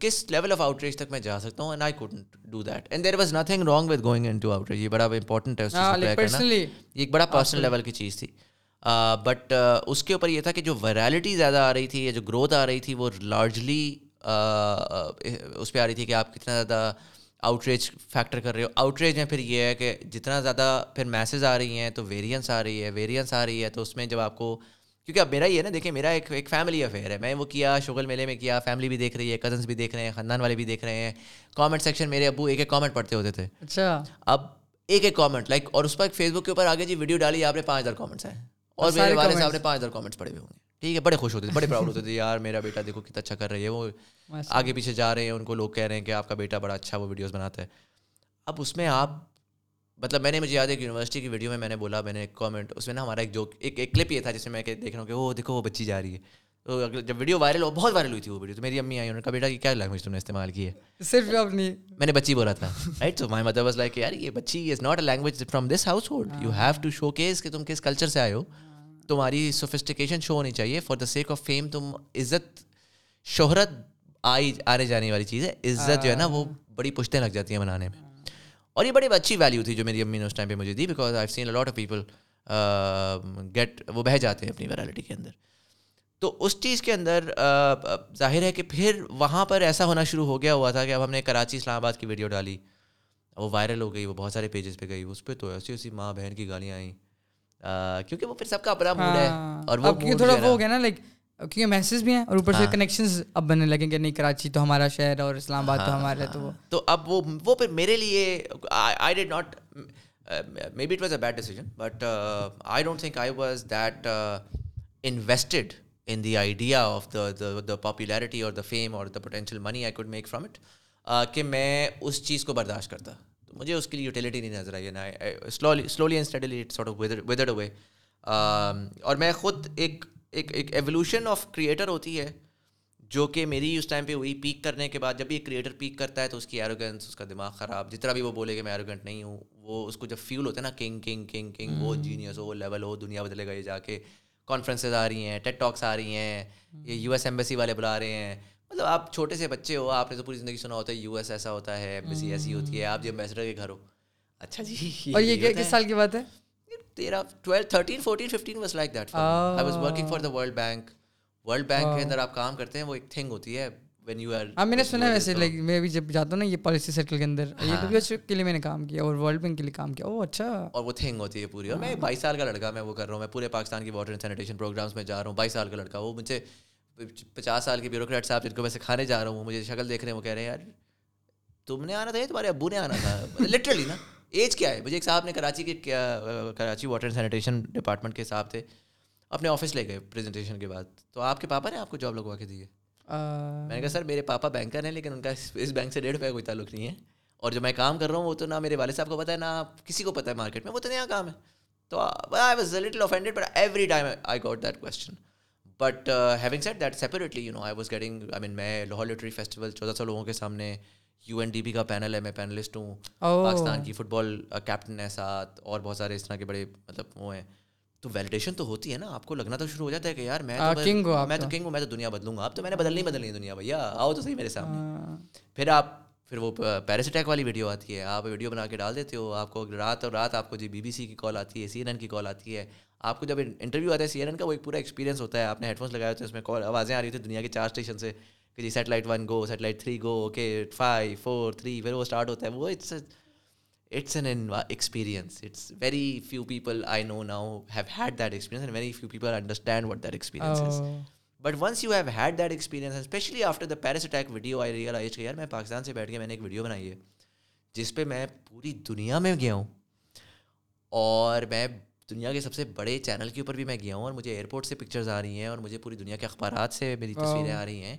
کس لیول آف آؤٹریج تک میں جا سکتا ہوں and I could do that and there was nothing wrong with going into to آؤٹریج یہ بڑا امپورٹنٹ ہے یہ ایک بڑا پرسنل لیول کی چیز تھی بٹ اس کے اوپر یہ تھا کہ جو ویرالٹی زیادہ آ رہی تھی یا جو گروتھ آ رہی تھی وہ لارجلی اس پہ آ رہی تھی کہ آپ کتنا زیادہ آؤٹریج فیکٹر کر رہے ہو آؤٹریج میں پھر یہ ہے کہ جتنا زیادہ پھر میسز آ رہی ہیں تو ویریئنس آ رہی ہے ویریئنس آ رہی ہے تو اس میں جب آپ کو کیونکہ اب میرا یہ ہے نا دیکھیں میرا ایک ایک فیملی افیئر ہے۔ میں وہ کیا شغل میلے میں کیا فیملی بھی دیکھ رہی ہے کزنس بھی دیکھ رہے ہیں خاندان والے بھی دیکھ رہے ہیں۔ کامنٹ سیکشن میرے ابو ایک ایک کامنٹ پڑھتے ہوتے تھے۔ اچھا۔ اب ایک ایک کامنٹ لائک اور اس پر فیس بک کے اوپر آگے جی ویڈیو ڈالی آپ نے پانچ ہزار کامنٹس ہیں۔ اور میرے والے صاحب نے پانچ ہزار کامنٹس پڑھے ہوئے ہوں گے۔ ٹھیک ہے بڑے خوش ہوتے تھے بڑے پراؤڈ ہوتے تھے۔ یار میرا بیٹا دیکھو کتنا اچھا کر رہی ہے وہ آگے پیچھے جا رہے ہیں ان کو لوگ کہہ رہے ہیں کہ آپ کا بیٹا بڑا اچھا وہ ویڈیوز بناتا ہے۔ اب اس میں آپ مطلب میں نے مجھے یاد ہے کہ یونیورسٹی کی ویڈیو میں میں نے بولا میں نے ایک کامنٹ اس میں نا ہمارا ایک جو ایک ایک کلپ یہ تھا جس میں میں دیکھ رہا ہوں کہ وہ دیکھو وہ بچی جا رہی ہے۔ تو جب ویڈیو وائرل ہو بہت وائرل ہوئی تھی وہ ویڈیو۔ تو میری امی آئی انہوں نے کہا بیٹا یہ کیا لینگویج تم نے استعمال کی ہے؟ صرف اپنی میں نے بچی بولا تھا۔ رائٹ تو مائی مدر واز لائک یار یہ بچی is not a language from this household you have to showcase کہ تم کس کلچر سے آئے ہو۔ تمہاری سوفسٹیکیشن شو ہونی چاہیے۔ For the sake of fame تم عزت شہرت آئی آنے جانے والی چیز ہے۔ عزت جو ہے نا وہ بڑی پشتیں لگ جاتی ہیں بنانے میں۔ اور یہ بڑی اچھی ویلیو تھی جو میری امی نے اس ٹائم پہ مجھے the because I seen lot of people get وہ بہہ جاتے ہیں اپنی ویرالٹی کے اندر۔ تو اس چیز کے اندر ظاہر ہے کہ پھر وہاں پر ایسا ہونا شروع ہو گیا ہوا تھا کہ اب ہم نے کراچی اسلام آباد کی ویڈیو ڈالی۔ وہ وائرل ہو گئی وہ بہت سارے پیجز پہ گئی اس پہ تو ایسی ایسی ماں بہن کی گالیاں آئیں۔ کیونکہ وہ پھر سب کا اپنا موڈ ہے ہاں۔ اور وہ تھوڑا وہ ہو گیا نا لائک کیونکہ میسز بھی ہیں اور اوپر سے کنیکشنز اب بننے لگیں گے نہیں کراچی تو ہمارا شہر اور اسلام آباد تو ہمارا ہے تو تو اب وہ وہ پھر میرے لیے I did not maybe it was a bad decision but I don't think I was that invested in the idea of the the popularity اور دا فیم اور the potential money I could make from it کہ میں اس چیز کو برداشت کرتا۔ تو مجھے اس کے لیے یوٹیلیٹی نہیں نظر آئی نا slowly and steadily it sort of away اور میں خود ایک ایک ایک ایولیوشن آف کریٹر ہوتی ہے جو کہ میری اس ٹائم پہ ہوئی پیک کرنے کے بعد جب بھی ایک کریٹر پیک کرتا ہے تو اس کی ایروگنس اس کا دماغ خراب جتنا بھی وہ بولے کہ میں ایروگنٹ نہیں ہوں وہ اس کو جب فیل ہوتا ہے نا کنگ کنگ کنگ کنگ وہ جینیس ہو وہ لیول ہو دنیا بدلے گا یہ جا کے کانفرنسز آ رہی ہیں ٹیٹ ٹاکس آ رہی ہیں یہ یو ایس ایمبیسی والے بلا رہے ہیں۔ مطلب آپ چھوٹے سے بچے ہو آپ نے تو پوری زندگی سنا ہوتا ہے یو ایس ایسا ہوتا ہے ایمبیسی ایسی ہوتی ہے آپ جب امبیسڈر کے گھر ہو۔ اچھا جی اور یہ کس سال کی بات ہے؟ تیرہ twelve thirteen fourteen fifteen was like that I was working for the World Bank World Bank کے اندر آپ کام کرتے ہیں وہ ایک تھنگ ہوتی ہے وین یو آر ہاں میں نے سنا ہے ویسے لائک میں بھی جب جاتا ہوں نا یہ پالیسی سرکل کے اندر یہ بھی کے لیے میں نے کام کیا اور ورلڈ بینک کے لیے کام کیا۔ او اچھا۔ اور وہ تھنگ ہوتی ہے پوری۔ اور میں بائیس سال کا لڑکا میں وہ کر رہا ہوں میں پورے پاکستان کی واٹر اینڈ سینیٹیشن پروگرامس میں جا رہا ہوں۔ بائیس سال کا لڑکا وہ مجھے پچاس سال کے بیوروکریٹ صاحب جن کو میں سکھانے جا رہا ہوں مجھے شکل دیکھ رہے ہیں وہ کہہ رہے ہیں یار تم نے آنا تھا یا تمہارے ابو نے آنا تھا۔ لٹرلی نا۔ ایج کیا ہے؟ مجھے ایک صاحب نے کراچی کے Karachi water and sanitation department کے صاحب تھے۔ اپنے آفس لے گئے پریزنٹیشن کے بعد۔ تو آپ کے پاپا نے آپ کو جاب لگوا کے دی ہے؟ میں نے کہا سر میرے پاپا بینکر ہیں لیکن ان کا اس بینک سے ڈیڑھ روپے کوئی تعلق نہیں ہے۔ اور جو میں کام کر رہا ہوں وہ تو نہ میرے والد صاحب کو پتہ ہے نہ کسی کو پتہ ہے مارکیٹ میں۔ وہ تو نیا کام ہے۔ تو I was little offended but every time I got that question but having set that separately you know I was getting I mean میں لاہور لٹری فیسٹیول چودہ سو لوگوں کے سامنے یو این ڈی بی کا پینل ہے میں پینلسٹ ہوں. پاکستان کی فٹ بال کیپٹن ہے ساتھ اور بہت سارے اس طرح کے بڑے مطلب وہ ہیں. تو ویلیڈیشن تو ہوتی ہے نا آپ کو لگنا تو شروع ہو جاتا ہے کہ یار میں میں تو کنگ ہوں میں تو دنیا بدلوں گا اب تو میں نے بدلنی بدلنی دنیا بھیا آؤ تو صحیح میرے سامنے۔ پھر آپ پھر وہ پیرس اٹیک والی ویڈیو آتی ہے آپ ویڈیو بنا کے ڈال دیتے ہو آپ کو رات اور رات آپ کو جی بی بی سی کی کال آتی ہے سی این این کی کال آتی ہے۔ آپ کو جب انٹرویو آتا ہے سی این این کا وہ ایک پورا ایکسپیرینس ہوتا ہے آپ نے ہیڈ فونس لگائے ہوتے ہیں اس میں کال آوازیں آ رہی تھی دنیا کے چار اسٹیشن سے۔ کہ جی satellite one go satellite three go okay five four three پھر وہ اسٹارٹ ہوتا ہے وہ it's it's an experience it's very few people I know now have had that experience and very few people understand what that experience but once you have had that experience especially after the Paris attack video I realize کہ یار میں پاکستان سے بیٹھ کے میں نے ایک video بنائی ہے جس پہ میں پوری دنیا میں گیا ہوں اور میں دنیا کے سب سے بڑے چینل کے اوپر بھی میں گیا ہوں اور مجھے ایئرپورٹ سے پکچرز آ رہی ہیں اور مجھے پوری دنیا کے اخبارات سے میری تصویریں آ رہی ہیں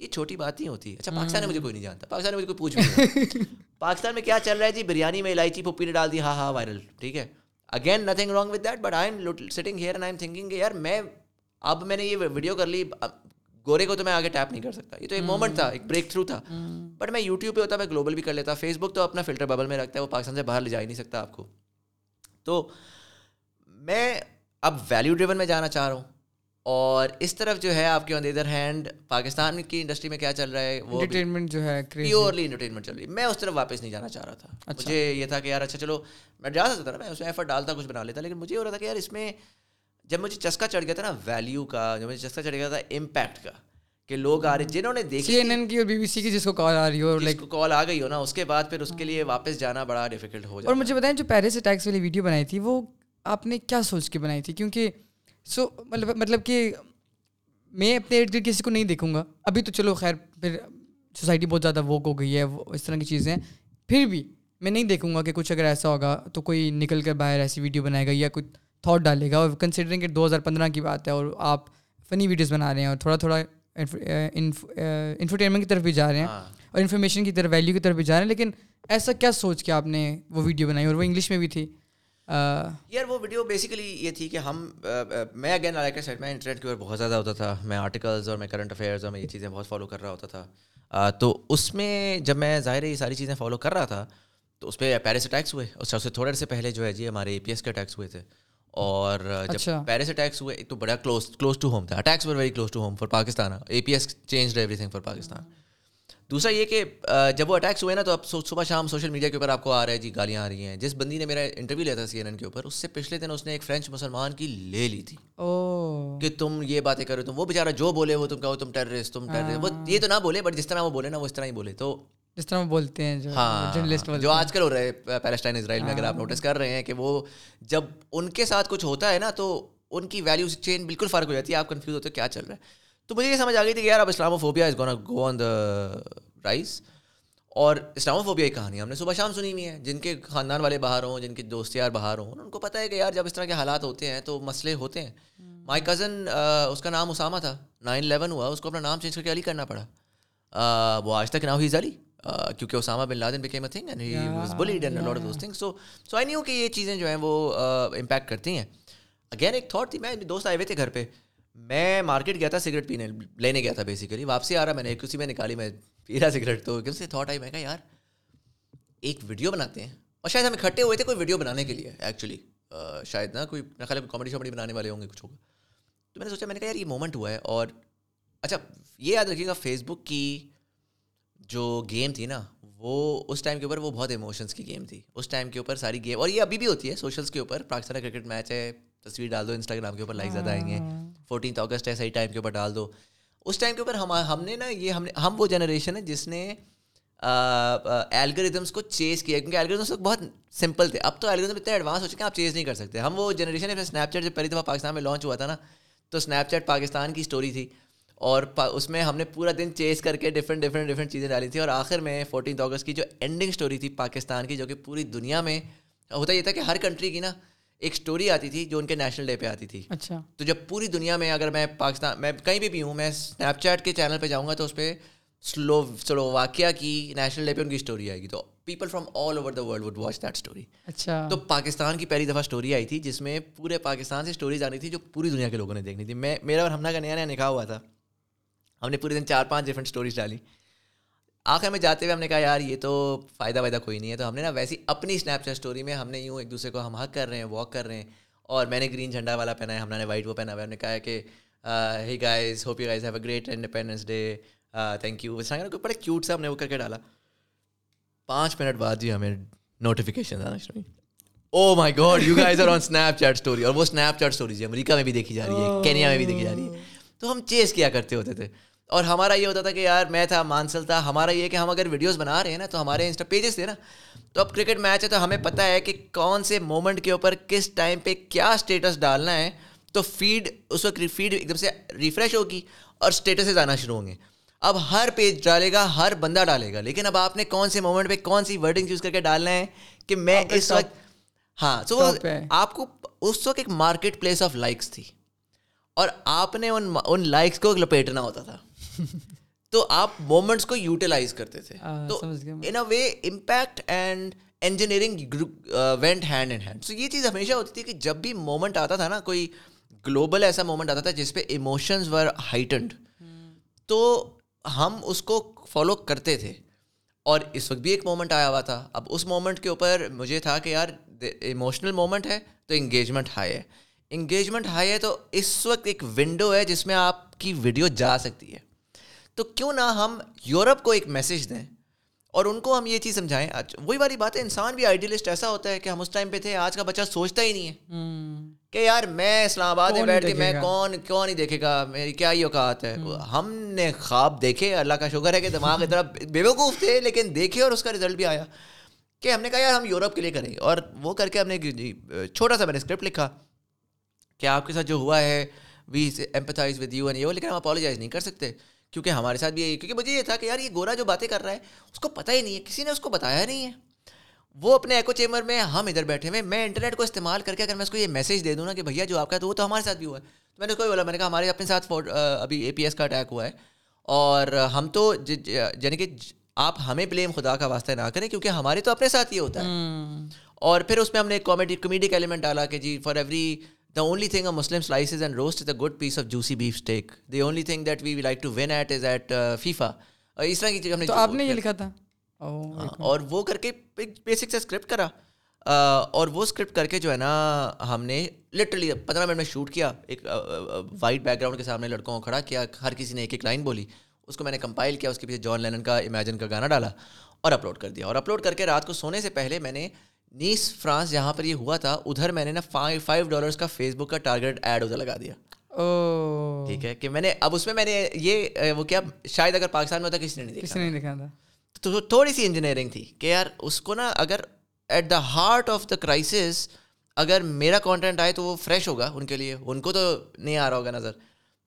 یہ چھوٹی بات ہی ہوتی۔ ہے اچھا پاکستان میں مجھے کوئی نہیں جانتا۔ پاکستان میں مجھے کوئی پوچھ بھی پاکستان میں کیا چل رہا ہے جی؟ بریانی میں الائچی پپی نے ڈال دی ہاں ہاں وائرل۔ ٹھیک ہے۔ Again nothing wrong with that but I am sitting here and I am thinking کہ یار میں اب میں نے یہ ویڈیو کر لی گورے کو تو میں آگے ٹیپ نہیں کر سکتا۔ یہ تو ایک مومنٹ تھا ایک بریک تھرو تھا بٹ میں یوٹیوب پہ ہوتا میں گلوبل بھی کر لیتا۔ فیس بک تو اپنا فلٹر ببل میں رکھتا ہے وہ پاکستان سے باہر لے جا ہی نہیں سکتا آپ کو۔ تو میں اب ویلیو ڈریون میں جانا چاہ رہا ہوں۔ اور اس طرف جو ہے آپ کے آن ادر ہینڈ پاکستان کی انڈسٹری میں کیا چل رہا ہے؟ وہ انٹرٹینمنٹ جو ہے پیورلی انٹرٹینمنٹ چل رہی ہے۔ میں اس طرف واپس نہیں جانا چاہ رہا تھا۔ مجھے یہ تھا کہ یار اچھا چلو میں جا سکتا تھا نا میں اس میں ایفرٹ ڈالتا کچھ بنا لیتا لیکن مجھے یہ ہو رہا تھا کہ یار اس میں جب مجھے چسکا چڑھ گیا تھا نا ویلیو کا جب مجھے چسکا چڑھ گیا تھا امپیکٹ کا کہ لوگ آ رہے جنہوں نے دیکھی سی این این کی اور بی بی سی کی جس کو کال آ رہی ہو لائک کال آ گئی ہو نا اس کے بعد پھر اس کے لیے واپس جانا بڑا ڈیفیکلٹ ہو جاتا۔ اور مجھے بتائیں جو پیرس اٹیکس والی ویڈیو بنائی تھی وہ آپ نے کیا سوچ کے بنائی تھی؟ کیونکہ سو مطلب مطلب کہ میں اپنے ارد گرد کسی کو نہیں دیکھوں گا. ابھی تو چلو خیر پھر سوسائٹی بہت زیادہ ووک ہو گئی ہے اس طرح کی چیزیں پھر بھی میں نہیں دیکھوں گا کہ کچھ اگر ایسا ہوگا تو کوئی نکل کر باہر ایسی ویڈیو بنائے گا یا کوئی تھاٹ ڈالے گا. اور کنسیڈرنگ کہ دو ہزار پندرہ کی بات ہے اور آپ فنی ویڈیوز بنا رہے ہیں اور تھوڑا تھوڑا انفرٹینمنٹ کی طرف بھی جا رہے ہیں اور انفارمیشن کی طرف ویلیو کی طرف بھی جا رہے ہیں لیکن ایسا کیا سوچ کے آپ نے وہ ویڈیو بنائی اور وہ انگلش میں بھی تھی؟ یار وہ ویڈیو بیسیکلی یہ تھی کہ ہم میں اگین لائک سائڈ میں انٹرنیٹ کے اوپر بہت زیادہ ہوتا تھا۔ میں آرٹیکلز اور میں کرنٹ افیئرز اور میں یہ چیزیں بہت فالو کر رہا ہوتا تھا۔ تو اس میں جب میں ظاہر یہ ساری چیزیں فالو کر رہا تھا تو اس پہ پیرس اٹیکس ہوئے۔ اس سے تھوڑے سے پہلے جو ہے جی ہمارے اے پی ایس کے اٹیکس ہوئے تھے۔ اور جب پیرس اٹیکس ہوئے تو بڑا کلوز کلوز ٹو ہوم تھا۔ Attacks were very close to home for Pakistan A P S change everything for Pakistan دوسرا یہ کہ جب وہ اٹیکس ہوئے نا تو اب صبح شام سوشل میڈیا کے اوپر آپ کو آ رہا ہے جی گالیاں آ رہی ہیں۔ جس بندی نے میرا انٹرویو لیا تھا سی این این کے اوپر اس سے پچھلے دن اس نے ایک فرینچ مسلمان کی لے لی تھی۔ کہ تم یہ باتیں کرو تم وہ بیچارہ جو بولے وہ تم کہو تم ٹیررسٹ تم ٹیررسٹ وہ یہ تو نہ بولے بٹ جس طرح وہ بولے نا وہ اس طرح ہی بولے۔ تو جس طرح بولتے ہیں جو ہاں۔ جو آج کل ہو رہے ہیں پیلسٹائن اسرائیل میں اگر آپ نوٹس کر رہے ہیں کہ وہ جب ان کے ساتھ کچھ ہوتا ہے نا تو ان کی ویلیو چین بالکل فرق ہو جاتی ہے۔ آپ کنفیوز ہوتے کیا چل رہا ہے؟ تو مجھے یہ سمجھ آ گئی تھی کہ یار اب Islamophobia is gonna go on the rise اور اسلام فوبیا کی کہانی ہم نے صبح شام سنی ہوئی ہے جن کے خاندان والے باہر ہوں جن کے دوست یار باہر ہوں ان کو پتہ ہے کہ یار جب اس طرح کے حالات ہوتے ہیں تو مسئلے ہوتے ہیں۔ مائی کزن اس کا نام اسامہ تھا نائن الیون ہوا اس کو اپنا نام چینج کر کے علی کرنا پڑا۔ وہ آج تک نام ہی علی۔ کیونکہ Osama bin Laden became a thing and he was blamed and of those thing so so I knew کہ یہ چیزیں جو ہیں وہ امپیکٹ کرتی ہیں۔ اگین ایک تھاٹ تھی میں دوست آئے ہوئے تھے گھر پہ۔ میں مارکیٹ گیا تھا سگریٹ پینے، لینے گیا تھا بیسیکلی واپسی آ رہا میں نے اسی میں نکالی، میں پی رہا سگریٹ تو ایک سے تھاٹ آئی؟ میں کہا، یار، ایک ویڈیو بناتے ہیں۔ اور شاید ہم اکٹھے ہوئے تھے کوئی ویڈیو بنانے کے لیے ایکچولی شاید نا کوئی نہ خیال کامیڈی شامیڈی بنانے والے ہوں گے، کچھ ہوگا۔ تو میں نے سوچا، میں نے کہا، یار، یہ مومنٹ ہوا ہے اور اچھا یہ یاد رکھیے گا فیس بک کی جو گیم تھی نا، وہ اس ٹائم کے اوپر وہ بہت ایموشنس کی گیم تھی۔ اس ٹائم کے اوپر ساری گیم اور یہ ابھی بھی ہوتی ہے سوشلس کے اوپر پاکستان کرکٹ میچ ہے تصویر ڈال دو انسٹاگرام کے اوپر لائک زیادہ آئیں گے۔ فورٹینتھ اگست ہے صحیح ٹائم کے اوپر ڈال دو۔ اس ٹائم کے اوپر ہم ہم نے نا یہ ہم نے ہم وہ جنریشن ہے جس نے الگریدمس کو چیز کیا۔ کیونکہ الگریدمس بہت سمپل تھے۔ اب تو الگریدم اتنے ایڈوانس ہو چکے ہیں آپ چیز نہیں کر سکتے۔ ہم وہ جنریشن ہے اسنیپ چیٹ جب پہلی دفعہ پاکستان میں لانچ ہوا تھا نا تو اسنیپ چیٹ پاکستان کی اسٹوری تھی۔ اور اس میں ہم نے پورا دن چیز کر کے ڈفرینٹ ڈفرینٹ ڈفرینٹ چیزیں ڈالی تھیں۔ اور آخر میں فورٹینتھ اگست کی جو اینڈنگ اسٹوری تھی پاکستان کی جو کہ پوری دنیا میں ہوتا یہ تھا کہ ہر کنٹری کی نا ایک اسٹوری آتی تھی جو ان کے نیشنل ڈے پہ آتی تھی۔ اچھا۔ تو جب پوری دنیا میں اگر میں پاکستان میں کہیں بھی بھی ہوں میں اسنیپ چیٹ کے چینل پہ جاؤں گا تو اس پہ سلو سلو واقعہ کی نیشنل ڈے پہ ان کی اسٹوری آئے گی۔ تو people from all over the world would watch that story اچھا۔ تو پاکستان کی پہلی دفعہ اسٹوری آئی تھی جس میں پورے پاکستان سے اسٹوریز آنی تھی جو پوری دنیا کے لوگوں نے دیکھنی تھی۔ میں میرا اور ہمنا کا نیا نیا نکاح ہوا تھا۔ ہم نے پورے دن چار پانچ ڈفرنٹ اسٹوریز ڈالی۔ آخر میں جاتے ہوئے ہم نے کہا یار یہ تو فائدہ وائدہ کوئی نہیں ہے۔ تو ہم نے نا ویسی اپنی اسنیپ چیٹ اسٹوری میں ہم نے یوں ایک دوسرے کو ہم حق کر رہے ہیں واک کر رہے ہیں۔ اور میں نے گرین جھنڈا والا پہنا ہے ہم نے وائٹ وہ پہنا ہوا ہے۔ ہم نے کہا ہے کہ hi guys hope you guys have a great independence day thank you بڑے کیوٹ سے ہم نے وہ کر کے ڈالا۔ پانچ منٹ بعد جی ہمیں نوٹیفیکیشن آنا شروع او my god you guys are on Snapchat story اور وہ اسنیپ چیٹ اسٹوری امریکہ میں بھی دیکھی جا رہی ہے کینیا میں بھی دیکھی جا رہی ہے۔ تو ہم چیز کیا کرتے ہوتے تھے۔ اور ہمارا یہ ہوتا تھا کہ یار میں تھا مانسل تھا۔ ہمارا یہ کہ ہم اگر ویڈیوز بنا رہے ہیں نا تو ہمارے انسٹا پیجز تھے نا۔ تو اب کرکٹ میچ ہے تو ہمیں پتہ ہے کہ کون سے مومنٹ کے اوپر کس ٹائم پہ کیا اسٹیٹس ڈالنا ہے۔ تو فیڈ اس وقت فیڈ ایک دم سے ریفریش ہوگی اور اسٹیٹسز آنا شروع ہوں گے۔ اب ہر پیج ڈالے گا ہر بندہ ڈالے گا۔ لیکن اب آپ نے کون سے مومنٹ پہ کون سی ورڈنگ یوز کر کے ڈالنا ہے کہ میں اس وقت ہاں تو آپ کو اس وقت ایک مارکیٹ پلیس آف لائکس تھی۔ اور آپ نے ان ان لائکس کو لپیٹنا ہوتا تھا۔ تو آپ مومنٹس کو یوٹیلائز کرتے تھے. تو in a way impact and engineering went hand and hand so یہ چیز ہمیشہ ہوتی تھی کہ جب بھی مومنٹ آتا تھا نا کوئی گلوبل ایسا مومنٹ آتا تھا جس پہ ایموشنز ور ہائٹنڈ تو ہم اس کو فالو کرتے تھے. اور اس وقت بھی ایک مومنٹ آیا ہوا تھا. اب اس مومنٹ کے اوپر مجھے تھا کہ یار ایموشنل مومنٹ ہے تو انگیجمنٹ ہائی ہے. انگیجمنٹ ہائی ہے تو اس وقت ایک ونڈو ہے جس میں آپ کی ویڈیو جا سکتی ہے. تو کیوں نہ ہم یورپ کو ایک میسج دیں اور ان کو ہم یہ چیز سمجھائیں؟ وہی والی بات ہے انسان بھی آئیڈیلسٹ ایسا ہوتا ہے کہ ہم اس ٹائم پہ تھے آج کا بچہ سوچتا ہی نہیں ہے۔ کہ یار میں اسلام آباد میں بیٹھ کے میں کون کون نہیں دیکھے گا؟ میری کیا ہی اوقات ہے؟ ہم نے خواب دیکھے اللہ کا شکر ہے کہ دماغ کی طرف بے وقوف تھے لیکن دیکھے اور اس کا رزلٹ بھی آیا کہ ہم نے کہا یار ہم یورپ کے لیے کریں۔ گے اور وہ کر کے ہم نے جی چھوٹا سا میں نے اسکرپٹ لکھا کہ آپ کے ساتھ جو ہوا ہے we empathize with you and یہ لیکن ہم اپالوجائز نہیں کر سکتے۔ کیونکہ ہمارے ساتھ بھی یہی کیونکہ مجھے یہ تھا کہ یار یہ گورا جو باتیں کر رہا ہے اس کو پتہ ہی نہیں ہے کسی نے اس کو بتایا نہیں ہے۔ وہ اپنے ایکو چیمبر میں ہم ادھر بیٹھے ہوئے میں انٹرنیٹ کو استعمال کر کے اگر میں اس کو یہ میسج دے دوں نا کہ بھیا جو آپ کا تو وہ تو ہمارے ساتھ بھی ہوا ہے۔ تو میں نے کوئی بولا میں نے کہا ہمارے اپنے ساتھ ابھی اے پی ایس کا اٹیک ہوا ہے۔ اور ہم تو یعنی کہ آپ ہمیں بلیم خدا کا واسطہ نہ کریں کیونکہ ہمارے تو اپنے ساتھ یہ ہوتا ہے۔ اور پھر اس میں ہم نے کامیڈی کمیڈی کا ایلیمنٹ ڈالا کہ جی for every the only thing Muslim slices and roast is a good piece of juicy beef steak the only thing that we like to win it is at FIFA اس طرح کی چیز ہم نے آپ نے یہ لکھا تھا؟ اور وہ کر کے بیسک سے اسکرپٹ کرا. اور وہ اسکرپٹ کر کے جو ہے نا ہم نے لٹرلی پندرہ منٹ میں شوٹ کیا. ایک وائٹ بیک گراؤنڈ کے سامنے لڑکوں کو کھڑا کیا ہر کسی نے ایک ایک لائن بولی. اس کو میں نے کمپائل کیا اس کے پیچھے جان لینن کا امیجن کا گانا ڈالا اور اپلوڈ کر دیا. اور اپلوڈ کر کے رات کو سونے سے پہلے میں نے نیس فرانس جہاں پر یہ ہوا تھا ادھر میں نے نا فائیو فائیو ڈالرس کا فیس بک کا ٹارگیٹ ایڈ ادھر لگا دیا۔ ٹھیک ہے کہ میں نے اب اس میں میں نے یہ وہ کیا شاید اگر پاکستان میں ہوتا کسی نے نہیں کسی نے دیکھا تھا۔ تو تھوڑی سی انجینئرنگ تھی کہ یار اس کو نا اگر at the heart of the crisis اگر میرا کانٹینٹ آئے تو وہ فریش ہوگا ان کے لیے۔ ان کو تو نہیں آ رہا ہوگا نظر۔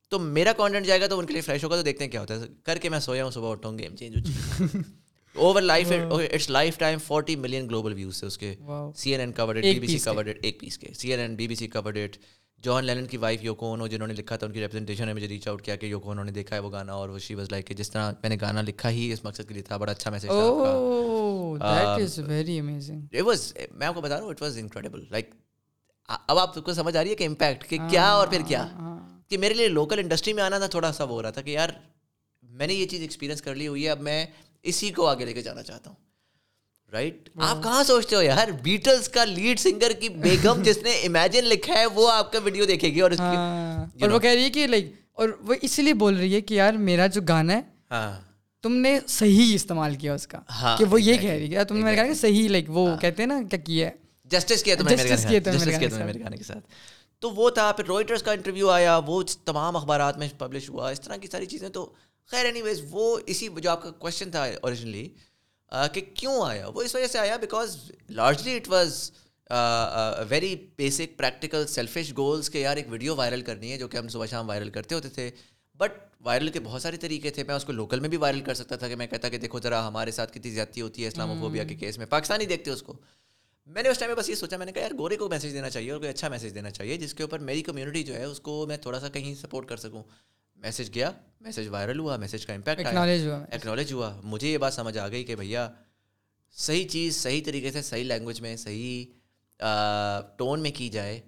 تو میرا کانٹینٹ جائے گا تو ان کے لیے فریش ہوگا تو دیکھتے ہیں کیا ہوتا ہے۔ کر کے میں سویا ہوں صبح اٹھوں game change over life it's lifetime forty million global views تھے اس کے C N N covered B B C covered ایک پیس کے C N N B B C covered John Lennon کی وائف جنہوں نے لکھا تھا ان کی ریپرزنٹیشن نے مجھے ریچ آؤٹ کیا کہ نے دیکھا ہے وہ گانا اور وہ شی واز لائک کہ جس طرح میں نے گانا لکھا ہی اس مقصد کے لیے تھا بڑا اچھا میسج واز میں آپ کو بتا رہا ہوں اٹ واز انکریڈیبل لائک اب آپ کو سمجھ آ رہی ہے کہ امپیکٹ کہ کیا اور پھر کیا کہ میرے لیے لوکل انڈسٹری میں آنا تھا تھوڑا سا وہ ہو رہا تھا کہ یار میں نے یہ چیز ایکسپیرینس کر لی ہوئی ہے اب میں اسی کو آگے لے کے جانا چاہتا ہوں۔ رائٹ آپ کہاں سوچتے ہو یار؟ بیٹلس کا لیڈ سنگر کی بیگم جس نے امیجن لکھا ہے وہ آپ کا ویڈیو دیکھے گی اور اور وہ کہہ رہی ہے کہ لائک اور وہ اس لیے بول رہی ہے کہ یار میرا جو گانا ہے ہاں۔ تم نے صحیح استعمال کیا اس کا۔ ہاں، کہ وہ یہ کہہ رہی ہے تم نے کہا کہ صحیح لائک وہ ہاں۔ کہتے ہیں نا کیا کیا ہے۔ جسٹس کیا میرے گانے کے ساتھ۔ تو وہ تھا پھر روئٹرس کا انٹرویو آیا وہ تمام اخبارات میں پبلش ہوا۔ اس طرح کی ساری چیزیں تو خیر اینی ویز وہ اسی جو آپ کا کوشچن تھا اوریجنلی کہ کیوں آیا؟ وہ اس وجہ سے آیا because largely it was very basic practical selfish goals کہ یار ایک ویڈیو وائرل کرنی ہے جو کہ ہم صبح شام وائرل کرتے ہوتے تھے. بٹ وائرل کے بہت سارے طریقے تھے. میں اس کو لوکل میں بھی وائرل کر سکتا تھا کہ میں کہتا کہ دیکھو ذرا ہمارے ساتھ کتنی زیادتی ہوتی ہے اسلام فوبیا کے کیس میں. پاکستانی دیکھتے اس کو. میں نے اس ٹائم میں بس یہ سوچا میں نے کہا یار گورے کو میسج دینا چاہیے اور کوئی اچھا میسج دینا چاہیے جس کے اوپر میری کمیونٹی جو ہے اس کو میں تھوڑا سا کہیں سپورٹ کر سکوں. میسیج گیا میسیج وائرل ہوا میسیج کا امپیکٹ ایکنالج ہوا. مجھے یہ بات سمجھ آ گئی کہ بھیا صحیح چیز صحیح طریقے سے صحیح لینگویج میں صحیح ٹون میں کی جائے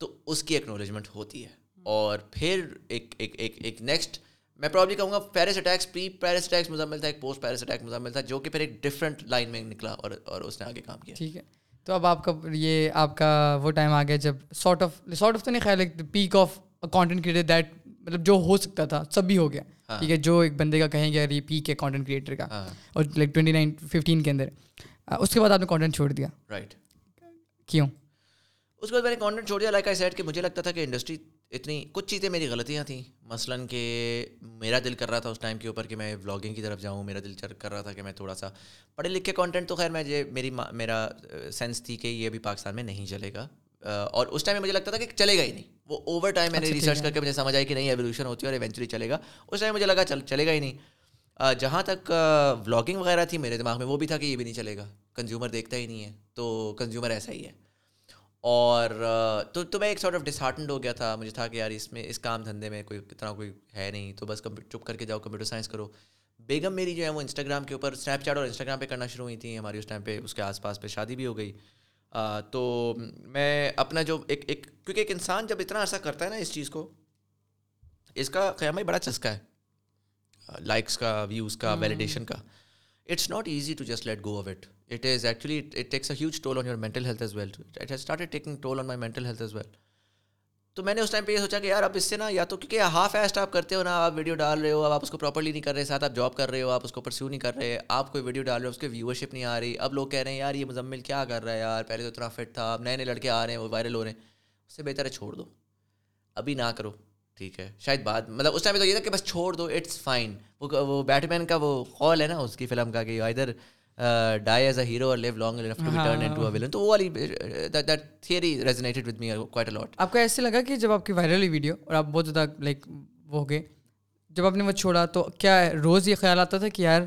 تو اس کی ایکنالجمنٹ ہوتی ہے. اور پھر ایک ایک ایک ایک نیکسٹ میں پرابلی کہوں گا Paris attacks pre Paris attacks Muzammil تھا ایک پوسٹ پیرس اٹیک مزمل تھا جو کہ پھر ایک ڈفرنٹ لائن میں نکلا اور اور اس نے آگے کام کیا. ٹھیک ہے. تو اب آپ کا یہ آپ کا وہ ٹائم آ گیا جب سارٹ آف سارٹ آف تو نہیں خیال peak of content creator that مطلب جو ہو سکتا تھا سب بھی ہو گیا۔ ہاں۔ ٹھیک ہے جو ایک بندے کا کہیں گے یہ پیک ہے کانٹینٹ کریٹر کا ہاں۔ اور لائک ٹوئنٹی نائن ففٹین کے اندر۔ اس کے بعد آپ نے کانٹینٹ چھوڑ دیا۔ رائٹ کیوں؟ اس کے بعد میں نے کانٹینٹ چھوڑ دیا۔ لائک آئی سیٹ کہ مجھے لگتا تھا کہ انڈسٹری اتنی کچھ چیزیں میری غلطیاں تھیں۔ مثلاً کہ میرا دل کر رہا تھا اس ٹائم کے اوپر کہ میں ولاگنگ کی طرف جاؤں میرا دل کر رہا تھا کہ میں تھوڑا سا پڑھے لکھے کانٹینٹ تو خیر میں یہ میری میرا سینس تھی کہ یہ ابھی پاکستان میں نہیں چلے گا۔ اور اس ٹائم میں مجھے لگتا تھا کہ چلے گا ہی نہیں۔ وہ اوور ٹائم میں نے ریسرچ اچھا، کر کے مجھے سمجھ آئی کہ نہیں ایولیوشن ہوتی ہے اور ایونچولی چلے گا۔ اس ٹائم مجھے لگا چل چلے گا ہی نہیں۔ جہاں تک ولاگنگ وغیرہ تھی میرے دماغ میں وہ بھی تھا کہ یہ بھی نہیں چلے گا۔ کنزیومر دیکھتا ہی نہیں ہے تو کنزیومر ایسا ہی ہے۔ اور تو تو میں ایک سارٹ آف ڈسہارٹنڈ ہو گیا تھا۔ مجھے تھا کہ یار اس میں اس کام دھندے میں کوئی اتنا کوئی ہے نہیں تو بس چپ کر کے جاؤ کمپیوٹر سائنس کرو۔ بیگم میری جو ہے وہ انسٹاگرام کے اوپر اسنیپ چیٹ اور انسٹاگرام پہ کرنا شروع ہوئی تھیں۔ ہماری اس ٹائم پہ اس کے آس پاس پہ شادی بھی ہو گئی۔ تو میں اپنا جو ایک ایک کیونکہ ایک انسان جب اتنا عرصہ کرتا ہے نا اس چیز کو اس کا قیام ہی بڑا چسکا ہے لائکس کا ویوز کا ویلیڈیشن کا۔ It's not easy to just let go of it it is actually it takes a huge toll on your mental health as well it has start taking toll on my mental health as well تو میں نے اس time پہ یہ سوچا کہ یار اب اس سے نا یا تو کیونکہ ہاف ایسٹ آپ کرتے ہو نا، آپ ویڈیو ڈال رہے ہو اب آپ اس کو پراپرلی نہیں کر رہے، ساتھ آپ جاب کر رہے ہو، آپ اس کو پرسیو نہیں کر رہے، آپ کوئی ویڈیو ڈال رہے ہو، اس کے ویورشپ نہیں آ رہی۔ اب لوگ کہہ رہے ہیں، یار یہ مزمل کیا کر رہا ہے یار؟ پہلے تو اتنا فٹ تھا، اب نئے نئے لڑکے آ رہے ہیں، وہ وائرل ہو رہے ہیں۔ اس سے بہتر ہے چھوڑ دو۔ ابھی نہ کرو، ٹھیک ہے۔ شاید بعد مطلب اس ٹائم تو یہ تھا کہ بس چھوڑ دو اٹس فائن وہ بیٹ مین کا وہ قول ہے نا، اس کی فلم کا کہ ادھر ڈائی ایز اے ہیرو اور live long to be turn into a villain تو وہ والی that theory resonated with me quite a lot آپ کو ایسے لگا کہ جب آپ کی وائرل ہوئی ویڈیو اور آپ بہت زیادہ لائک وہ ہو گئے جب آپ نے وہ چھوڑا تو کیا روز یہ خیال آتا تھا کہ یار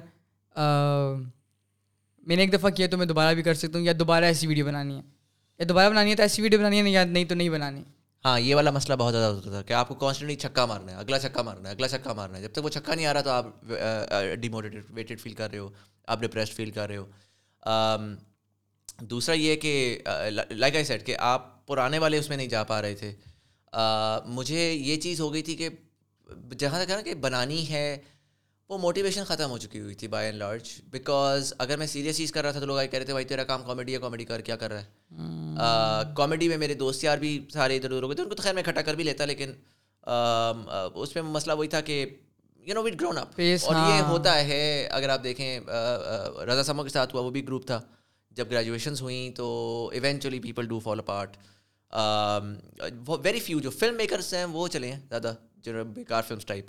میں نے ایک دفعہ کیا تو میں دوبارہ بھی کر سکتا ہوں یا دوبارہ ایسی ویڈیو بنانی ہے؟ یا دوبارہ بنانی ہے تو ایسی ویڈیو بنانی ہے یا نہیں تو نہیں بنانی؟ ہاں یہ والا مسئلہ بہت زیادہ ہوتا تھا کہ آپ کو کانسٹنٹلی چھکا مارنا ہے اگلا چھکا مارنا ہے اگلا چھکا مارنا ہے۔ جب تک وہ چھکا نہیں آ رہا تو آپ ڈیموٹیویٹیڈ فیل کر رہے ہو۔ آپ ڈپریسڈ فیل کر رہے ہو۔ دوسرا یہ کہ لائک آئی سیٹ کہ آپ پرانے والے اس میں نہیں جا پا رہے تھے۔ مجھے یہ چیز ہو گئی تھی کہ جہاں تک نا کہ بنانی ہے، وہ موٹیویشن ختم ہو چکی ہوئی تھی بائی اینڈ لارج بیکاز اگر میں سیریس چیز کر رہا تھا تو لوگ آئی کہہ رہے تھے، بھائی تیرا کام کامیڈی ہے کامیڈی کر، کیا کر رہا ہے؟ کامیڈی میں میرے دوست یار بھی سارے ادھر ادھر ہو گئے تھے، ان کو تو خیر میں کھٹا کر بھی لیتا، لیکن اس میں مسئلہ وہی تھا کہ you know what grown up اور یہ ہاں۔ ہوتا ہے اگر آپ دیکھیں رضا سمو کے ساتھ ہوا وہ بھی گروپ تھا۔ جب گریجویشنس ہوئیں تو eventually people do follow part very few جو فلم میکرس ہیں وہ چلے ہیں زیادہ جو بیکار فلمس ٹائپ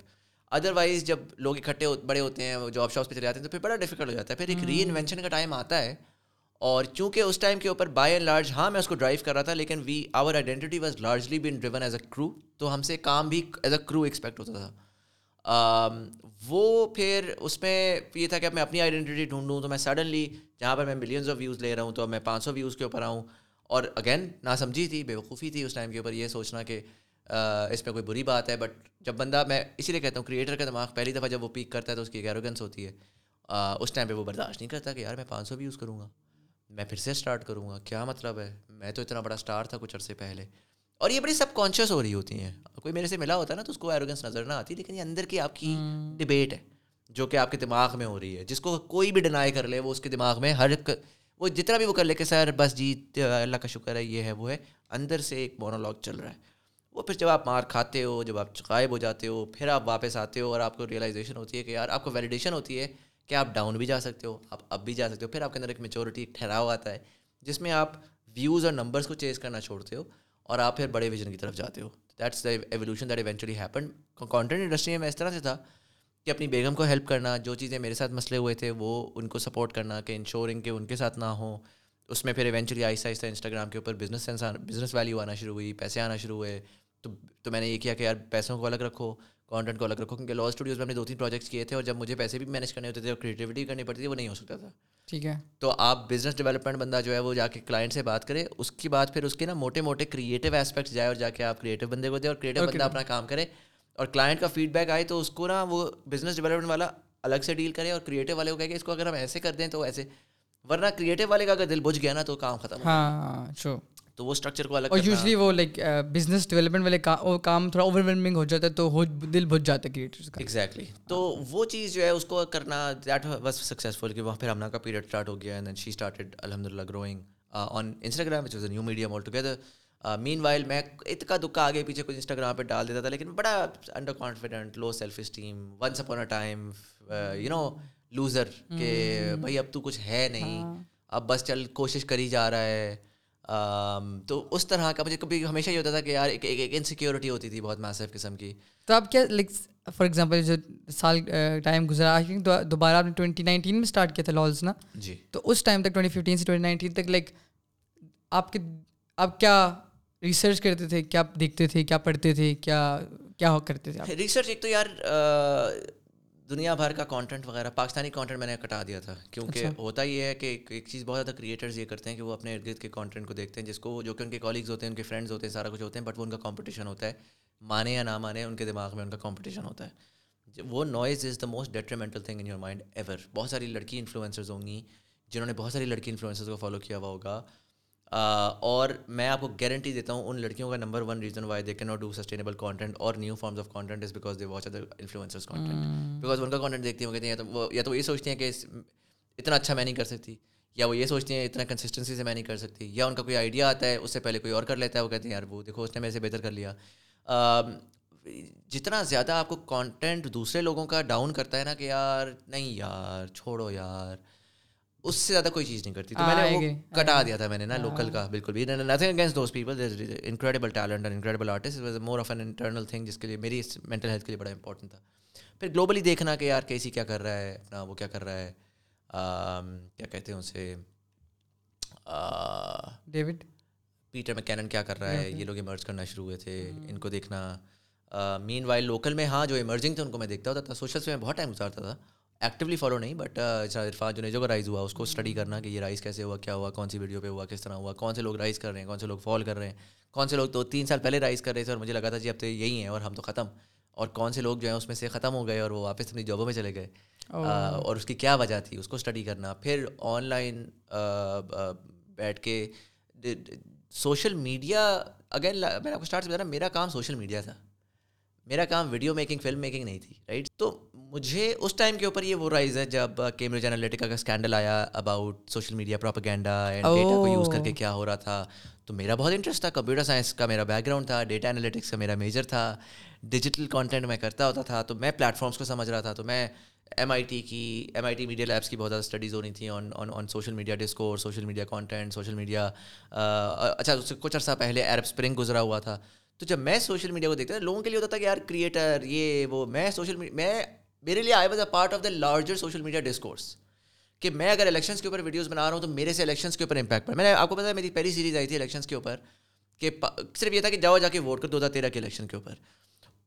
ادر وائز جب لوگ اکٹھے بڑے ہوتے ہیں جاب شاپس پہ چلے جاتے ہیں تو پھر بڑا ڈیفیکلٹ ہو جاتا ہے۔ پھر ایک ری انوینشن کا ٹائم آتا ہے۔ اور چونکہ اس ٹائم کے اوپر بائی اینڈ لارج ہاں میں اس کو ڈرائیو کر رہا تھا لیکن we our identity was largely been driven as a crew تو ہم سے کام بھی ایز اے کرو ایکسپیکٹ ہوتا تھا۔ وہ پھر اس میں یہ تھا کہ میں اپنی آئیڈینٹی ڈھونڈوں تو میں سڈنلی جہاں پر میں ملینز آف ویوز لے رہا ہوں تو اب میں پانچ سو ویوز کے اوپر آؤں۔ اور اگین نہ سمجھی تھی بے وقوفی تھی اس ٹائم کے اوپر یہ سوچنا کہ اس میں کوئی بری بات ہے۔ بٹ جب بندہ میں اسی لیے کہتا ہوں کریٹر کا دماغ پہلی دفعہ جب وہ پیک کرتا ہے تو اس کی ایک ایروگنس ہوتی ہے۔ اس ٹائم پہ وہ برداشت نہیں کرتا کہ یار میں پانچ سو ویوز کروں گا، میں پھر سے اسٹارٹ کروں گا۔ کیا مطلب ہے؟ میں تو اتنا بڑا اسٹار تھا کچھ عرصے پہلے۔ اور یہ بڑی سب کانشیس ہو رہی ہوتی ہیں۔ کوئی میرے سے ملا ہوتا ہے نا تو اس کو ایروگنس نظر نہ آتی لیکن یہ اندر کی آپ کی ڈبیٹ ہے جو کہ آپ کے دماغ میں ہو رہی ہے۔ جس کو کوئی بھی ڈینائی کر لے وہ اس کے دماغ میں ہر ایک وہ جتنا بھی وہ کر لے کہ سر بس جیت اللہ کا شکر ہے یہ ہے وہ ہے اندر سے ایک مونولاگ چل رہا ہے۔ وہ پھر جب آپ مار کھاتے ہو جب آپ غائب ہو جاتے ہو پھر آپ واپس آتے ہو اور آپ کو ریئلائزیشن ہوتی ہے کہ یار آپ کو ویلیڈیشن ہوتی ہے کہ آپ ڈاؤن بھی جا سکتے ہو آپ اب بھی جا سکتے ہو۔ پھر آپ کے اندر ایک میچورٹی ایک ٹھہراؤ آتا ہے جس میں آپ ویوز اور نمبرس کو چیز کرنا چھوڑتے ہو۔ اور آپ پھر بڑے ویژن کی طرف جاتے ہو۔ That's the evolution that eventually happen content industry میں اس طرح سے تھا کہ اپنی بیگم کو ہیلپ کرنا، جو چیزیں میرے ساتھ مسئلے ہوئے تھے وہ ان کو سپورٹ کرنا، کہ انشورنگ کہ ان کے ساتھ نہ ہوں اس میں پھر ایونچولی آہستہ آہستہ انسٹاگرام کے اوپر بزنس سینس بزنس ویلیو آنا شروع ہوئی، پیسے آنا شروع ہوئے۔ تو تو میں نے یہ کیا کہ یار، پیسوں کو الگ رکھو۔ کانٹینٹ کو الگ رکھو کیونکہ لا اسٹوڈیوز میں ہم نے دو تین پروجیکٹس کیے تھے اور جب مجھے پیسے بھی مینیج کرنے ہوتے تھے اور کریٹیوٹی کرنی پڑتی تھی وہ نہیں ہو سکتا تھا۔ ٹھیک ہے۔ تو آپ بزنس ڈیولپمنٹ بندہ جو ہے وہ جا کے کلائنٹ سے بات کرے اس کے بعد پھر اس کے نا موٹے موٹے کریٹیو اسپیکٹس جائے اور جا کے آپ کریٹیو بندے کو دیں اور کریٹیو بندہ اپنا کام کرے۔ اور کلائنٹ کا فیڈ بیک آئے تو اس کو نا وہ بزنس ڈیولپمنٹ والا الگ سے ڈیل کرے اور کریٹیو والے کو کہے کہ اس کو اگر ہم ایسے کر دیں تو ایسے۔ ورنہ کریٹیو والے کا اگر دل بجھ گیا نا تو کام ختم ہاں تو وہ اسٹرکچر کو الگ اور یوزلی وہ لائک بزنس ڈیولپمنٹ والے کام تھوڑا اوور ویلمنگ ہو جاتا ہے تو دل بھج جاتا ہے کریٹرس کا۔ ایگزیکٹلی تو وہ چیز جو ہے اس کو کرنا دیٹ واز سکسیزفل کہ وہاں پھر ہمنا کا پیریڈ اسٹارٹ ہو گیا اینڈ دین شی اسٹارٹیڈ الحمد للہ growing on Instagram which was a new medium altogether meanwhile میں اتکا دکا آگے پیچھے کچھ انسٹاگرام پہ ڈال دیتا تھا لیکن بڑا under confident low self esteem once upon a time you know loser کہ بھائی اب تو کچھ ہے نہیں اب بس چل کوشش کری جا رہا ہے۔ تو اس طرح کا مجھے کبھی ہمیشہ یہ ہوتا تھا کہ یار ایک انسیکیورٹی ہوتی تھی بہت میسو قسم کی۔ تو آپ کیا لائک فار ایگزامپل جو سال ٹائم گزرا دوبارہ آپ نے ٹوئنٹی نائنٹین میں اسٹارٹ کیا تھا لالس نا؟ جی۔ تو اس ٹائم تک ٹوئنٹی ففٹین سے ٹوئنٹی نائنٹین تک لائک آپ کے آپ کیا ریسرچ کرتے تھے؟ کیا دیکھتے تھے؟ کیا پڑھتے تھے؟ کیا کیا کرتے تھے ریسرچ ایک تو یار دنیا بھر کا کانٹینٹ وغیرہ پاکستانی کانٹینٹ میں نے کٹا دیا تھا۔ کیونکہ ہوتا یہ ہے کہ ایک چیز بہت زیادہ کریٹرز یہ کرتے ہیں کہ وہ اپنے ارد گرد کے کانٹینٹ کو دیکھتے ہیں جس کو جو کہ ان کے کالیگز ہوتے ہیں ان کے فرینڈز ہوتے ہیں سارا کچھ ہوتے ہیں بٹ وہ ان کا کمپٹیشن ہوتا ہے۔ مانے یا نہ مانے ان کے دماغ میں ان کا کمپٹیشن ہوتا ہے۔ وہ noise is the most detrimental thing in your mind ever بہت ساری لڑکی انفلوئنسرز ہوں گی جنہوں نے بہت ساری لڑکی انفلوئنسرز کو فالو کیا ہوا ہوگا۔ اور میں آپ کو گارنٹی دیتا ہوں ان لڑکیوں کا number one reason why they کی ناٹ ڈو سسٹینیبل کانٹینٹ اور new forms of content is because they watch other influencers content because ان کا کانٹینٹ دیکھتی ہوں کہتے ہیں وہ یا تو یہ سوچتی ہیں کہ اتنا اچھا میں نہیں کر سکتی یا وہ یہ سوچتی ہیں اتنا کنسسٹنسی سے میں نہیں کر سکتی یا ان کا کوئی آئیڈیا آتا ہے اس سے پہلے کوئی اور کر لیتا ہے وہ کہتے ہیں یار وہ دیکھو اس نے میرے سے بہتر کر لیا۔ جتنا زیادہ آپ کو کانٹینٹ دوسرے لوگوں کا ڈاؤن کرتا ہے نا کہ یار نہیں یار چھوڑو یار۔ اس سے زیادہ کوئی چیز نہیں کرتی۔ تو میں نے کٹا دیا تھا میں نے نا لوکل کا بالکل بھی۔ Nothing against those people incredible talent and incredible artist was more of an internal thing جس کے لیے میری مینٹل ہیلتھ کے لیے بڑا امپورٹنٹ تھا۔ پھر گلوبلی دیکھنا کہ یار کیسی کیا کر رہا ہے اپنا وہ کیا کر رہا ہے۔ کیا کہتے ہیں اسے؟ ڈیوڈ پیٹر میں کینن کیا کر رہا ہے؟ یہ لوگ ایمرج کرنا شروع ہوئے تھے ان کو دیکھنا۔ مین وائل لوکل میں ہاں جو ایمرجنگ تھے ان کو میں دیکھتا ہوتا تھا سوشل سے میں بہت ٹائم گزارتا تھا۔ ایکٹیولی فالو نہیں بٹ عرفان جو نیجو کا رائز ہوا اس کو اسٹڈی کرنا کہ یہ رائز کیسے ہوا کیا ہوا کون سی ویڈیو پہ ہوا کس طرح ہوا کون سے لوگ رائز کر رہے ہیں کون سے لوگ فال کر رہے ہیں کون سے لوگ تو تین سال پہلے رائز کر رہے تھے اور مجھے لگا تھا جی اب تو یہی ہیں اور ہم تو ختم۔ اور کون سے لوگ جو ہیں اس میں سے ختم ہو گئے اور وہ واپس اپنی جابوں میں چلے گئے۔ اور اس کی کیا وجہ تھی؟ اس کو اسٹڈی کرنا۔ پھر آن لائن بیٹھ کے سوشل میڈیا اگین میں نے آپ کو اسٹارٹ سے بتا رہا میرا کام سوشل میڈیا تھا۔ میرا کام ویڈیو میکنگ فلم میکنگ نہیں تھی رائٹ تو مجھے اس ٹائم کے اوپر یہ وہ رائز ہے جب کیمبرج انالیٹکا کا اسکینڈل آیا about social media propaganda and data کو یوز کر کے کیا ہو رہا تھا۔ تو میرا بہت انٹرسٹ تھا کمپیوٹر سائنس کا میرا بیک گراؤنڈ تھا ڈیٹا انالیٹکس کا میرا میجر تھا ڈیجیٹل کانٹینٹ میں کرتا ہوتا تھا۔ تو میں پلیٹفارمس کو سمجھ رہا تھا تو میں ایم آئی ٹی کی M I T media labs کی بہت زیادہ اسٹڈیز ہو رہی تھیں on on on social media discourse social media content social media اچھا اس سے کچھ عرصہ پہلے ایرب اسپرنگ گزرا ہوا تھا۔ تو جب میں سوشل میڈیا کو دیکھتا تھا لوگوں کے لیے ہوتا تھا کہ یار کریٹر یہ وہ میں سوشل میں میرے لیے I was a part of the larger social media discourse کہ میں اگر الیکشنس کے اوپر ویڈیوز بنا رہا ہوں تو میرے سے الیکشنس کے اوپر امپیکٹ پڑا میں نے آپ کو پتا ہے میری پہلی سیریز آئی تھی الیکشنس کے اوپر کہ صرف یہ تھا کہ جاؤ جا کے ووٹ کر دو ہزار تیرہ کے الیکشن کے اوپر۔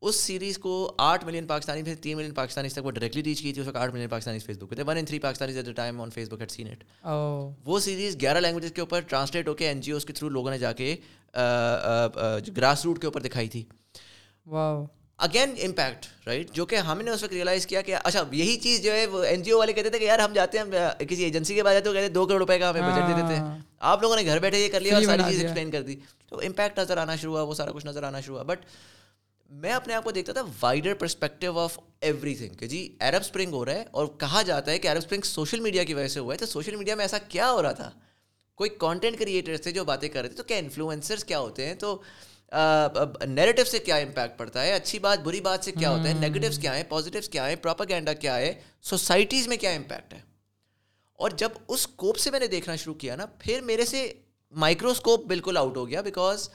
اس سیریز کو آٹھ ملین پاکستانی پھر تین ملین پاکستانی تک وہ ڈائریکٹلی ریچ کی تھی اس وقت آٹھ ملین پاکستانی فیس بک پہ تھے۔ One in three Pakistani at time on Facebook at seen it وہ سیریز گیارہ لینگویجز کے اوپر ٹرانسلیٹ ہو کے این جی اوز کے تھرو لوگوں نے جا کے گراس روٹ کے اوپر دکھائی تھی۔ اگین امپیکٹ رائٹ جو کہ ہم نے اس وقت ریئلائز کیا کہ اچھا یہی چیز جو ہے وہ این جی او والے کہتے تھے کہ یار ہم جاتے ہیں کسی ایجنسی کے بعد جاتے ہیں کہتے ہیں دو کروڑ روپے کا ہمیں بجٹ دے دیتے ہیں آپ لوگوں نے گھر بیٹھے یہ کر لیا اور ساری چیز ایکسپلین کر دی۔ تو امپیکٹ نظر آنا شروع ہوا وہ سارا کچھ نظر آنا شروع ہوا۔ بٹ میں اپنے آپ کو دیکھتا تھا wider perspective of everything کہ جی عرب اسپرنگ ہو رہا ہے اور کہا جاتا ہے کہ عرب اسپرنگ سوشل میڈیا کی وجہ سے ہوا ہے۔ تو سوشل میڈیا میں ایسا کیا ہو رہا تھا؟ کوئی کانٹینٹ کریٹرس تھے جو باتیں کر رہے تھے تو کیا انفلوئنسرس کیا ہوتے ہیں؟ تو نیریٹو سے کیا امپیکٹ پڑتا ہے؟ اچھی بات بری بات سے کیا ہوتا ہے؟ نیگیٹوس کیا ہیں؟ پازیٹیوس کیا ہیں؟ پراپاگینڈا کیا ہے؟ سوسائٹیز میں کیا امپیکٹ ہے؟ اور جب اس اسکوپ سے میں نے دیکھنا شروع کیا نا پھر میرے سے مائکروسکوپ بالکل آؤٹ ہو گیا بیکاز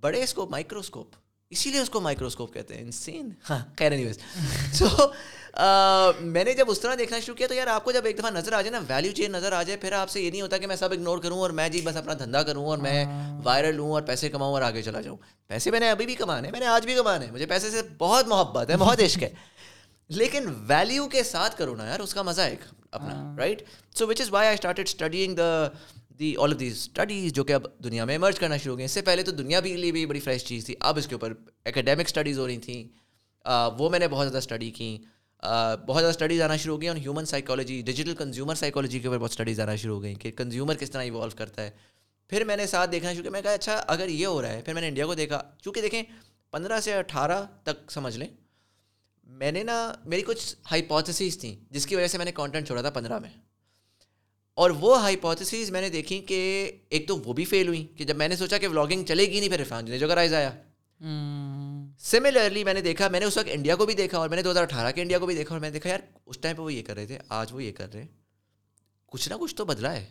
بڑے اسکوپ مائکروسکوپ اسی لیے اس کو مائکروسکوپ کہتے ہیں۔ انسین ہاں خیر سو میں نے جب اس طرح دیکھنا شروع کیا تو یار آپ کو جب ایک دفعہ نظر آ جائے نا ویلیو چین نظر آ جائے پھر آپ سے یہ نہیں ہوتا کہ میں سب اگنور کروں اور میں جی بس اپنا دھندا کروں اور میں وائرل ہوں اور پیسے کماؤں اور آگے چلا جاؤں۔ پیسے میں نے ابھی بھی کمانے میں نے آج بھی کمانے مجھے پیسے سے بہت محبت ہے بہت عشق ہے۔ لیکن ویلیو کے ساتھ کرو نا یار اس کا مزہ ایک اپنا right so which is why I started studying the the all of these studies جو کہ اب دنیا میں ایمرج کرنا شروع ہو گئی اس سے پہلے تو دنیا بھی لیے بھی بڑی فریش چیز تھی۔ اب اس کے اوپر اکیڈیمک اسٹڈیز ہو رہی تھیں۔ وہ میں نے بہت زیادہ اسٹڈی کیں بہت زیادہ اسٹڈیز آنا شروع ہو گئی اور human psychology digital consumer psychology کے اوپر بہت اسٹڈیز آنا شروع ہو گئی کہ کنزیومر کس طرح ایوالو کرتا ہے۔ پھر میں نے ساتھ دیکھنا شروع کیا، میں کہا اچھا اگر یہ ہو رہا ہے، پھر میں نے انڈیا کو دیکھا۔ چونکہ دیکھیں، پندرہ سے اٹھارہ تک سمجھ لیں، میں نے نا، میری کچھ ہائیپوتھسیز تھیں، جس کی وجہ سے میں نے کانٹینٹ چھوڑا تھا پندرہ میں۔ اور وہ ہائیپوتھسیز میں نے دیکھی کہ ایک تو وہ بھی فیل ہوئی کہ جب میں نے سوچا کہ ولاگنگ چلے گی نہیں پھر عرفان جی جو کا رائز آیا۔ سملرلی میں نے دیکھا، میں نے اس وقت انڈیا کو بھی دیکھا اور میں نے دو ہزار اٹھارہ کے انڈیا کو بھی دیکھا اور میں نے دیکھا، یار، اس ٹائم پہ وہ یہ کر رہے تھے، آج وہ یہ کر رہے ہیں۔ کچھ نہ کچھ تو بدلا ہے۔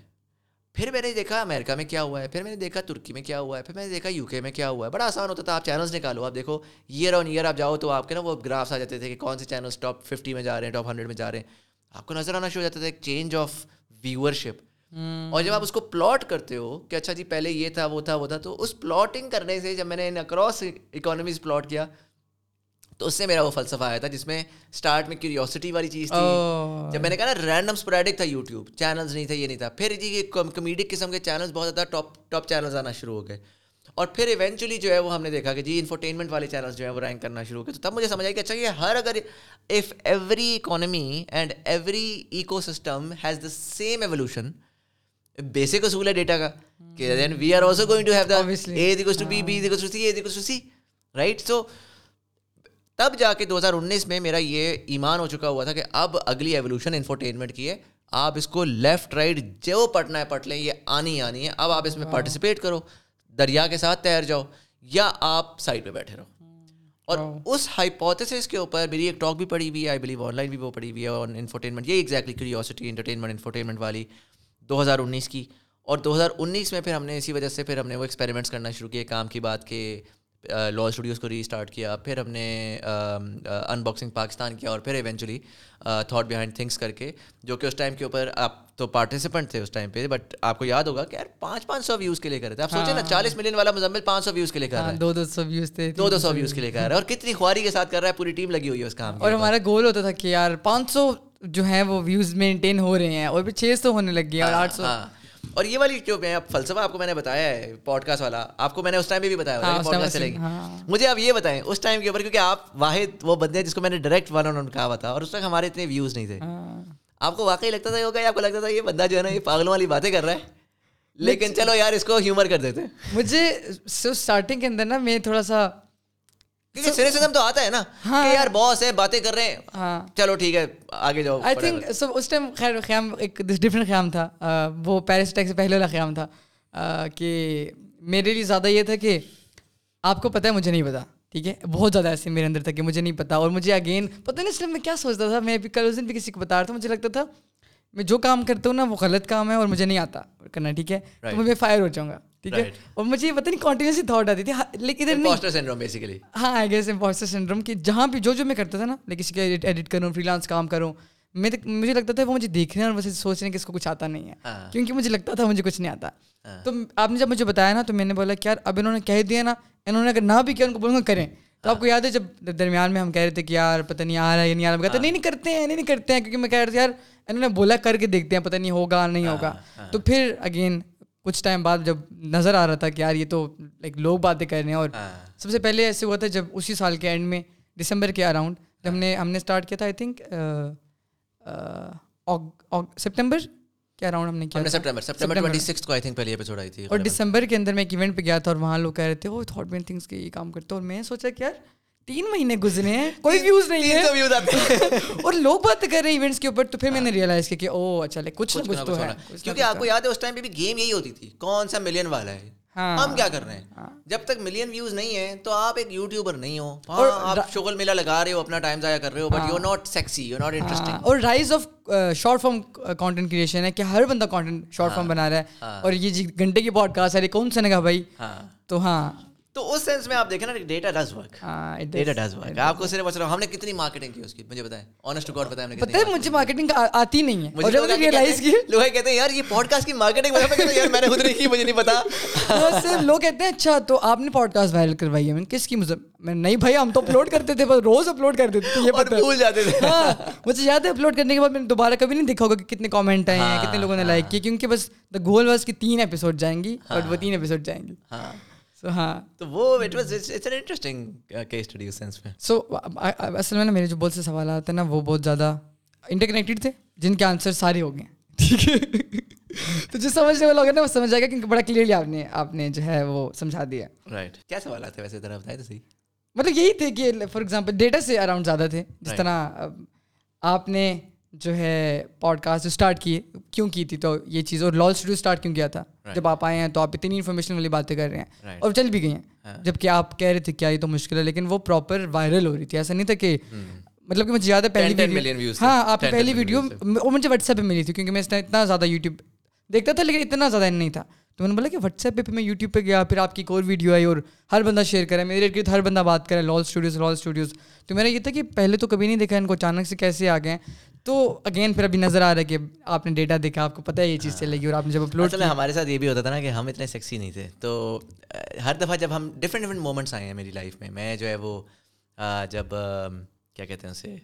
پھر میں نے دیکھا امریکہ میں کیا ہوا ہے، پھر میں نے دیکھا ترکی میں کیا ہوا ہے، پھر میں نے دیکھا یو کے میں کیا ہوا ہے۔ بڑا آسان ہوتا تھا، آپ چینلس نکالو، آپ دیکھو ایئر آن ایئر آپ جاؤ تو آپ کے نا وہ گرافس آ جاتے تھے کہ کون سے چینلس ٹاپ ففٹی میں جا رہے ہیں ٹاپ ہنڈریڈ میں جا رہے ہیں۔ آپ کو نظر آنا شروع ہو جاتا تھا، ایک چینج آف ویورشپ اور جب آپ اس کو پلاٹ کرتے ہو کہ اچھا جی پہلے یہ تھا وہ تھا وہ تھا تو اس پلاٹنگ کرنے سے جب میں نے اکراس اکانومیز پلاٹ کیا تو اس سے میرا وہ فلسفہ آیا تھا جس میں اسٹارٹ میں کیوریوسٹی والی چیز تھی۔ جب میں نے کہا نا رینڈم اسپوریڈک تھا یوٹیوب چینلز نہیں تھا یہ نہیں تھا۔ پھر جی یہ کمیڈک قسم کے چینلز بہت زیادہ ٹاپ ٹاپ چینلز آنا شروع ہو گئے۔ اور پھر ایونچولی جو ہے وہ ہم نے دیکھا کہ جی انفرٹینمنٹ والے چینلز جو ہے وہ رینک کرنا شروع ہو گئے۔ تو تب مجھے سمجھ آئی کہ اچھا یہ ہر اگر if every economy and every ecosystem has the same evolution basic اصول ہے ڈیٹا کا کہ then we are also going to have the A to B B to C A to C right so تب جا کے دو ہزار انیس میں میرا یہ ایمان ہو چکا ہوا تھا کہ اب اگلی ایولیوشن انفرٹینمنٹ کی ہے آپ اس کو لیفٹ رائٹ جو پٹنا ہے پٹ لیں یہ آنی آنی ہے اب آپ اس میں پارٹیسپیٹ کرو دریا کے ساتھ تیر جاؤ یا آپ سائڈ پہ بیٹھے رہو اور اس ہائیپوتھس کے اوپر میری ایک ٹاک بھی پڑھی ہوئی ہے آئی بلیو آن لائن بھی وہ پڑھی ہوئی ہے اور انفرٹینمنٹ یہ ایگزیکٹلی کریوسٹی انٹرٹینمنٹ انفرٹینمنٹ والی دو ہزار انیس کی اور دو ہزار انیس میں پھر ہم نے اسی وجہ سے پھر ہم نے وہ ایکسپیریمنٹس کرنا شروع کیے کام کی بات کہ لا اسٹوڈیوز کو ری اسٹارٹ کیا پھر ہم نے ان باکسنگ پاکستان کیا اور پھر ایونچولی تھاٹ بیہائنڈ تھنگس کر کے جو کہ اس ٹائم کے اوپر آپ تو پارٹیسپینٹ تھے اس ٹائم پہ بٹ آپ کو یاد ہوگا کہ یار پانچ پانچ سو ویوز کے لے کر تھے۔ آپ سوچیں نا ہاں۔ چالیس ملین والا مزمل پانچ سو ویوز کے لے کر دو دو سو ویوز تھے دو دو سو ویوز کے لے کر اور کتنی خواری کے ساتھ کر رہا ہے پوری ٹیم لگی ہوئی ہے اس کام اور ہمارا گول ہوتا تھا کہ یار پانچ سو جو ہے وہ ویوز مینٹین ہو رہے ہیں اور پھر چھ سو ہونے لگ گیا اور آٹھ سو ہاں۔ اور یہ والی جو میں فلسفہ آپ کو میں نے بتایا ہے پوڈ کاسٹ والا آپ کو میں نے اس ٹائم بھی بتایا ہاں، چلے گی ہاں۔ مجھے آپ یہ بتائیں اس ٹائم کے اوپر کیونکہ آپ واحد وہ بندے جس کو میں نے ڈائریکٹ ون آن کہا ہوا تھا اور اس تک ہمارے اتنے ویوز نہیں تھے ہاں۔ آپ کو واقعی لگتا تھا ہوگا آپ کو لگتا تھا یہ بندہ جو ہے نا یہ پاگلوں والی باتیں کر رہا ہے لیکن چلو یار اس کو ہیومر کر دیتے مجھے اسٹارٹنگ کے اندر نا میں تھوڑا سا کیونکہ تو آتا ہے نا ہاں۔ کہ یار باس ہے باتیں کر رہے ہیں۔ ہاں۔ چلو ٹھیک ہے آگے جاؤ I think sub us time خیر قیام ایک ڈفرینٹ قیام تھا۔ وہ پیرس اٹیک سے پہلے والا قیام تھا۔ کہ میرے لیے زیادہ یہ تھا کہ آپ کو پتہ ہے مجھے نہیں پتا ٹھیک ہے؟ بہت زیادہ ایسے میرے اندر تھا کہ مجھے نہیں پتا اور مجھے اگین پتہ نہیں اس لیے میں کیا سوچتا تھا۔ میں بھی کل اس دن بھی کسی کو بتا رہا تھا مجھے لگتا تھا میں جو کام کرتا ہوں نا وہ غلط کام ہے اور مجھے نہیں آتا کرنا ٹھیک ہے؟ تو میں فائر ہو جاؤں گا۔ ٹھیک ہے؟ اور مجھے پتہ نہیں کنٹینیوسلی تھاٹ آتی تھی ادھر بیسیکلی ہاں آئی گیس امپوسٹر سنڈروم کہ جہاں بھی جو جو میں کرتا تھا نا لائک کسی کا ایڈٹ کروں فری لانس کام کروں میں مجھے لگتا تھا وہ مجھے دیکھ رہے ہیں اور ویسے سوچ رہے ہیں کہ اس کو کچھ آتا نہیں ہے۔ کیونکہ مجھے لگتا تھا مجھے کچھ نہیں آتا۔ تو آپ نے جب مجھے بتایا نا تو میں نے بولا کہ یار اب انہوں نے کہہ دیا نا انہوں نے اگر نہ بھی کیا ان کو بولوں گا کریں۔ تو آپ کو یاد ہے جب درمیان میں ہم کہہ رہے تھے کہ یار پتہ نہیں آ رہا ہے یا نہیں آ رہا کہتے نہیں نہیں کرتے ہیں نہیں نہیں کرتے ہیں کیونکہ میں کہہ رہا تھا یار انہوں نے بولا کر کے دیکھتے ہیں پتہ نہیں ہوگا نہیں ہوگا۔ تو پھر اگین کچھ ٹائم بعد جب نظر آ رہا تھا کہ یار یہ تو لائک لوگ باتیں کر رہے ہیں اور سب سے پہلے ایسے ہوا تھا جب اسی سال کے اینڈ میں دسمبر کے اراؤنڈ جب ہم نے ہم نے اسٹارٹ کیا تھا آئی تھنک سپٹمبر کے اراؤنڈ ہم نے کیا اور دسمبر کے اندر میں ایک ایونٹ پہ گیا تھا اور وہاں لوگ کہہ رہے تھے وہ تھاٹ مین تھنگس کے یہ کام کرتے اور میں سوچا کہ یار تین مہینے گزرے ہیں کوئی ویوز نہیں ہے۔ اور لوگ بات کر رہے ہیں ایونٹس کے اوپر تو پھر میں نے ریئلائز کیا کہ او اچھا کچھ نہ کچھ تو ہے کیونکہ آپ کو یاد ہے اس ٹائم پہ بھی گیم یہی ہوتی تھی کون سا ملین والا ہے؟ ہم کیا کر رہے ہیں؟ جب تک ملین ویوز نہیں ہے تو آپ ایک یوٹیوبر نہیں ہو۔ آپ شغل میلہ لگا رہے ہو اپنا ٹائم ضائع کر رہے ہو but you not sexy you not interesting اور rise of short form content creation ہے کہ ہر بندہ کانٹینٹ شارٹ فارم بنا رہا ہے۔ اور یہ گھنٹے کی پوڈ کاسٹ ہے کون سا نے کہا بھائی؟ تو ہاں۔ تو اس سینس میں آپ دیکھیں نا data does work data does work آپ کو صرف ہم نے کتنی مارکیٹنگ کی اس کی؟ مجھے بتائیں. آنسٹ ٹو گاڈ بتائیں ہم نے پتہ ہے مجھے مارکیٹنگ آتی نہیں ہے. اور جب میں ریئلائز کی لوگ کہتے ہیں یار یہ پوڈ کاسٹ کی مارکیٹنگ میں ہیں یار میں نے خود نہیں کی مجھے نہیں پتا. سے لوگ کہتے ہیں اچھا تو آپ نے پوڈ کاسٹ وائرل کروائی ہے۔ میں کس کی مطلب میں نہیں بھائی ہم تو اپلوڈ کرتے تھے بس روز اپلوڈ کرتے تھے یہ پتہ بھول جاتے تھے۔ ہاں مجھے یاد ہے اپلوڈ کرنے کے بعد میں نے دوبارہ کبھی نہیں دیکھا ہوگا کہ کتنے کامنٹ آئے ہیں کتنے لوگوں نے لائک کیے کیونکہ بس دا گول واز کہ تین ایپیسوڈ جائیں گی اور وہ تین ایپیسوڈ جائیں گی۔ ہاں۔ تو وہ انٹرسٹنگ کیس اسٹڈی اس سینس میں سو اصل میں نا میرے جو بہت سے سوالات ہیں نا وہ بہت زیادہ انٹر کنیکٹیڈ تھے جن کے آنسر سارے ہو گئے ٹھیک ہے تو جو سمجھنے والا ہوگا نا وہ سمجھ جائے گا کیونکہ بڑا کلیئرلی آپ نے آپ نے جو ہے وہ سمجھا دیا رائٹ کیا سوالات ہیں ویسے ذرا بتائیں تو صحیح مطلب یہی تھے کہ فار ایگزامپل ڈیٹا سے اراؤنڈ زیادہ تھے جس طرح آپ نے جو ہے پوڈ کاسٹ اسٹارٹ کیے کیوں کی تھی تو یہ چیز اور لال اسٹوڈیو اسٹارٹ کیوں کیا تھا؟ جب آپ آئے ہیں تو آپ اتنی انفارمیشن والی باتیں کر رہے ہیں اور چل بھی گئی ہیں۔ جبکہ آپ کہہ رہے تھے کیا یہ تو مشکل ہے لیکن وہ پراپر وائرل ہو رہی تھی۔ ایسا نہیں تھا کہ مطلب کہ مجھے یاد ہے پہلی ہاں آپ کی پہلی ویڈیو وہ مجھے واٹس ایپ پہ ملی تھی کیونکہ میں اتنا زیادہ یوٹیوب دیکھتا تھا لیکن اتنا زیادہ نہیں تھا۔ تو میں نے بولا کہ واٹس ایپ پہ میں یوٹیوب پہ گیا پھر آپ کی ایک اور ویڈیو آئی اور ہر بندہ شیئر کرے میرے ارد ہر بندہ بات کرے لال اسٹوڈیوز لال اسٹوڈیوز تو میرا یہ تھا کہ پہلے تو کبھی نہیں دیکھا ان کو اچانک سے کیسے آ گئے تو اگین پھر ابھی نظر آ رہا ہے کہ آپ نے ڈیٹا دیکھا آپ کو پتہ ہے یہ چیز چلے گی اور آپ نے جب اپلوڈ ہمارے ساتھ یہ بھی ہوتا تھا نا کہ ہم اتنے سیکسی نہیں تھے۔ تو ہر دفعہ جب ہم ڈفرینٹ ڈفرینٹ مومنٹس آئے ہیں میری لائف میں میں جو ہے وہ جب کیا کہتے ہیں اسے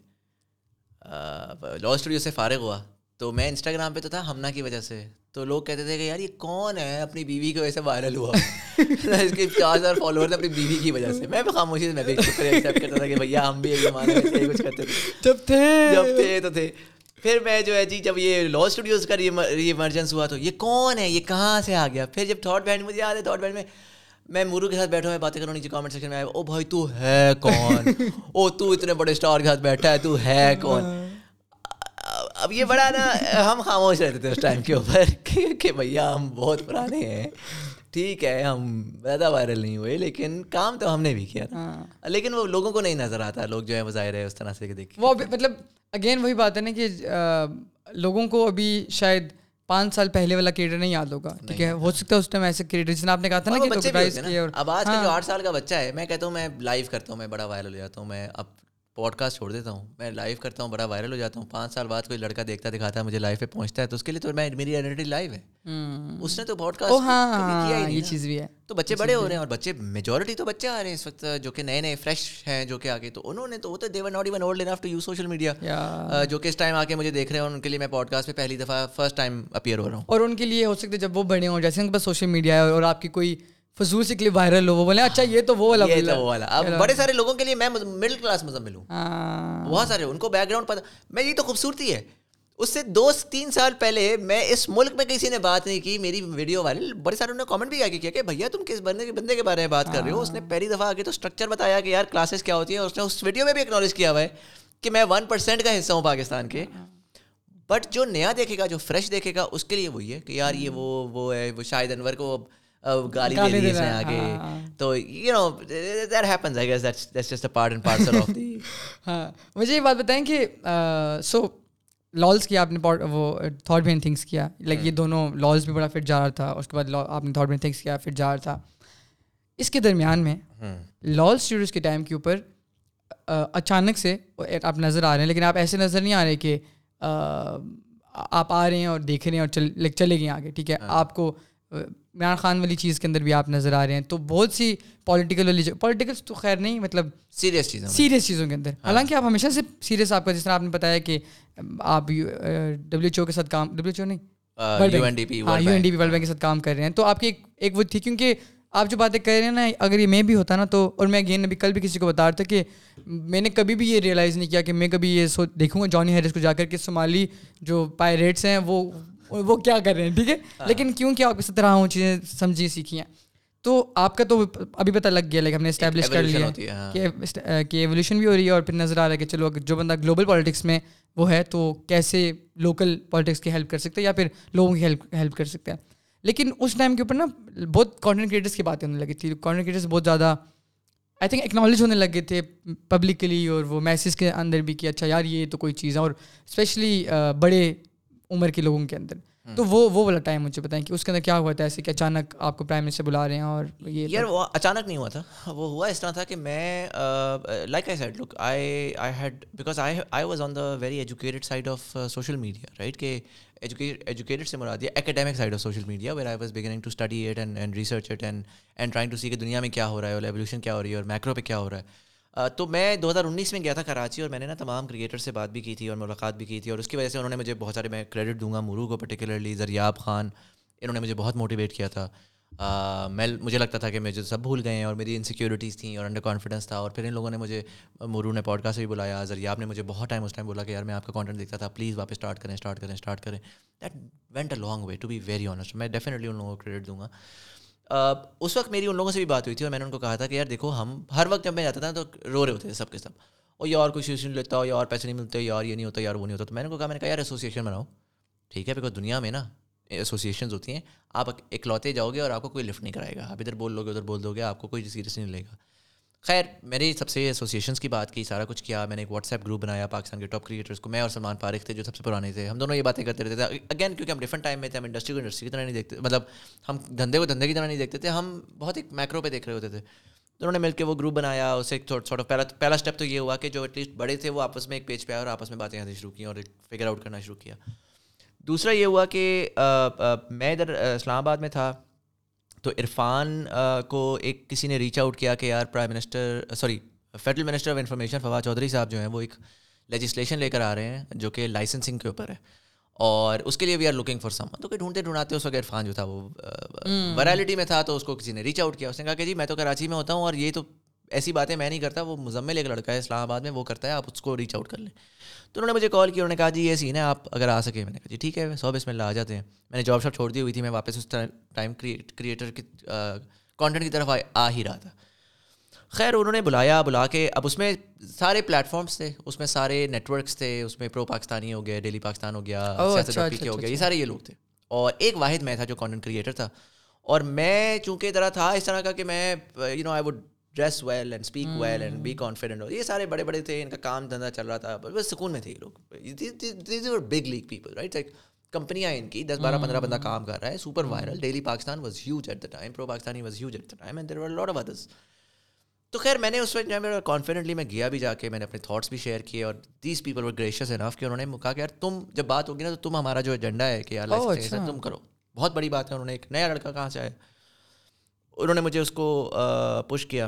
لا اسٹوڈیو سے فارغ ہوا۔ تو میں انسٹاگرام پہ تو تھا ہمنا کی وجہ سے۔ تو لوگ کہتے تھے کہ یار یہ کون ہے اپنی بیوی کی وجہ سے وائرل ہوا۔ اس کے چار ہزار فالوور اپنی بیوی کی وجہ سے۔ میں بھی خاموشی سے میں بھی ایکسیپٹ کرتا تھا کہ بھیا ہم بھی کچھ کرتے تھے۔ جب تھے۔ جب تھے تو تھے۔ پھر میں جو ہے جی جب یہ لا اسٹوڈیوز کا ایمرجنس ہوا تو یہ کون ہے؟ یہ کہاں سے آ گیا؟ پھر جب تھاٹ بینڈ مجھے یاد ہے تھاٹ بینڈ میں میں مرو کے ساتھ بیٹھا ہوں باتیں کروں نیچے کامنٹ سیکشن میں آیا او بھائی تو ہے کون؟ او تو اتنے بڑے اسٹار کے ساتھ بیٹھا ہے تو ہے کون؟ اب یہ بڑا نا ہم خاموش رہتے تھے اس ٹائم کے اوپر کہ بھیا ہم بہت پرانے ہیں۔ ٹھیک ہے ہم زیادہ وائرل نہیں ہوئے لیکن کام تو ہم نے بھی کیا تھا۔ لیکن وہ لوگوں کو نہیں نظر آتا لوگ جو ہے وہ ظاہر ہے اس طرح سے دیکھ۔ وہ مطلب اگین وہی بات ہے نا کہ لوگوں کو ابھی شاید پانچ سال پہلے والا کریٹر نہیں یاد ہوگا۔ ٹھیک ہے ہو سکتا ہے اس ٹائم ایسے کریٹر جس نے آپ نے کہا تھا نا کہ اب آج کا جو آٹھ سال کا بچہ ہے میں کہتا ہوں میں لائیو کرتا ہوں میں بڑا وائرل ہو جاتا ہوں میں اب پوڈ کاسٹ چھوڑ دیتا ہوں۔ میں لائیو کرتا ہوں بڑا وائرل ہو جاتا ہوں۔ پانچ سال بعد کوئی لڑکا دیکھتا دکھاتا ہے مجھے لائف پہ پہنچتا ہے تو اس کے لیے تو میں میری آئیڈینٹی لائیو ہے۔ اس نے تو پوڈ کاسٹ یہ چیز بھی ہے۔ تو بچے بڑے ہو رہے ہیں اور بچے میجورٹی تو بچے آ رہے ہیں اس وقت جو کہ نئے نئے فریش ہیں جو کہ آگے۔ تو انہوں نے تو وہ تو they were not even old enough to use social media جو کہ اس ٹائم آ کے مجھے دیکھ رہے ہیں ان کے لیے میں پوڈ کاسٹ پہ پہلی دفعہ فرسٹ ٹائم اپیئر ہو رہا ہوں۔ اور ان کے لیے ہو سکتا ہے جب وہ بڑے ہوں جیسے ان کے پاس سوشل میڈیا ہے اور آپ کی کوئی فضول سے کلپ وائرل ہو وہ بولے اچھا یہ تو وہ والا یہ تو وہ والا۔ اب بڑے سارے لوگوں کے لیے میں مڈل کلاس مزمل ہوں بہت سارے ان کو بیک گراؤنڈ پتا میں یہ تو خوبصورتی ہے۔ اس سے دو تین سال پہلے میں اس ملک میں کسی نے بات نہیں کی میری ویڈیو وائرل بڑے سارے انہوں نے کامنٹ بھی آگے کیا کہ بھیا تم کس بندے کے بندے کے بارے میں بات کر رہے ہو؟ اس نے پہلی دفعہ آگے تو اسٹرکچر بتایا کہ یار کلاسز کیا ہوتی ہیں اس نے اس ویڈیو میں بھی اکنالج کیا ہوا ہے کہ میں ون پرسینٹ کا حصہ ہوں پاکستان کے۔ بٹ جو نیا دیکھے گا جو فریش دیکھے گا اس کے لیے وہی ہے کہ یار یہ وہ وہ ہے وہ شاہد انور کو گالی دے دی آگے تو you know that I guess that's just a part and parcel of the ہاں مجھے یہ بات بتائیں کہ سو لالس کیا آپ نے وہ تھاٹ بین تھنگس کیا لائک یہ دونوں لالس بھی بڑا فٹ جا رہا تھا اس کے بعد آپ نے تھاٹ بین تھنگس کیا فٹ جا رہا تھا اس کے درمیان میں لال اسٹوڈیوز کے ٹائم کے اوپر اچانک سے آپ نظر آ رہے ہیں لیکن آپ ایسے نظر نہیں آ رہے کہ آپ آ رہے ہیں اور دیکھ رہے ہیں اور چل چلے گئے آگے ٹھیک ہے۔ آپ کو عمران خان والی چیز کے اندر بھی آپ نظر آ رہے ہیں تو بہت سی پولیٹیکل والی پولیٹیکل تو خیر نہیں مطلب سیریس چیزوں سیریس چیزوں کے اندر۔ ہاں۔ حالانکہ آپ ہمیشہ سے سیریس آپ کا جس طرح آپ نے بتایا کہ آپ ڈبلیو ایچ او کے ساتھ کام ڈبلیو ایچ او نہیں؟ U N D P world bank کے ساتھ کام کر رہے ہیں۔ تو آپ کی ایک وہ تھی کیونکہ آپ جو باتیں کہہ رہے ہیں نا اگر یہ میں بھی ہوتا نا تو اور میں اگین ابھی کل بھی کسی کو بتا رہا تھا کہ میں نے کبھی بھی یہ ریئلائز نہیں کیا کہ میں کبھی یہ سو دیکھوں گا جانی ہیرس کو جا کر کہ سومالی جو پائریٹس ہیں وہ وہ کیا کر رہے ہیں ٹھیک ہے ہاں۔ لیکن کیونکہ آپ اس طرح ہوں چیزیں سمجھی سیکھی ہیں تو آپ کا تو ابھی پتہ لگ گیا لائک ہم نے اسٹیبلش کر لیا ہاں۔ کہ ایولیوشن بھی ہو رہی ہے اور پھر نظر آ رہا ہے کہ چلو جو بندہ گلوبل پالیٹکس میں وہ ہے تو کیسے لوکل پالیٹکس کی ہیلپ کر سکتے ہیں یا پھر لوگوں کی ہیلپ ہیلپ کر سکتے ہیں لیکن اس ٹائم کے اوپر نا بہت کانٹینٹ کریٹرس کی باتیں ہونے لگی تھی کانٹینٹ کریٹرس بہت زیادہ آئی تھنک اکنالج ہونے لگے تھے پبلکلی اور وہ میسیج کے اندر بھی کہ اچھا یار یہ تو کوئی چیز ہے اور اسپیشلی بڑے عمر کے لوگوں کے اندر۔ تو وہ وہ والا ٹائم مجھے بتائیں کہ اس کے اندر کیا ہوا تھا؟ ایسے کہ اچانک آپ کو پرائم منسٹر بلا رہے ہیں اور یہ یار وہ اچانک نہیں ہوا تھا۔ وہ ہوا اس طرح تھا کہ میں like I said look I I had because I I was on the very educated side of social media right کہ ایجوکیٹڈ سے مراد ہے academic side of social media where I was beginning to study it and and research it and and trying to see کہ دنیا میں کیا ہو رہا ہے اور ایولیوشن کیا ہو رہی ہے اور میکرو پہ کیا ہو رہا ہے۔ تو میں دو ہزار انیس میں گیا تھا کراچی اور میں نے نا تمام کریٹر سے بات بھی کی تھی اور ملاقات بھی کی تھی اور اس کی وجہ سے انہوں نے مجھے بہت سارے میں کریڈٹ دوں گا مرو کو پرٹیکولرلی زریاب خان، انہوں نے مجھے بہت موٹیویٹ کیا تھا۔ میں، مجھے لگتا تھا کہ مجھے سب بھول گئے ہیں اور میری انسیکیورٹیز تھیں اور انڈر کانفیڈنس تھا اور پھر ان لوگوں نے مجھے مرو نے پوڈ کاسٹ سے بھی بلایا زریاب نے مجھے بہت ٹائم اس ٹائم بولا کہ یار میں آپ کا کانٹینٹ دیکھتا تھا پلیز واپس اسٹارٹ کریں اسٹارٹ کریں اسٹارٹ کریں۔ That went a long way to be very honest میں ڈیفینیٹلی ان لوگوں کو کریڈٹ دوں گا۔ اس وقت میری ان لوگوں سے بھی بات ہوئی تھی اور میں نے ان کو کہا تھا کہ یار دیکھو، ہم ہر وقت جب میں جاتا تھا تو رو رہے ہوتے تھے سب کے سب۔ اور یار کوئی سچویشن لیتا ہو یار پیسے نہیں ملتے یار یہ نہیں ہوتا یار وہ نہیں ہوتا۔ تو میں نے کو کہا، میں نے کہا، یار ایسوسیشن بناؤ۔ ٹھیک ہے بیکاز دنیا میں نا ایسوسیشنز ہوتی ہیں۔ آپ اکلوتے جاؤ گے اور آپ کو کوئی لفٹ نہیں کرائے گا۔ آپ ادھر بول لو گے ادھر بول دو گے، آپ کو کوئی سیریس نہیں لے گا۔ خیر میری سب سے ایسوسیشنس کی بات کی، سارا کچھ کیا، میں نے ایک واٹس ایپ گروپ بنایا پاکستان کے ٹاپ کریٹرس کو۔ میں اور سلمان فارغ تھے جو سب سے پرانے تھے۔ ہم دونوں یہ باتیں کرتے رہتے تھے۔ اگین کیونکہ ہم ڈفرنٹ ٹائم میں تھے، ہم انڈسٹری کو انڈسٹری کی طرح نہیں دیکھتے۔ مطلب ہم دھندے کو دھندے کی طرح نہیں دیکھتے تھے، ہم بہت ایک میکرو پہ دیکھ رہے ہوتے تھے۔ دونوں نے مل کے وہ گروپ بنایا، اسے تھوڑا پہلا پہلا اسٹیپ تو یہ ہوا کہ جو ایٹ لیسٹ بڑے تھے، وہ آپس میں ایک پیج پہ آئے اور آپس میں باتیں آتی شروع کی اور فگر آؤٹ کرنا شروع کیا۔ دوسرا یہ ہوا کہ میں ادھر اسلام آباد میں تھا۔ تو عرفان کو ایک کسی نے ریچ آؤٹ کیا کہ یار prime minister sorry federal minister of information Fawad Chaudhry صاحب جو ہیں وہ ایک لیجسلیشن لے کر آ رہے ہیں جو کہ لائسنسنگ کے اوپر ہے اور اس کے لیے we are looking for some تو کہ ڈھونڈتے ڈھونڈاتے اس وقت عرفان جو تھا وہ ورائلٹی میں تھا تو اس کو کسی نے ریچ آؤٹ کیا۔ اس نے کہا کہ جی میں تو کراچی میں ہوتا ہوں اور یہ تو ایسی باتیں میں نہیں کرتا وہ مزمل ایک لڑکا ہے اسلام آباد میں وہ کرتا ہے آپ اس کو ریچ آؤٹ کر لیں۔ تو انہوں نے مجھے کال کیا انہوں نے کہا جی یہ سین ہے آپ اگر آ سکے۔ میں نے کہا جی ٹھیک ہے سو بس میں آ جاتے ہیں۔ میں نے جاب شاپ چھوڑ دی ہوئی تھی میں واپس اس ٹائم کریٹر کی کانٹینٹ کی طرف آ ہی رہا تھا۔ خیر انہوں نے بلایا بلا کے اب اس میں سارے پلیٹفارمس تھے۔ اس میں سارے نیٹ ورکس تھے اس میں پرو پاکستانی ہو گیا ڈیلی پاکستان ہو گیا اچھا، اچھا، ہو گیا یہ اچھا۔ سارے یہ لوگ تھے۔ اور ایک واحد میں تھا جو کانٹینٹ کریٹر تھا۔ اور میں چونکہ طرح تھا اس طرح کا کہ میں you know I would dress well and speak well and be confident ہو یہ سارے بڑے بڑے تھے ان کا کام دھندا چل رہا تھا بس سکون میں تھے یہ لوگ۔ Big league people right like کمپنیاں ان کی دس بارہ پندرہ بندہ کام کر رہا ہے super viral Daily Pakistan was huge at the time Pro Pakistani was huge at the time and there are lot of others تو خیر میں نے اس وقت جو کانفیڈنٹلی میں گیا بھی جا کے میں نے اپنے تھاٹس بھی شیئر کیے اور دیس پیپل اور گریشیس انف کہ انہوں نے کہا کہ یار تم جب بات ہوگی نا تو تم ہمارا جو ایجنڈا ہے کہ یار اچھا۔ تم کرو۔ بہت بڑی بات ہے انہوں نے ایک نیا لڑکا کہاں سے آیا؟ انہوں نے مجھے اس کو پش کیا۔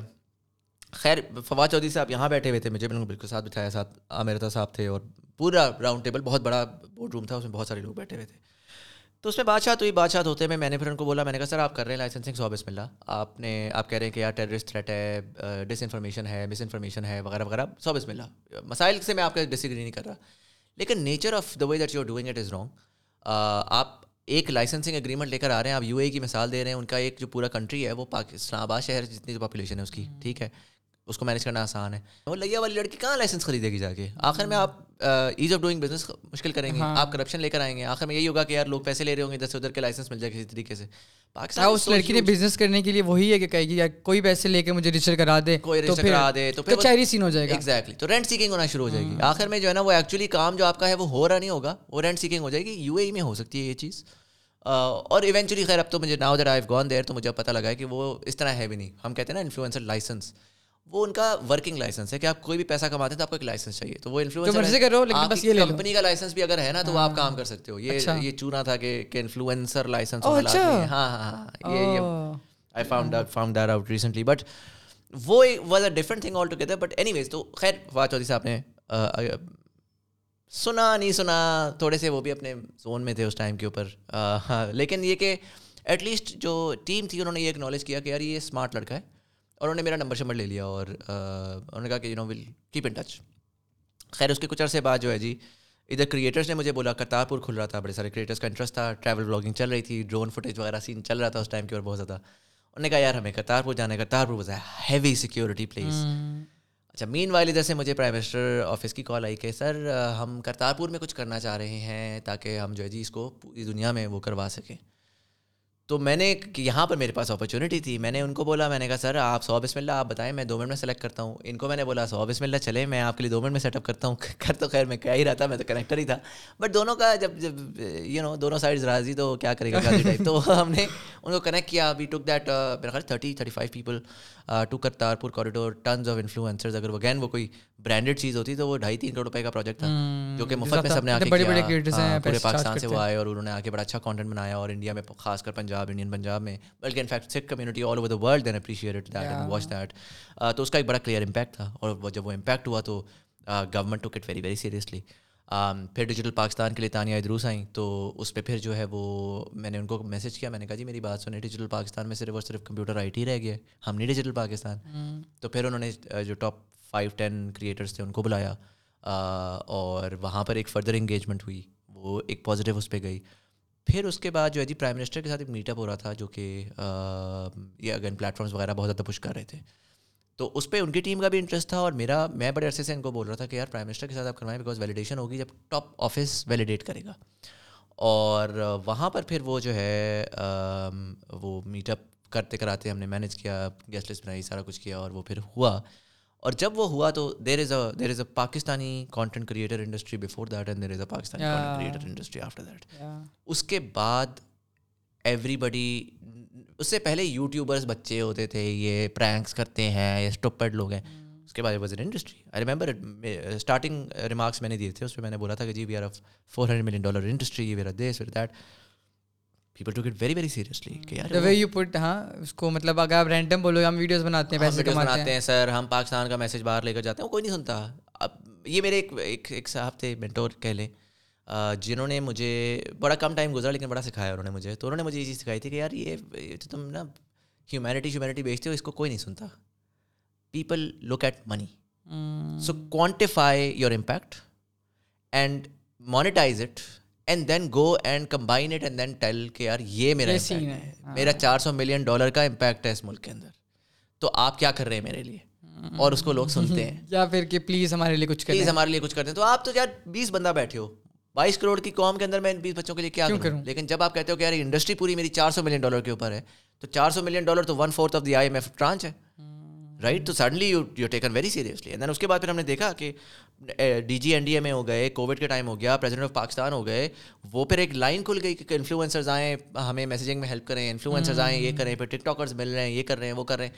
خیر فواد چودھری صاحب یہاں بیٹھے ہوئے تھے، مجھے بالکل ساتھ بٹھایا، ساتھ عامرتا صاحب تھے اور پورا راؤنڈ ٹیبل بہت بڑا بورڈ روم تھا، اس میں بہت سارے لوگ بیٹھے ہوئے تھے۔ تو اس میں بادشاہ تو یہ بادشاہ ہوتے میں میں نے پھر ان کو بولا، میں نے کہا، سر، آپ کر رہے ہیں لائسنسنگ سو بسم اللہ۔ آپ نے، آپ کہہ رہے ہیں کہ یار ٹیررسٹ تھریٹ ہے ڈس انفارمیشن ہے مس انفارمیشن ہے، وغیرہ وغیرہ۔ سو بسم اللہ۔ مسائل سے میں آپ کا ڈس ایگری نہیں کر رہا۔ لیکن nature of the way that you are doing it is wrong آپ ایک لائسنسنگ اگریمنٹ لے کر آ رہے ہیں آپ یو اے کی مثال دے رہے ہیں ان کا ایک جو پورا کنٹری ہے وہ اسلام آباد شہر جتنی پاپولیشن ہے اس کی ٹھیک ہے؟ اس کو مینیج کرنا آسان ہے۔ وہ لیا والی لڑکی کہاں لائسنس خریدے گی جا کے؟ آخر میں آپ ایز آف ڈوئنگ بزنس مشکل کریں گے۔ ہاں۔ آپ کرپشن لے کر آئیں گے۔ آخر میں یہی ہوگا کہ یار لوگ پیسے لے رہے ہوں گے ادھر سے ادھر کے لائسنس مل جائے کسی طریقے سے۔ پاکستان اس لڑکی نے بزنس کرنے کے لیے وہی ہے کہ کہے گی کوئی پیسے لے کے مجھے رجسٹر کرا دے کوئی رجسٹر کرا دے تو پھر چیری سین ہو جائے گا۔ ایگزیکٹلی تو رینٹ سیکنگ ہونا شروع ہو جائے گی۔ آخر میں جو ہے نا وہ ایکچولی کام جو آپ کا ہے وہ ہو رہا نہیں ہوگا۔ وہ رینٹ سیکنگ ہو جائے گی۔ یو اے میں ہو سکتی ہے یہ چیز۔ اور ایونچولی خیر اب تو مجھے now that I gone there تو مجھے پتہ لگا ہے کہ وہ اس طرح ہے بھی نہیں۔ ہم کہتے ہیں نا انفلوئنسر لائسنس وہ ان کا ورکنگ لائسنس ہے کہ آپ کوئی بھی پیسہ کماتے ہیں تو آپ کو ایک لائسنس چاہیے۔ تو وہ انفلوئنسر کمپنی کا لائسنس بھی اگر ہے نا تو آپ کام کر سکتے ہو۔ یہ اچھا۔ یہ چونا تھا کہ انفلوئنسر لائسنس ہاں ہاں ہاں۔ یہ I found found that out recently but وہ was a different thing altogether but anyways تو خیر فواد چودھری صاحب نے سنا نہیں سنا تھوڑے سے وہ بھی اپنے زون میں تھے اس ٹائم کے اوپر۔ ہاں لیکن یہ کہ ایٹ لیسٹ جو ٹیم تھی انہوں نے یہ اکنالج کیا کہ یار یہ اسمارٹ لڑکا ہے۔ اور انہوں نے میرا نمبر شمبر لے لیا اور انہوں نے کہا کہ you know will keep in touch خیر اس کے کچھ عرصے بعد جو ہے جی ادھر کریٹرس نے مجھے بولا کرتارپور کھل رہا تھا بڑے سارے کریٹرس کا انٹرسٹ تھا ٹریول بلاگنگ چل رہی تھی ڈرون فوٹیج وغیرہ سین چل رہا تھا اس ٹائم کے اور بہت زیادہ۔ انہوں نے کہا یار ہمیں کرتارپور جانا ہے Kartarpur a heavy security place اچھا مین والی ادھر سے مجھے پرائم منسٹر آفس کی کال آئی کہ سر ہم کرتارپور میں کچھ کرنا چاہ رہے ہیں تاکہ ہم جو ہے جی اس کو پوری دنیا میں وہ کروا سکیں. تو میں نے یہاں پر میرے پاس اپرچونیٹی تھی۔ میں نے ان کو بولا میں نے کہا سر آپ سو بسم اللہ آپ بتائیں میں دو منٹ میں سلیکٹ کرتا ہوں۔ ان کو میں نے بولا سو بسم اللہ چلے میں آپ کے لیے دو منٹ میں سیٹ اپ کرتا ہوں۔ کر تو خیر میں کہہ ہی رہا تھا میں تو کنیکٹر ہی تھا۔ بٹ دونوں کا جب جب یو نو دونوں سائڈ راضی تو کیا کرے گا ٹائپ تو ہم نے ان کو کنیکٹ کیا۔ وی ٹک دیٹ میرا خیال thirty thirty five people to Kartarpur corridor tons of influencers اگر وہ گین وہ کوئی برانڈیڈ چیز ہوتی تو وہ ڈھائی تین کروڑ روپے کا پروجیکٹ تھا جو کہ مفت میں سب نے آ کے پورے پاکستان سے وہ آئے اور انہوں نے آ کے بڑا اچھا کانٹینٹ بنایا اور انڈیا میں خاص کر پنجاب انڈین پنجاب میں بلکہ in fact Sikh community all over the world then appreciate that and watch that تو اس کا ایک بڑا کلیئر امپیکٹ تھا اور جب وہ امپیکٹ ہوا تو government took it very very seriously پھر ڈیجیٹل پاکستان کے لیے تانیہ ادروس آئیں تو اس پہ پھر جو ہے وہ میں نے ان کو میسج کیا میں نے کہا جی میری بات سنیں ڈیجیٹل پاکستان میں صرف اور صرف کمپیوٹر آئی ٹی رہ گیا ہم نہیں ڈیجیٹل پاکستان۔ تو پھر انہوں نے جو ٹاپ فائیو ٹین کریٹرس تھے ان کو بلایا اور وہاں پر ایک فردر انگیجمنٹ ہوئی، وہ ایک پازیٹیو اس پہ گئی۔ پھر اس کے بعد جو ہے جی پرائم منسٹر کے ساتھ ایک میٹ اپ ہو رہا تھا، جو کہ یہ اگین پلیٹفارمس وغیرہ بہت زیادہ پش کر رہے تھے۔ تو اس پہ ان کی ٹیم کا بھی انٹرسٹ تھا، اور میرا، میں بڑے عرصے سے ان کو بول رہا تھا کہ یار پرائم منسٹر کے ساتھ آپ کروائیں بیکاز ویلیڈیشن ہوگی جب ٹاپ آفس ویلیڈیٹ کرے گا۔ اور وہاں پر پھر وہ جو ہے وہ میٹ اپ کرتے کراتے ہم نے مینیج کیا گیسٹ لسٹ بنائی، سارا کچھ کیا، اور وہ پھر ہوا۔ اور جب وہ ہوا تو there is a there is a Pakistani content creator industry before that and there is a Pakistani creator industry after that اس کے بعد ایوری بڈی اس سے پہلے یوٹیوبرس بچے ہوتے تھے یہ پرینکس کرتے ہیں یا اسٹوپڈ لوگ ہیں۔ اس کے بعد was an industry I remember starting remarks میں نے دیے تھے اس پہ میں نے بولا تھا کہ جی we are four hundred million dollar industry where this where that people to get very very seriously کہ یار وے یو پٹ ہاں اس کو مطلب اگر آپ رینڈم بولو ہم ویڈیوز بناتے ہیں پیسے بناتے ہیں سر ہم پاکستان کا میسج باہر لے کر جاتے ہیں کوئی نہیں سنتا اب یہ میرے ایک ایک صاحب تھے مینٹور کہہ لیں جنہوں نے مجھے بڑا کم ٹائم گزرا لیکن بڑا سکھایا انہوں نے مجھے تو انہوں نے مجھے یہ چیز سکھائی تھی کہ یار یہ تم نا ہیومینٹی ہیومینٹی بیچتے ہو اس کو کوئی نہیں سنتا people look at money so quantify your impact and monetize it and then go and combine it and then tell کہ یار یہ میرا میرا چار سو ملین ڈالر کا امپیکٹ ہے اس ملک کے اندر تو آپ کیا کر رہے ہیں میرے لیے اور اس کو لوگ سنتے ہیں یا پھر کہ پلیز ہمارے لیے کچھ پلیز ہمارے لیے کچھ کرتے ہیں تو آپ تو یار بیس بندہ بیٹھے ہو بائیس کروڑ کی قوم کے اندر میں بیس بچوں کے لیے کیا کروں لیکن جب آپ کہتے ہو کہ یار انڈسٹری پوری میری چار سو ملین ڈالر کے اوپر ہے تو چار سو ملین ڈالر تو one fourth of the I M F tranche ہے رائٹ تو suddenly you you taken very seriously and then اس کے بعد پھر ہم نے دیکھا کہ D G N D A میں ہو گئے کووڈ کے ٹائم ہو گیا پریزیڈنٹ آف پاکستان ہو گئے وہ پھر ایک لائن کھل گئی کہ انفلوئنسرز آئیں ہمیں میسیجنگ میں ہیلپ کریں انفلوئنسرز آئیں یہ کریں پھر ٹک ٹاکرز مل رہے ہیں یہ کر رہے ہیں وہ کر رہے ہیں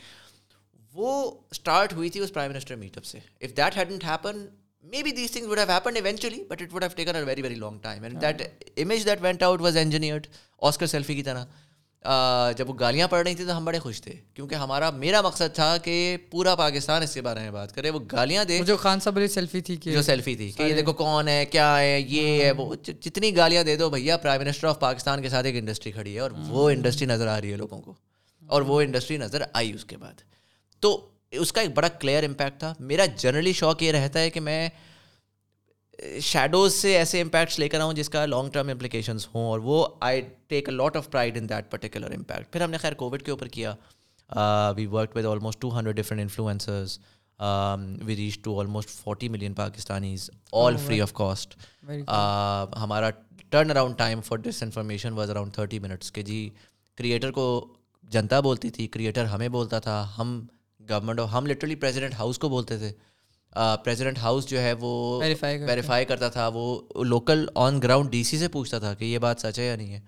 وہ اسٹارٹ ہوئی تھی اس پرائم منسٹر میٹ اپ سے if that hadn't happen maybe this thing would have happen eventually but it would have taken a very very long time and that image that went out was engineered Oscar selfie کی طرح جب وہ گالیاں پڑھ رہی تھیں تو ہم بڑے خوش تھے کیونکہ ہمارا میرا مقصد تھا کہ پورا پاکستان اس کے بارے میں بات کرے وہ گالیاں دے۔ جو خان صاحب سیلفی تھی جو سیلفی تھی کہ یہ دیکھو کون ہے کیا ہے یہ ہے وہ جتنی گالیاں دے دو بھیا پرائم منسٹر آف پاکستان کے ساتھ ایک انڈسٹری کھڑی ہے اور وہ انڈسٹری نظر آ رہی ہے لوگوں کو۔ اور وہ انڈسٹری نظر آئی اس کے بعد۔ تو اس کا ایک بڑا کلیئر امپیکٹ تھا۔ میرا جنرلی شوق یہ رہتا ہے کہ میں شیڈوز سے ایسے امپیکٹس لے کر آؤں جس کا لانگ ٹرم امپلیکیشنس ہوں اور وہ I take a lot of pride in that particular impact پھر ہم نے خیر کووڈ کے اوپر کیا. We work with almost two hundred different influencers we reach to almost forty million Pakistanis all free of cost ہمارا turn around time for disinformation was around thirty minutes کہ جی کریٹر کو جنتا بولتی تھی کریٹر ہمیں بولتا تھا ہم گورنمنٹ ہم لٹرلی پریزیڈنٹ ہاؤس کو بولتے تھے۔ پریزیڈنٹ ہاؤس جو ہے وہ ویریفائی کرتا تھا وہ local on ground D C سے پوچھتا تھا کہ یہ بات سچ ہے یا نہیں ہے۔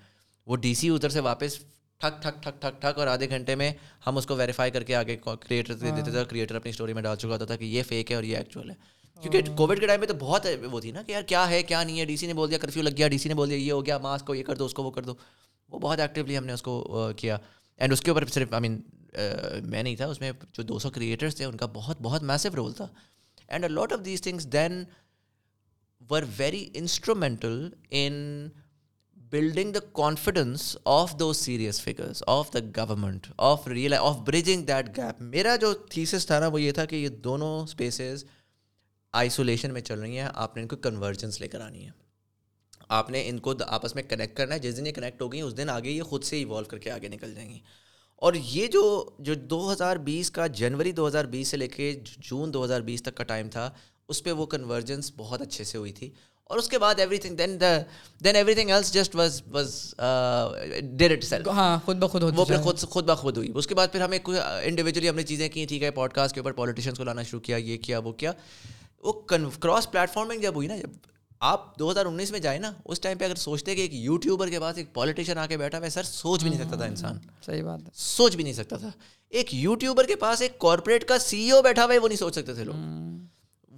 وہ ڈی سی ادھر سے واپس ٹھک ٹھک ٹھک ٹھک ٹھک اور آدھے گھنٹے میں ہم اس کو ویریفائی کر کے آگے کریٹر دے دیتے تھے کریٹر اپنی اسٹوری میں ڈال چکا ہوتا تھا کہ یہ فیک ہے اور یہ ایکچوئل ہے۔ کیونکہ کووڈ کے ٹائم میں تو بہت وہ تھی نا کہ یار کیا ہے کیا نہیں ہے ڈی سی نے بول دیا کرفیو لگ گیا ڈی سی نے بول دیا یہ ہو گیا ماسک کو یہ کر دو اس کو وہ کر دو۔ وہ بہت ایکٹیولی ہم نے اس کو کیا۔ اینڈ اس کے اوپر صرف آئی مین میں نہیں تھا اس میں جو دو سو کریٹرس تھے ان کا بہت بہت میسو رول تھا۔ And a lot of these things then were very instrumental in building the confidence of those serious figures of the government of real of bridging that gap میرا جو تھیسس تھا نا وہ یہ تھا کہ یہ دونوں اسپیسیز آئسولیشن میں چل رہی ہیں آپ نے ان کو کنورجنس لے کر آنی ہے آپ نے ان کو آپس میں کنیکٹ کرنا ہے جس دن یہ کنیکٹ ہو گئی اس دن آگے یہ خود سے ایوالو کر کے آگے نکل جائیں گی اور یہ جو جو دو ہزار بیس کا جنوری دو ہزار بیس سے لے کے جون دو ہزار بیس تک کا ٹائم تھا اس پہ وہ کنورجنس بہت اچھے سے ہوئی تھی۔ اور اس کے بعد everything then then everything else just was was did itself ہاں خود بخود وہ پھر خود خود بخود ہوئی۔ اس کے بعد پھر ہمیں انڈیویجولی ہم نے چیزیں کی ٹھیک ہے پوڈ کاسٹ کے اوپر پالیٹیشنس کو لانا شروع کیا یہ کیا وہ کیا۔ وہ کراس پلیٹفارمنگ جب ہوئی نا جب آپ دو ہزار انیس میں جائیں نا اس ٹائم پہ اگر سوچتے کہ ایک یوٹیوبر کے پاس ایک پالیٹیشین آ کے بیٹھا ہوا سر سوچ بھی نہیں سکتا تھا انسان۔ صحیح بات ہے۔ سوچ بھی نہیں سکتا تھا۔ ایک یوٹیوبر کے پاس ایک کارپوریٹ کا سی او بیٹھا ہوا ہے وہ نہیں سوچ سکتے تھے لوگ۔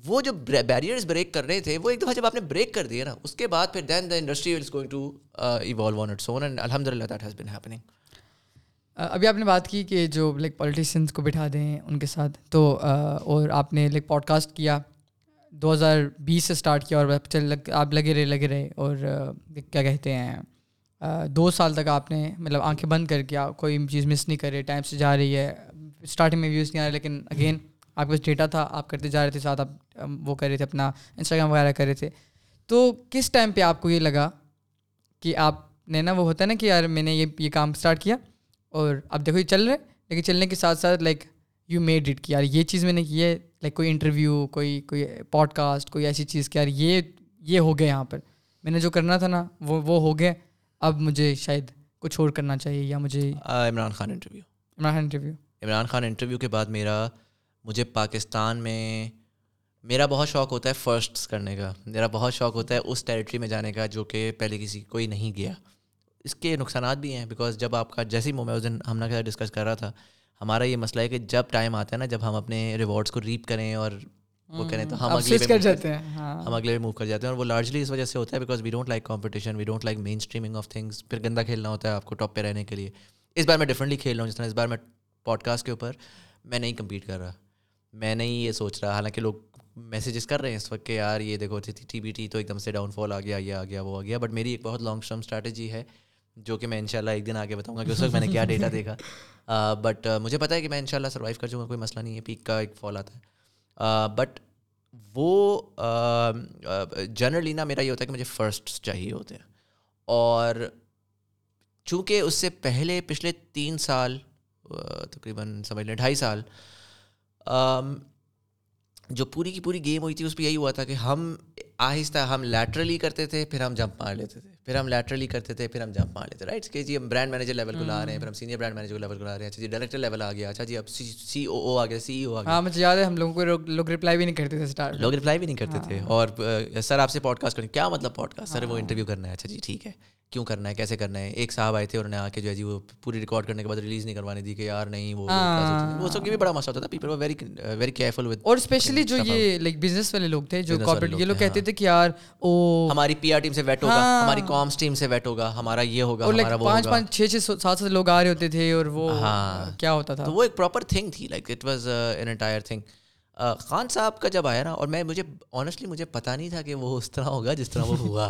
وہ جو بیریئرز بریک کر رہے تھے وہ ایک دفعہ جب آپ نے بریک کر دیا نا اس کے بعد پھر then the industry is going to evolve on its own and الحمد للہ دیٹ ہیز بن ہیپننگ ابھی آپ نے بات کی کہ جو لائک پولیٹیشینس کو بٹھا دیں ان کے ساتھ تو اور آپ نے لائک پوڈ کاسٹ کیا۔ دو ہزار بیس سے اسٹارٹ کیا اور چل لگ آپ لگے رہے لگے رہے اور کیا کہتے ہیں دو سال تک آپ نے مطلب آنکھیں بند کر کے کوئی چیز مس نہیں کر رہے، ٹائم سے جا رہی ہے اسٹارٹنگ میں ویوز نہیں آ رہے، لیکن اگین آپ کے پاس ڈیٹا تھا، آپ کرتے جا رہے تھے، ساتھ آپ وہ کر رہے تھے، اپنا انسٹاگرام وغیرہ کر رہے تھے۔ تو کس ٹائم پہ آپ کو یہ لگا کہ آپ نے نا، وہ ہوتا ہے نا کہ یار میں نے یہ یہ کام اسٹارٹ کیا اور اب دیکھو یہ چل رہے لیکن چلنے کے ساتھ ساتھ لائک یو میڈ اٹ کہ یار یہ چیز میں نے کی ہے لائک کوئی انٹرویو کوئی کوئی پوڈ کاسٹ کوئی ایسی چیز کہ یار یہ یہ ہو گیا یہاں پر۔ میں نے جو کرنا تھا نا وہ وہ ہو گیا۔ اب مجھے شاید کچھ اور کرنا چاہیے یا مجھے Imran Khan interview Imran Khan interview Imran Khan interview کے بعد میرا مجھے پاکستان میں میرا بہت شوق ہوتا ہے فرسٹس کرنے کا۔ میرا بہت شوق ہوتا ہے اس ٹیریٹری میں جانے کا جو کہ پہلے کسی کوئی نہیں گیا۔ اس کے نقصانات بھی ہیں بیکاز جب آپ کا جیسی میں اس دن ہم نے ڈسکس کر رہا تھا ہمارا یہ مسئلہ ہے کہ جب ٹائم آتا ہے نا جب ہم اپنے ریوارڈس کو ریپ کریں اور وہ کریں تو ہم اگلے کر جاتے ہیں ہاں۔ ہم اگلے موو کر جاتے ہیں اور وہ لارجلی اس وجہ سے ہوتا ہے because we don't like competition we don't like mainstreaming of things پھر گندا کھیلنا ہوتا ہے آپ کو ٹاپ پہ رہنے کے لیے۔ اس بار میں ڈفرنٹلی کھیل رہا ہوں جس طرح اس بار میں پوڈ کاسٹ کے اوپر میں نہیں کمپیٹ کر رہا۔ میں نہیں یہ سوچ رہا حالانکہ لوگ میسیجز کر رہے ہیں اس وقت کہ یار یہ دیکھو ٹی بی ٹی تو ایک دم سے ڈاؤن فال آ گیا یہ آ گیا وہ آ گیا۔ بٹ میری ایک بہت لانگ ٹرم اسٹریٹجی ہے جو کہ میں ان شاء اللہ ایک دن آگے بتاؤں گا کہ اس وقت میں نے کیا ڈیٹا دیکھا۔ Uh, بٹ uh, مجھے پتا ہے کہ میں ان شاء اللہ سروائیو کر جاؤں گا، کوئی مسئلہ نہیں ہے۔ پیک کا ایک فال آتا ہے۔ uh, بٹ وہ um, جنرلی نا میرا یہ ہوتا ہے کہ مجھے فرسٹ چاہیے ہوتے ہیں۔ اور چونکہ اس سے پہلے پچھلے تین سال تقریباً سمجھ لیں ڈھائی سال um, جو پوری کی پوری گیم ہوئی تھی، اس پہ یہی ہوا تھا کہ ہم آہستہ، ہم لیٹرلی کرتے تھے، پھر ہم جمپ مار لیتے تھے۔ پھر ہم لیٹرلی کرتے تھے پھر ہم جمپ مار لیتے رائٹ کہ جی ہم برانڈ مینیجر لیول کو لا رہے ہیں پھر ہم سینئر برانڈ مینیجر لیول کو لا رہے ہیں اچھا جی ڈائریکٹر لیول آ گیا اچھا جی اب سی او او آ گیا سی او آ گیا۔ ہاں مجھے یاد ہے ہم لوگوں کو لوگ رپلائی بھی نہیں کرتے تھے لوگ رپلائی بھی نہیں کرتے تھے۔ اور سر آپ سے پوڈ کاسٹ کریں کیا مطلب پوڈ کاسٹ سر وہ انٹرویو کرنا ہے اچھا جی ٹھیک ہے۔ کیوں کرنا ہے کیسے کرنا ہے؟ ایک صاحب آئے تھے انہوں نے آ کے جو ہے جی وہ پوری ریکارڈ کرنے کے بعد ریلیز نہیں کروانے دی کہ یار نہیں وہ وہ سب کی بھی بڑا مسئلہ ہوتا تھا۔ People very very careful with اور اسپیشلی جو یہ لائک بزنس والے لوگ تھے جو کارپوریٹ یہ لوگ کہتے تھے کہ یار او ہماری پی آر ٹیم سے ویٹ ہوگا ہماری کامس ٹیم سے ویٹ ہوگا ہمارا یہ ہوگا ہمارا وہ پانچ پانچ چھ چھ سات سات لوگ آ رہے ہوتے تھے اور وہ کیا ہوتا تھا۔ وہ ایک پراپر تھنگ تھی like it was an entire thing Khan صاحب کا جب آیا نا اور میں مجھے آنیسٹلی مجھے پتا نہیں تھا کہ وہ اس طرح ہوگا جس طرح وہ ہوا۔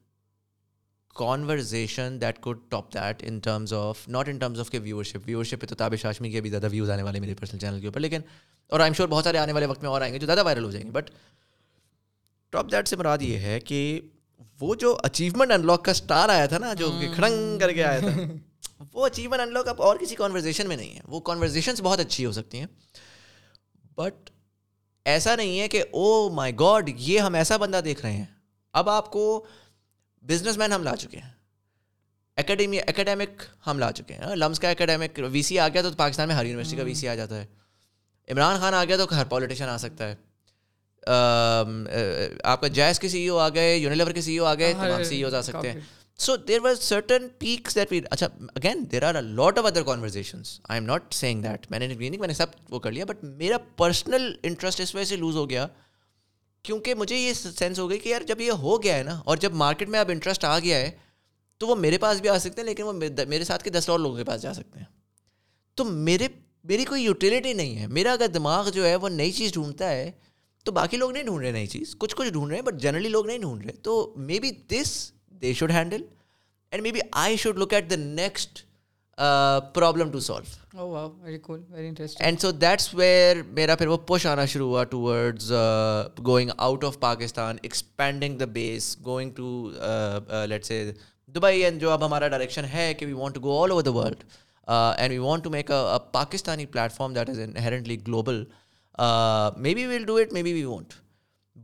Conversation that code top that in terms of not in terms of کے ویورشپ ویورشپ پہ تو تابش ہاشمی کے بھی زیادہ ویوز آنے والے میرے پرسنل چینل کے اوپر. لیکن اور آئی ایم شیور بہت سارے آنے والے وقت میں اور آئیں گے جو زیادہ وائرل ہو جائیں گے. بٹ ٹاپ دیٹ سے مراد یہ ہے کہ وہ جو اچیومنٹ انلاک کا اسٹار آیا تھا نا جو ہاں. کھڑنگ کر کے آیا تھا وہ اچیومنٹ انلاک اب اور کسی کانورزیشن میں نہیں ہے. وہ کانورزیشنس بہت اچھی ہو سکتی ہیں. بٹ ایسا نہیں ہے کہ او مائی گاڈ یہ ہم ایسا بندہ دیکھ رہے ہیں. اب آپ کو بزنس مین ہم لا چکے ہیں۔ اکیڈمی اکیڈیمک ہم لا چکے ہیں۔ لمس کا اکیڈیمک وی سی آ گیا تو پاکستان میں ہر یونیورسٹی کا وی سی آ جاتا ہے۔ عمران خان آ گیا تو ہر پولیٹیشین آ سکتا ہے۔ آپ کا جیس کے سی ای او آ گئے یونیلیور کے سی ای او آ گئے ہاں، تمام سی ای اوز آ سکتے ہیں۔ So there were certain perks that we اچھا again there are a lot of other conversation I am not seeing that میں نے میں نے سب وہ کر لیا بٹ میرا پرسنل انٹرسٹ اس وجہ سے لوز ہو گیا۔ کیونکہ مجھے یہ سینس ہو گئی کہ یار جب یہ ہو گیا ہے نا اور جب مارکیٹ میں اب انٹرسٹ آ گیا ہے، تو وہ میرے پاس بھی آ سکتے ہیں، لیکن وہ میرے ساتھ کے دس اور لوگوں کے پاس جا سکتے ہیں۔ تو میرے میری کوئی یوٹیلیٹی نہیں ہے۔ میرا اگر دماغ جو ہے وہ نئی چیز ڈھونڈتا ہے، تو باقی لوگ نہیں ڈھونڈ رہے نئی چیز۔ کچھ کچھ ڈھونڈ رہے ہیں بٹ جنرلی لوگ نہیں ڈھونڈ رہے۔ تو maybe this they should handle and maybe I should look at the next problem to solve and so that's where میرا پھر وہ پش آنا شروع ہوا towards going out of Pakistan expanding the base going to let say Dubai and جو اب ہمارا direction ہے کہ we want to go all over the world and we want to make a Pakistani platform that is inherently global maybe well do it maybe we want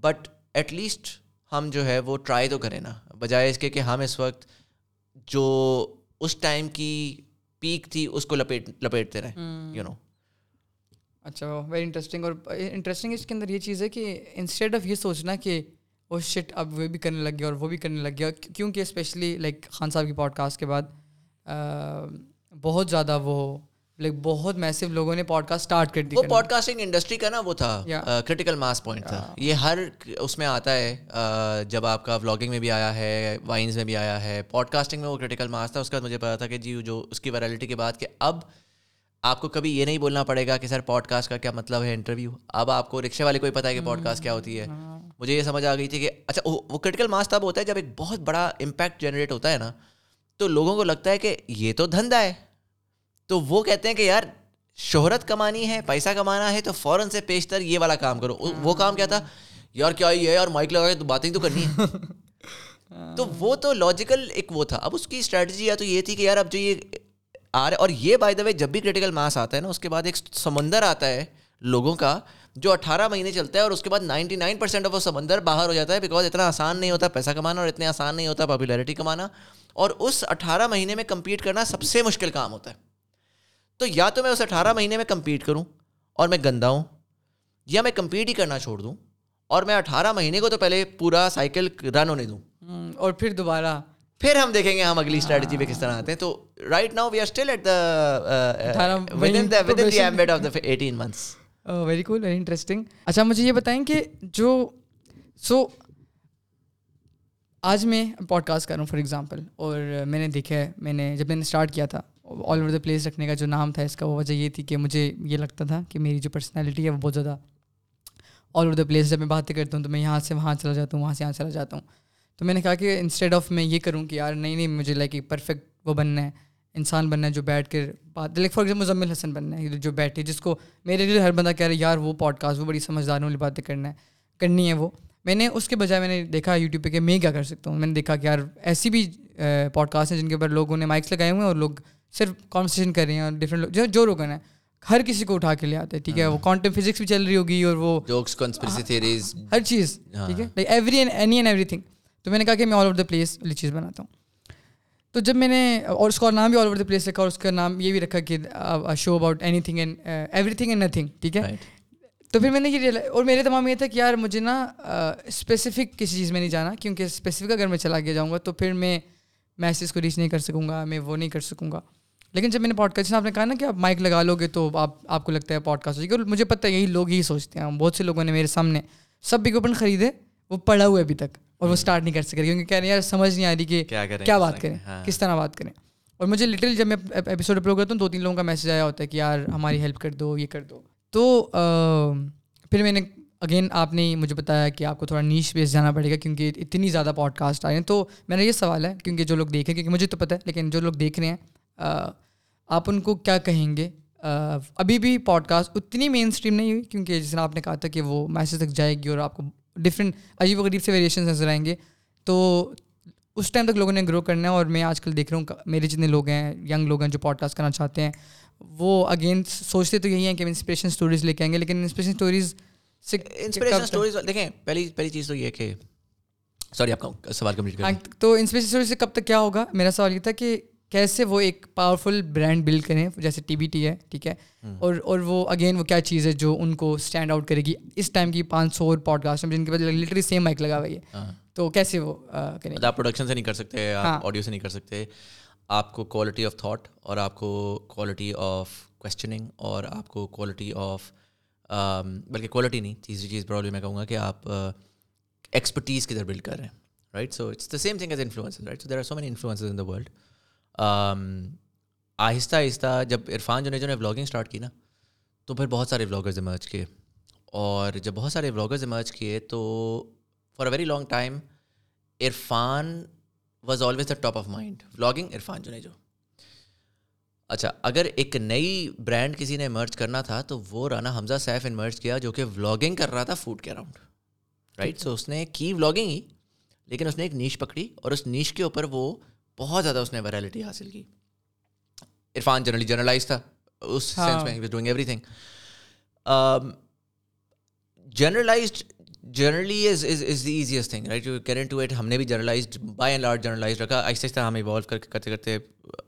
but at least ہم جو ہے وہ try تو کریں نا بجائے اس کے کہ ہم اس وقت جو اس ٹائم کی پیک تھی اس کو لپیٹ لپیٹتے رہے یو نو اچھا ویری انٹرسٹنگ اور انٹرسٹنگ اس کے اندر یہ چیز ہے کہ انسٹیڈ آف یہ سوچنا کہ وہ شٹ اب وہ بھی کرنے لگ گیا اور وہ بھی کرنے لگ گیا کیونکہ اسپیشلی لائک خان صاحب کی پوڈ کاسٹ کے بعد بہت زیادہ وہ لائک بہت میسو لوگوں نے پوڈ کاسٹ اسٹارٹ کر دی وہ پوڈ کاسٹنگ انڈسٹری کا نا وہ تھا کرٹیکل ماس پوائنٹ تھا۔ یہ ہر اس میں آتا ہے جب آپ کا ولاگنگ میں بھی آیا ہے وائنز میں بھی آیا ہے پوڈ کاسٹنگ میں وہ کرٹیکل ماس تھا۔ اس کا مجھے پتا تھا کہ جی جو اس کی ویرائلٹی کے بعد کہ اب آپ کو کبھی یہ نہیں بولنا پڑے گا کہ سر پوڈ کاسٹ کا کیا مطلب ہے انٹرویو اب آپ کو رکشے والے کو ہی پتا ہے کہ پوڈ کاسٹ کیا ہوتی ہے۔ mm-hmm. مجھے یہ سمجھ آ گئی تھی کہ اچھا وہ کرٹیکل ماس تب ہوتا ہے جب ایک بہت بڑا امپیکٹ جنریٹ ہوتا ہے نا۔ تو لوگوں کو لگتا ہے کہ یہ تو دھندا ہے۔ تو وہ کہتے ہیں کہ یار شہرت کمانی ہے پیسہ کمانا ہے تو فوراً سے پیشتر یہ والا کام کرو۔ وہ کام کیا تھا؟ یار کیا یہ ہے یار مائک لگا کے تو باتیں تو کرنی ہے تو وہ تو لاجیکل ایک وہ تھا۔ اب اس کی اسٹریٹجی یا تو یہ تھی کہ یار اب جو یہ آ رہا ہے اور یہ بائی دا وے جب بھی کریٹیکل ماس آتا ہے نا اس کے بعد ایک سمندر آتا ہے لوگوں کا جو اٹھارہ مہینے چلتا ہے اور اس کے بعد نائنٹی نائن پرسینٹ آف وہ سمندر باہر ہو جاتا ہے بیکاز اتنا آسان نہیں ہوتا پیسہ کمانا اور اتنا آسان نہیں ہوتا پاپولیرٹی کمانا۔ اور اس اٹھارہ مہینے میں کمپیٹ کرنا سب سے مشکل کام ہوتا ہے۔ تو یا تو میں اس اٹھارہ مہینے میں کمپیٹ کروں اور میں گندا ہوں یا میں کمپیٹ ہی کرنا چھوڑ دوں اور میں اٹھارہ مہینے کو تو پہلے پورا سائیکل رن ہونے دوں۔ اور پھر دوبارہ۔ پھر ہم دیکھیں گے ہم اگلی اسٹریٹجی پہ کس طرح آتے ہیں۔ تو right now we are still at the eighteen months very cool very interesting اچھا مجھے یہ بتائیں کہ جو سو آج میں پوڈ کاسٹ کر رہا ہوں فار ایگزامپل اور میں نے دیکھا ہے میں نے جب میں نے اسٹارٹ کیا تھا۔ آل اوور دا پلیس رکھنے کا جو نام تھا، اس کا وہ وجہ یہ تھی کہ مجھے یہ لگتا تھا کہ میری جو پرسنالٹی ہے وہ بہت زیادہ آل اوور دا پلیس جب میں باتیں کرتا ہوں تو میں یہاں سے وہاں چلا جاتا ہوں، وہاں سے یہاں چلا جاتا ہوں۔ تو میں نے کہا کہ انسٹیڈ آف میں یہ کروں کہ یار نہیں نہیں، مجھے لائک ایک پرفیکٹ وہ بننا ہے، انسان بننا ہے جو بیٹھ کر بات like for example Muzammil Hassan بننا ہے، جو بیٹھے، جس کو میرے لیے ہر بندہ کہہ رہا ہے، یار وہ پوڈ کاسٹ وہ بڑی سمجھداروں والی باتیں کرنا ہے، کرنی ہے وہ۔ میں نے اس کے بجائے میں نے دیکھا یوٹیوب پہ کہ میں کیا کر سکتا ہوں۔ میں نے دیکھا کہ یار ایسی بھی پوڈ کاسٹ ہیں جن کے اوپر لوگوں نے مائکس لگائے ہوئے ہیں اور لوگ صرف کانورسیشن کر رہے ہیں اور ڈفرینٹ لوگ جو جو لوگ ہیں ہر کسی کو اٹھا کے لے آتے ہیں ٹھیک ہے؟ وہ کوانٹم فزکس بھی چل رہی ہوگی اور وہ جوکس کنسپریسی ہاں. ہر چیز ٹھیک ہے؟ Like every and any and everything تو میں نے کہا کہ میں آل اوور دا پلیس والی چیز بناتا ہوں۔ تو جب میں نے اور اس کا نام بھی آل اوور دا پلیس رکھا اور اس کا نام یہ بھی رکھا کہ show about anything and everything and nothing ٹھیک ہے؟ تو پھر میں نے یہ اور میرے تمام یہ تھا کہ یار مجھے نا uh, اسپیسیفک کسی چیز میں نہیں جانا کیونکہ اسپیسیفک اگر میں چلا کے جاؤں گا تو پھر میں میسیز کو ریچ نہیں کر سکوں گا میں وہ نہیں کر سکوں گا۔ لیکن جب میں نے پوڈ کاسٹ آپ نے کہا نا کہ آپ مائک لگا لو گے تو آپ آپ کو لگتا ہے پوڈ کاسٹ ہو مجھے پتہ ہے یہی لوگ ہی سوچتے ہیں۔ بہت سے لوگوں نے میرے سامنے سب بگوپن خریدے وہ پڑا ہوا ہے ابھی تک اور وہ اسٹارٹ نہیں کر سکے۔ کیونکہ کہہ رہے ہیں یار سمجھ نہیں آ رہی کہ کیا بات کریں کس طرح بات کریں۔ اور مجھے لٹرل جب میں ایپیسوڈ اپلوڈ کرتا ہوں دو تین لوگوں کا میسج آیا ہوتا ہے کہ یار ہماری ہیلپ کر دو یہ کر دو۔ تو پھر میں نے اگین آپ نے مجھے بتایا کہ آپ کو تھوڑا نیچ بیس جانا پڑے گا کیونکہ اتنی زیادہ پوڈ کاسٹ آ رہے ہیں۔ تو میرا یہ سوال ہے کیونکہ جو لوگ دیکھیں کیونکہ مجھے تو پتہ ہے لیکن جو لوگ دیکھ رہے ہیں آپ ان کو کیا کہیں گے؟ ابھی بھی پوڈ کاسٹ اتنی مین اسٹریم نہیں ہوئی کیونکہ جس طرح آپ نے کہا تھا کہ وہ میسج تک جائے گی اور آپ کو ڈفرینٹ عجیب و غریب سے ویریشن نظر آئیں گے۔ تو اس ٹائم تک لوگوں نے گرو کرنا ہے اور میں آج کل دیکھ رہا ہوں میرے جتنے لوگ ہیں ینگ لوگ ہیں جو پوڈ کاسٹ کرنا چاہتے ہیں وہ اگین سوچتے تو یہی ہیں کہ انسپریشن اسٹوریز لے کے آئیں گے لیکن انسپریشن اسٹوریز انسپریشن اسٹوریز دیکھیں پہلی پہلی چیز تو یہ کہ سوری آپ کا سوال کمپلیٹ ہاں تو انسپریشن اسٹوریز سے کب تک کیا ہوگا؟ میرا سوال یہ تھا کہ کیسے وہ ایک پاورفل برانڈ بلڈ کریں جیسے ٹی بی ٹی ہے ٹھیک ہے؟ اور اور وہ اگین وہ کیا چیز ہے جو ان کو اسٹینڈ آؤٹ کرے گی؟ اس ٹائم کی پانچ سو اور پوڈ کاسٹ جن کے بعد لٹری سیم مائک لگا ہوا ہے۔ تو کیسے وہ کریں؟ آپ پروڈکشن سے نہیں کر سکتے آپ آڈیو سے نہیں کر سکتے۔ آپ کو کوالٹی آف تھاٹ اور آپ کو کوالٹی آف کوشچننگ اور آپ کو کوالٹی آف بلکہ کوالٹی نہیں تیسری چیز پرابلم میں کہوں گا کہ آپ ایکسپرٹیز کدھر بلڈ کر رہے ہیں right so it's the same thing as influence right so there are so many influence in the world آہستہ آہستہ جب عرفان جو نے جو نے ولاگنگ اسٹارٹ کی نا، تو پھر بہت سارے ولاگرز ایمرج کیے۔ اور جب بہت سارے ولاگرز ایمرج کیے، تو for a very long time Irfan was always the top of mind vlogging Irfan جو نے جو۔ اچھا اگر ایک نئی برانڈ کسی نے ایمرج کرنا تھا، تو وہ رانا حمزہ سیف انمرج کیا جو کہ ولاگنگ کر رہا تھا فوڈ کے اراؤنڈ رائٹ سو اس نے کی ولاگنگ ہی، لیکن اس نے ایک نیش پکڑی اور اس نیش کے اوپر وہ بہت زیادہ اس نے ویرالٹی حاصل کی۔ عرفان جنرلی جرنلائز تھا اس سینس میں doing everything generalised generally is is is the easiest thing right Keran ٹو ایٹ ہم نے بھی generalised by and large generalise رکھا۔ آہستہ آہستہ ہم ایوالو کر کے کرتے کرتے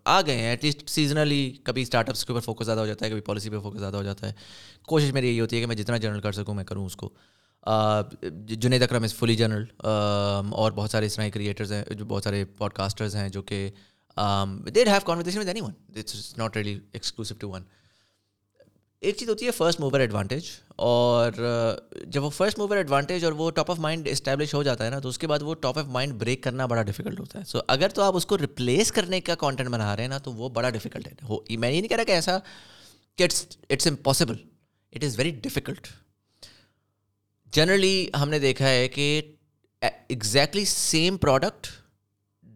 آ گئے ہیں۔ ایٹ لیسٹ سیزنلی کبھی اسٹارٹ اپس کے اوپر فوکس زیادہ ہو جاتا ہے کبھی پالیسی پہ فوکس زیادہ ہو جاتا ہے۔ کوشش میری یہی ہوتی ہے کہ میں جتنا جرنل کر سکوں میں کروں اس کو۔ جنید اکرم از فلی جنرل اور بہت سارے اس طرح کے کریٹرز ہیں، جو بہت سارے پوڈ کاسٹرز ہیں، جو کہ there have conversation with anyone it's not really exclusive to one ایک چیز ہوتی ہے فرسٹ موور ایڈوانٹیج اور جب وہ فرسٹ موور ایڈوانٹیج اور وہ ٹاپ آف مائنڈ اسٹیبلش ہو جاتا ہے نا، تو اس کے بعد وہ ٹاپ آف مائنڈ بریک کرنا بڑا ڈیفیکلٹ ہوتا ہے. سو اگر تو آپ اس کو ریپلیس کرنے کا کانٹینٹ بنا رہے ہیں نا، تو وہ بڑا ڈیفیکلٹ ہے. میں یہ نہیں کہہ رہا کہ ایسا کہ it's it's impossible it is very difficult generally ہم نے دیکھا ہے کہ exactly same product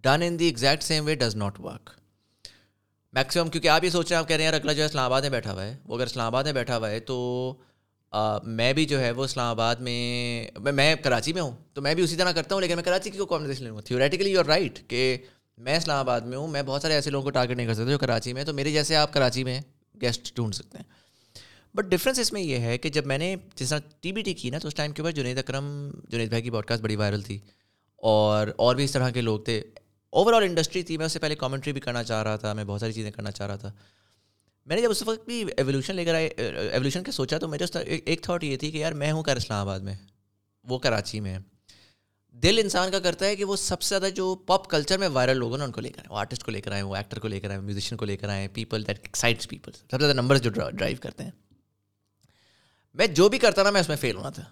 done in the exact same way does not work maximum کیونکہ آپ یہ سوچ رہے ہیں، آپ کہہ رہے ہیں، یار اگلا جو ہے اسلام آباد میں بیٹھا ہوا ہے، وہ اگر اسلام آباد میں بیٹھا ہوا ہے تو میں بھی جو ہے وہ اسلام آباد میں میں کراچی میں ہوں، تو میں بھی اسی طرح کرتا ہوں، لیکن میں کراچی کی کو کانورزیشن لوں گا۔ تھیوریٹیکلی یو آر رائٹ کہ میں اسلام آباد میں ہوں، میں بہت سارے ایسے لوگوں کو ٹارگیٹ نہیں کر سکتا جو کراچی میں تو میرے جیسے آپ کراچی میں گیسٹ ڈھونڈ سکتے ہیں۔ بٹ ڈفرینس اس میں یہ ہے کہ جب میں نے جس طرح ٹی بی ٹی کی نا تو اس ٹائم کے اوپر جنید اکرم، جنید بھائی کی باڈ کاسٹ بڑی وائرل تھی اور اور بھی اس طرح کے لوگ تھے۔ اوور آل انڈسٹری تھی، میں اس سے پہلے کامنٹری بھی کرنا چاہ رہا تھا، میں بہت ساری چیزیں کرنا چاہ رہا تھا۔ میں نے جب اس وقت بھی ایولیوشن لے کر آئے ایولیوشن کا سوچا تو میرے ایک تھاٹ یہ تھی کہ یار میں ہوں کر اسلام آباد میں، وہ کراچی میں۔ دل انسان کا کرتا ہے کہ وہ سب سے زیادہ جو پاپ کلچر میں وائرل لوگ ہیں نا، ان کو لے کر آئے، وہ آرٹسٹ کو لے کر آئے، وہ ایکٹر کو لے کر آئے میوزیشین کو لے کر آئے پیپل دیٹ ایکسائٹس پیپل سب سے زیادہ نمبرز جو ڈرائیو کرتے ہیں۔ میں جو بھی کرتا نا میں اس میں فیل ہونا تھا۔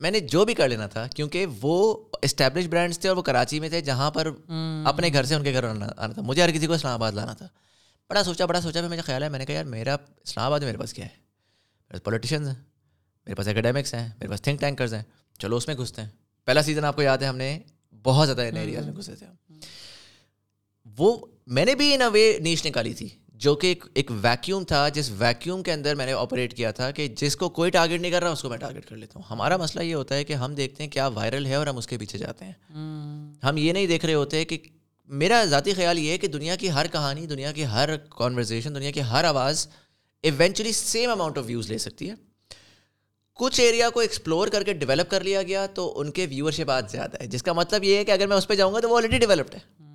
میں نے جو بھی کر لینا تھا کیونکہ وہ اسٹیبلش برانڈس تھے اور وہ کراچی میں تھے جہاں پر اپنے گھر سے ان کے گھر آنا تھا۔ مجھے ہر کسی کو اسلام آباد لانا تھا۔ بڑا سوچا بڑا سوچا مجھے خیال ہے میں نے کہا یار میرا اسلام آباد میرے پاس کیا ہے؟ میرے پاس پولیٹیشینز ہیں میرے پاس اکیڈیمکس ہیں میرے پاس تھنک ٹینکرز ہیں۔ چلو اس میں گھستے ہیں۔ پہلا سیزن آپ کو یاد ہے ہم نے بہت زیادہ ان ایریاز میں گھسے تھے۔ وہ میں نے بھی ان اے وے نیچ نکالی تھی۔ جو کہ ایک ایک ویکیوم تھا جس ویکیوم کے اندر میں نے آپریٹ کیا تھا کہ جس کو کوئی ٹارگیٹ نہیں کر رہا اس کو میں ٹارگیٹ کر لیتا ہوں۔ ہمارا مسئلہ یہ ہوتا ہے کہ ہم دیکھتے ہیں کیا وائرل ہے اور ہم اس کے پیچھے جاتے ہیں۔ ہم یہ نہیں دیکھ رہے ہوتے کہ میرا ذاتی خیال یہ ہے کہ دنیا کی ہر کہانی دنیا کی ہر کانورزیشن دنیا کی ہر آواز eventually same amount of views لے سکتی ہے۔ کچھ ایریا کو ایکسپلور کر کے ڈیولپ کر لیا گیا تو ان کے ویور شپ آج زیادہ ہے جس کا مطلب یہ ہے کہ اگر میں اس پہ جاؤں گا تو وہ آلریڈی ڈیولپڈ ہے۔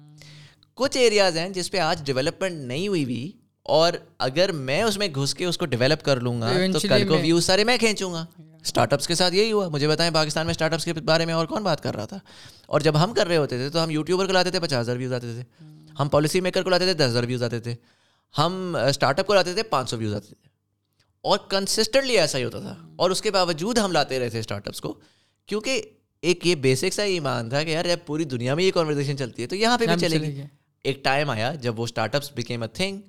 کچھ ایریاز ہیں جس پہ آج ڈیولپمنٹ نہیں ہوئی ہوئی اور اگر میں اس میں گھس کے اس کو ڈیولپ کر لوں گا تو کل کو ویوز سارے میں کھینچوں گا۔ اسٹارٹ اپس کے ساتھ یہی ہوا۔ مجھے بتائیں پاکستان میں اسٹارٹ اپس کے بارے میں اور کون بات کر رہا تھا؟ اور جب ہم کر رہے ہوتے تھے تو ہم یوٹیوبر کو لاتے تھے پچاس ہزار ویوز آتے تھے۔ ہم پالیسی میکر کو لاتے تھے دس ہزار ویوز آتے تھے۔ ہم اسٹارٹ اپ کو لاتے تھے پانچ سو ویوز آتے تھے۔ اور کنسسٹنٹلی ایسا ہی ہوتا تھا۔ اور اس کے باوجود ہم لاتے رہے تھے اسٹارٹ اپس کو۔ کیونکہ ایک یہ بیسک سا ایمان تھا کہ یار جب پوری دنیا میں یہ کانورزیشن چلتی ہے تو یہاں پہ بھی چلے گی۔ ایک ٹائم آیا جب وہ start ups became a thing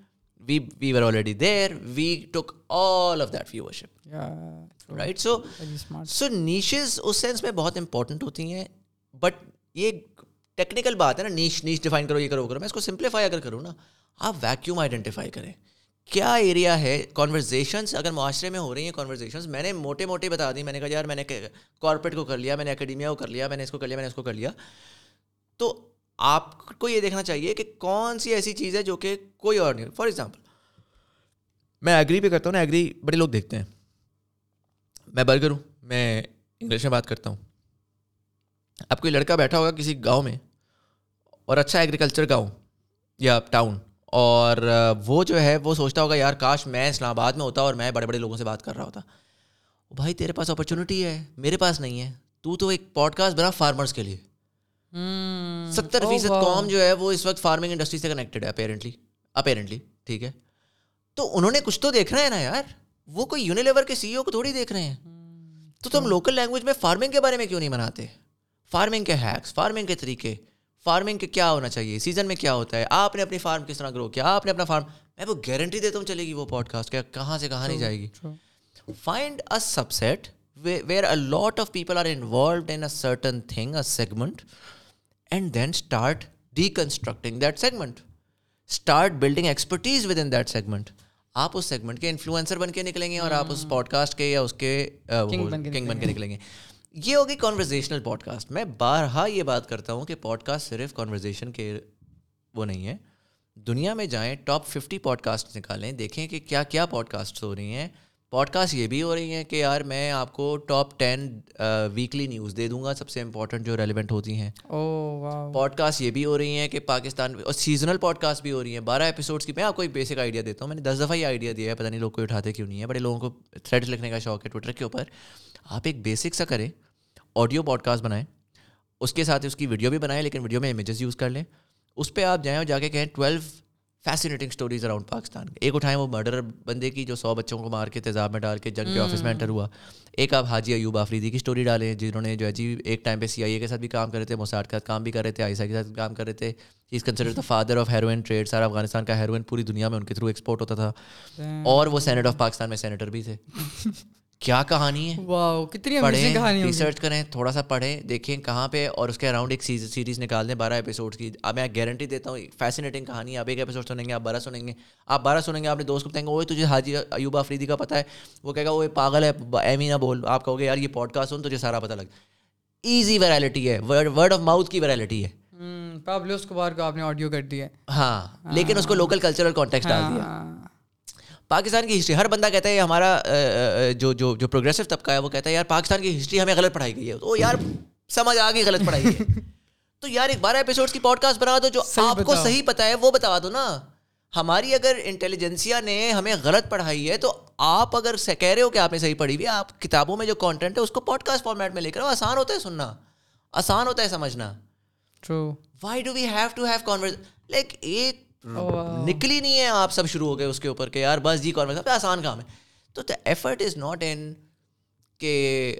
we we were already there we took all of that viewership right so so niches us sense میں بہت امپورٹنٹ ہوتی ہیں بٹ یہ ٹیکنیکل بات ہے نا نیش نیش ڈیفائن کرو یہ کرو کرو. میں اس کو سمپلیفائی اگر کروں نا آپ ویکیوم آئیڈینٹیفائی کریں. کیا ایریا ہے کانورزیشنس اگر معاشرے میں ہو رہی ہیں کانورزیشنس میں نے موٹے موٹے بتا دی. میں نے کہا یار میں نے کارپوریٹ کو کر لیا میں نے اکیڈیمیا کو کر لیا میں نے اس کو کر لیا میں نے اس کو کر لیا. تو آپ کو یہ دیکھنا چاہیے کہ کون سی ایسی چیز ہے جو کہ کوئی اور نہیں فار ایگزامپل میں ایگری پہ کرتا ہوں نا ایگری بڑے لوگ دیکھتے ہیں۔ میں برگر ہوں، میں انگلش میں بات کرتا ہوں۔ اب کوئی لڑکا بیٹھا ہوگا کسی گاؤں میں اور اچھا ایگریکلچر گاؤں یا ٹاؤن اور وہ جو ہے، وہ سوچتا ہوگا، یار کاش میں اسلام آباد میں ہوتا اور میں بڑے بڑے لوگوں سے بات کر رہا ہوتا۔ بھائی تیرے پاس اپرچونیٹی ہے، میرے پاس نہیں ہے، تو تو ایک پوڈ کاسٹ بنا فارمرس کے لیے۔ ستر فیصد قوم جو ہے وہ اس وقت فارمنگ انڈسٹری سے کنیکٹڈ ہے اپیرنٹلی اپیرنٹلی ٹھیک ہے؟ تو انہوں نے کچھ تو دیکھ رہے ہیں نا یار۔ وہ کوئی یونیلیور کے سی او کو تھوڑی دیکھ رہے ہیں۔ تو تم لوکل لینگویج میں فارمنگ کے بارے میں کیوں نہیں مناتے؟ فارمنگ کے ہیکس فارمنگ کے طریقے۔ فارمنگ کے کیا ہونا چاہیے؟ سیزن میں کیا ہوتا ہے؟ آپ نے اپنی فارم کس طرح گرو کیا؟ آپ نے اپنا فارم میں وہ گارنٹی دیتا ہوں چلے گی وہ پوڈ کاسٹ کیا؟ کہاں سے کہاں نہیں جائے گی؟ Find a subset where a lot of people are involved in certain thing a segment and then start deconstructing that segment start building expertise with in that segment آپ اس سیگمنٹ کے انفلوئنسر بن کے نکلیں گے اور آپ اس پوڈ کاسٹ کے یا اس کے کنگ بن کے نکلیں گے۔ یہ ہوگی کانورزیشنل پوڈ کاسٹ میں بارہا یہ بات کرتا ہوں کہ پوڈ کاسٹ صرف کانورزیشن کے وہ نہیں ہے۔ دنیا میں جائیں ٹاپ ففٹی پوڈ کاسٹ نکالیں دیکھیں کہ کیا کیا پوڈ کاسٹ ہو رہی ہیں۔ پوڈ کاسٹ یہ بھی ہو رہی ہیں کہ یار میں آپ کو ٹاپ ٹین ویکلی نیوز دے دوں گا سب سے امپورٹنٹ جو ریلیونٹ ہوتی ہیں۔ پوڈ کاسٹ یہ بھی ہو رہی ہیں کہ پاکستان اور سیزنل پوڈ کاسٹ بھی ہو رہی ہیں۔ بارہ ایپیسوڈس کی میں آپ کو ایک بیسک آئیڈیا دیتا ہوں۔ میں نے دس دفعہ یہ آئیڈیا دیا ہے پتہ نہیں لوگ کوئی اٹھاتے کیوں نہیں ہے بڑے لوگوں کو تھریڈ لکھنے کا شوق ہے ٹویٹر کے اوپر۔ آپ ایک بیسک سا کریں آڈیو پوڈ کاسٹ بنائیں۔ اس کے ساتھ اس کی ویڈیو بھی بنائیں لیکن ویڈیو میں امیجز یوز کر لیں۔ اس پہ آپ جائیں اور جا کے کہیں twelve fascinating stories around Pakistan ایک اٹھائیں وہ مرڈر بندے کی جو سو بچوں کو مار کے تیزاب میں ڈال کے جنگ کے آفس میں انٹر ہوا ایک آپ حاجی ایوب آفریدی کی اسٹوری ڈالیں جنہوں نے جو ہے جی ایک ٹائم پہ سی آئی اے کے ساتھ بھی کام کر رہے تھے موساٹ کے ساتھ کام بھی کر رہے تھے آئی سی کے ساتھ کام کر رہے تھے is consider the father of heroin trade سارا افغانستان کا ہیروئن پوری دنیا میں ان کے تھرو ایکسپورٹ ہوتا تھا اور وہ سینٹ آف پاکستان میں سینیٹر بھی تھے کیا کہانی ہے؟ کتنی پڑھیں ریسرچ کریں تھوڑا سا پڑھیں دیکھیں کہاں پہ اور اس کے اراؤنڈ ایک سیریز نکال دیں بارہ ایپیسوڈ کی۔ اب میں گارنٹی دیتا ہوں فیسنیٹنگ کہانی آپ ایک ایپیسوڈ سنیں گے آپ بارہ سنیں گے۔ آپ بارہ سنیں گے آپ نے دوست کو بتائیں گے وہ تجھے حاجی ایوب آفریدی کا پتہ ہے؟ وہ کہے گا وہ پاگل ہے ایمی نہ بول۔ آپ کہو گے یار یہ پوڈ کاسٹ سن تجھے سارا پتہ لگ ایزی ویرائلٹی ہے۔ ورڈ آف ماؤتھ کی ویرائلٹی ہے۔ پابلو اسکوبار کو آپ نے آڈیو کر دیا ہاں لیکن اس کو لوکل کلچرل کانٹیکس ڈال دیا۔ پاکستان کی ہسٹری ہر بندہ کہتا ہے ہمارا جو جو جو پروگریسو طبقہ ہے وہ کہتا ہے یار پاکستان کی ہسٹری ہمیں غلط پڑھائی گئی ہے۔ تو یار سمجھ آ گئی غلط پڑھائی ہے۔ تو یار ایک بارہ ایپیسوڈ کی پوڈ کاسٹ بنا دو جو آپ کو صحیح پتا ہے وہ بتا دو نا۔ ہماری اگر انٹیلیجنسیا نے ہمیں غلط پڑھائی ہے تو آپ اگر کہہ رہے ہو کہ آپ نے صحیح پڑھی ہوئی آپ کتابوں میں جو کانٹینٹ ہے اس کو پوڈ کاسٹ فارمیٹ میں لے کر آسان ہوتا ہے سننا۔ آسان ہوتا ہے سمجھنا۔ Why do we have to have like ایک نکلی نہیں ہے آپ سب شروع ہو گئے اس کے اوپر کہ یار بس جی کانورس آسان کام ہے۔ تو the effort is not in کہ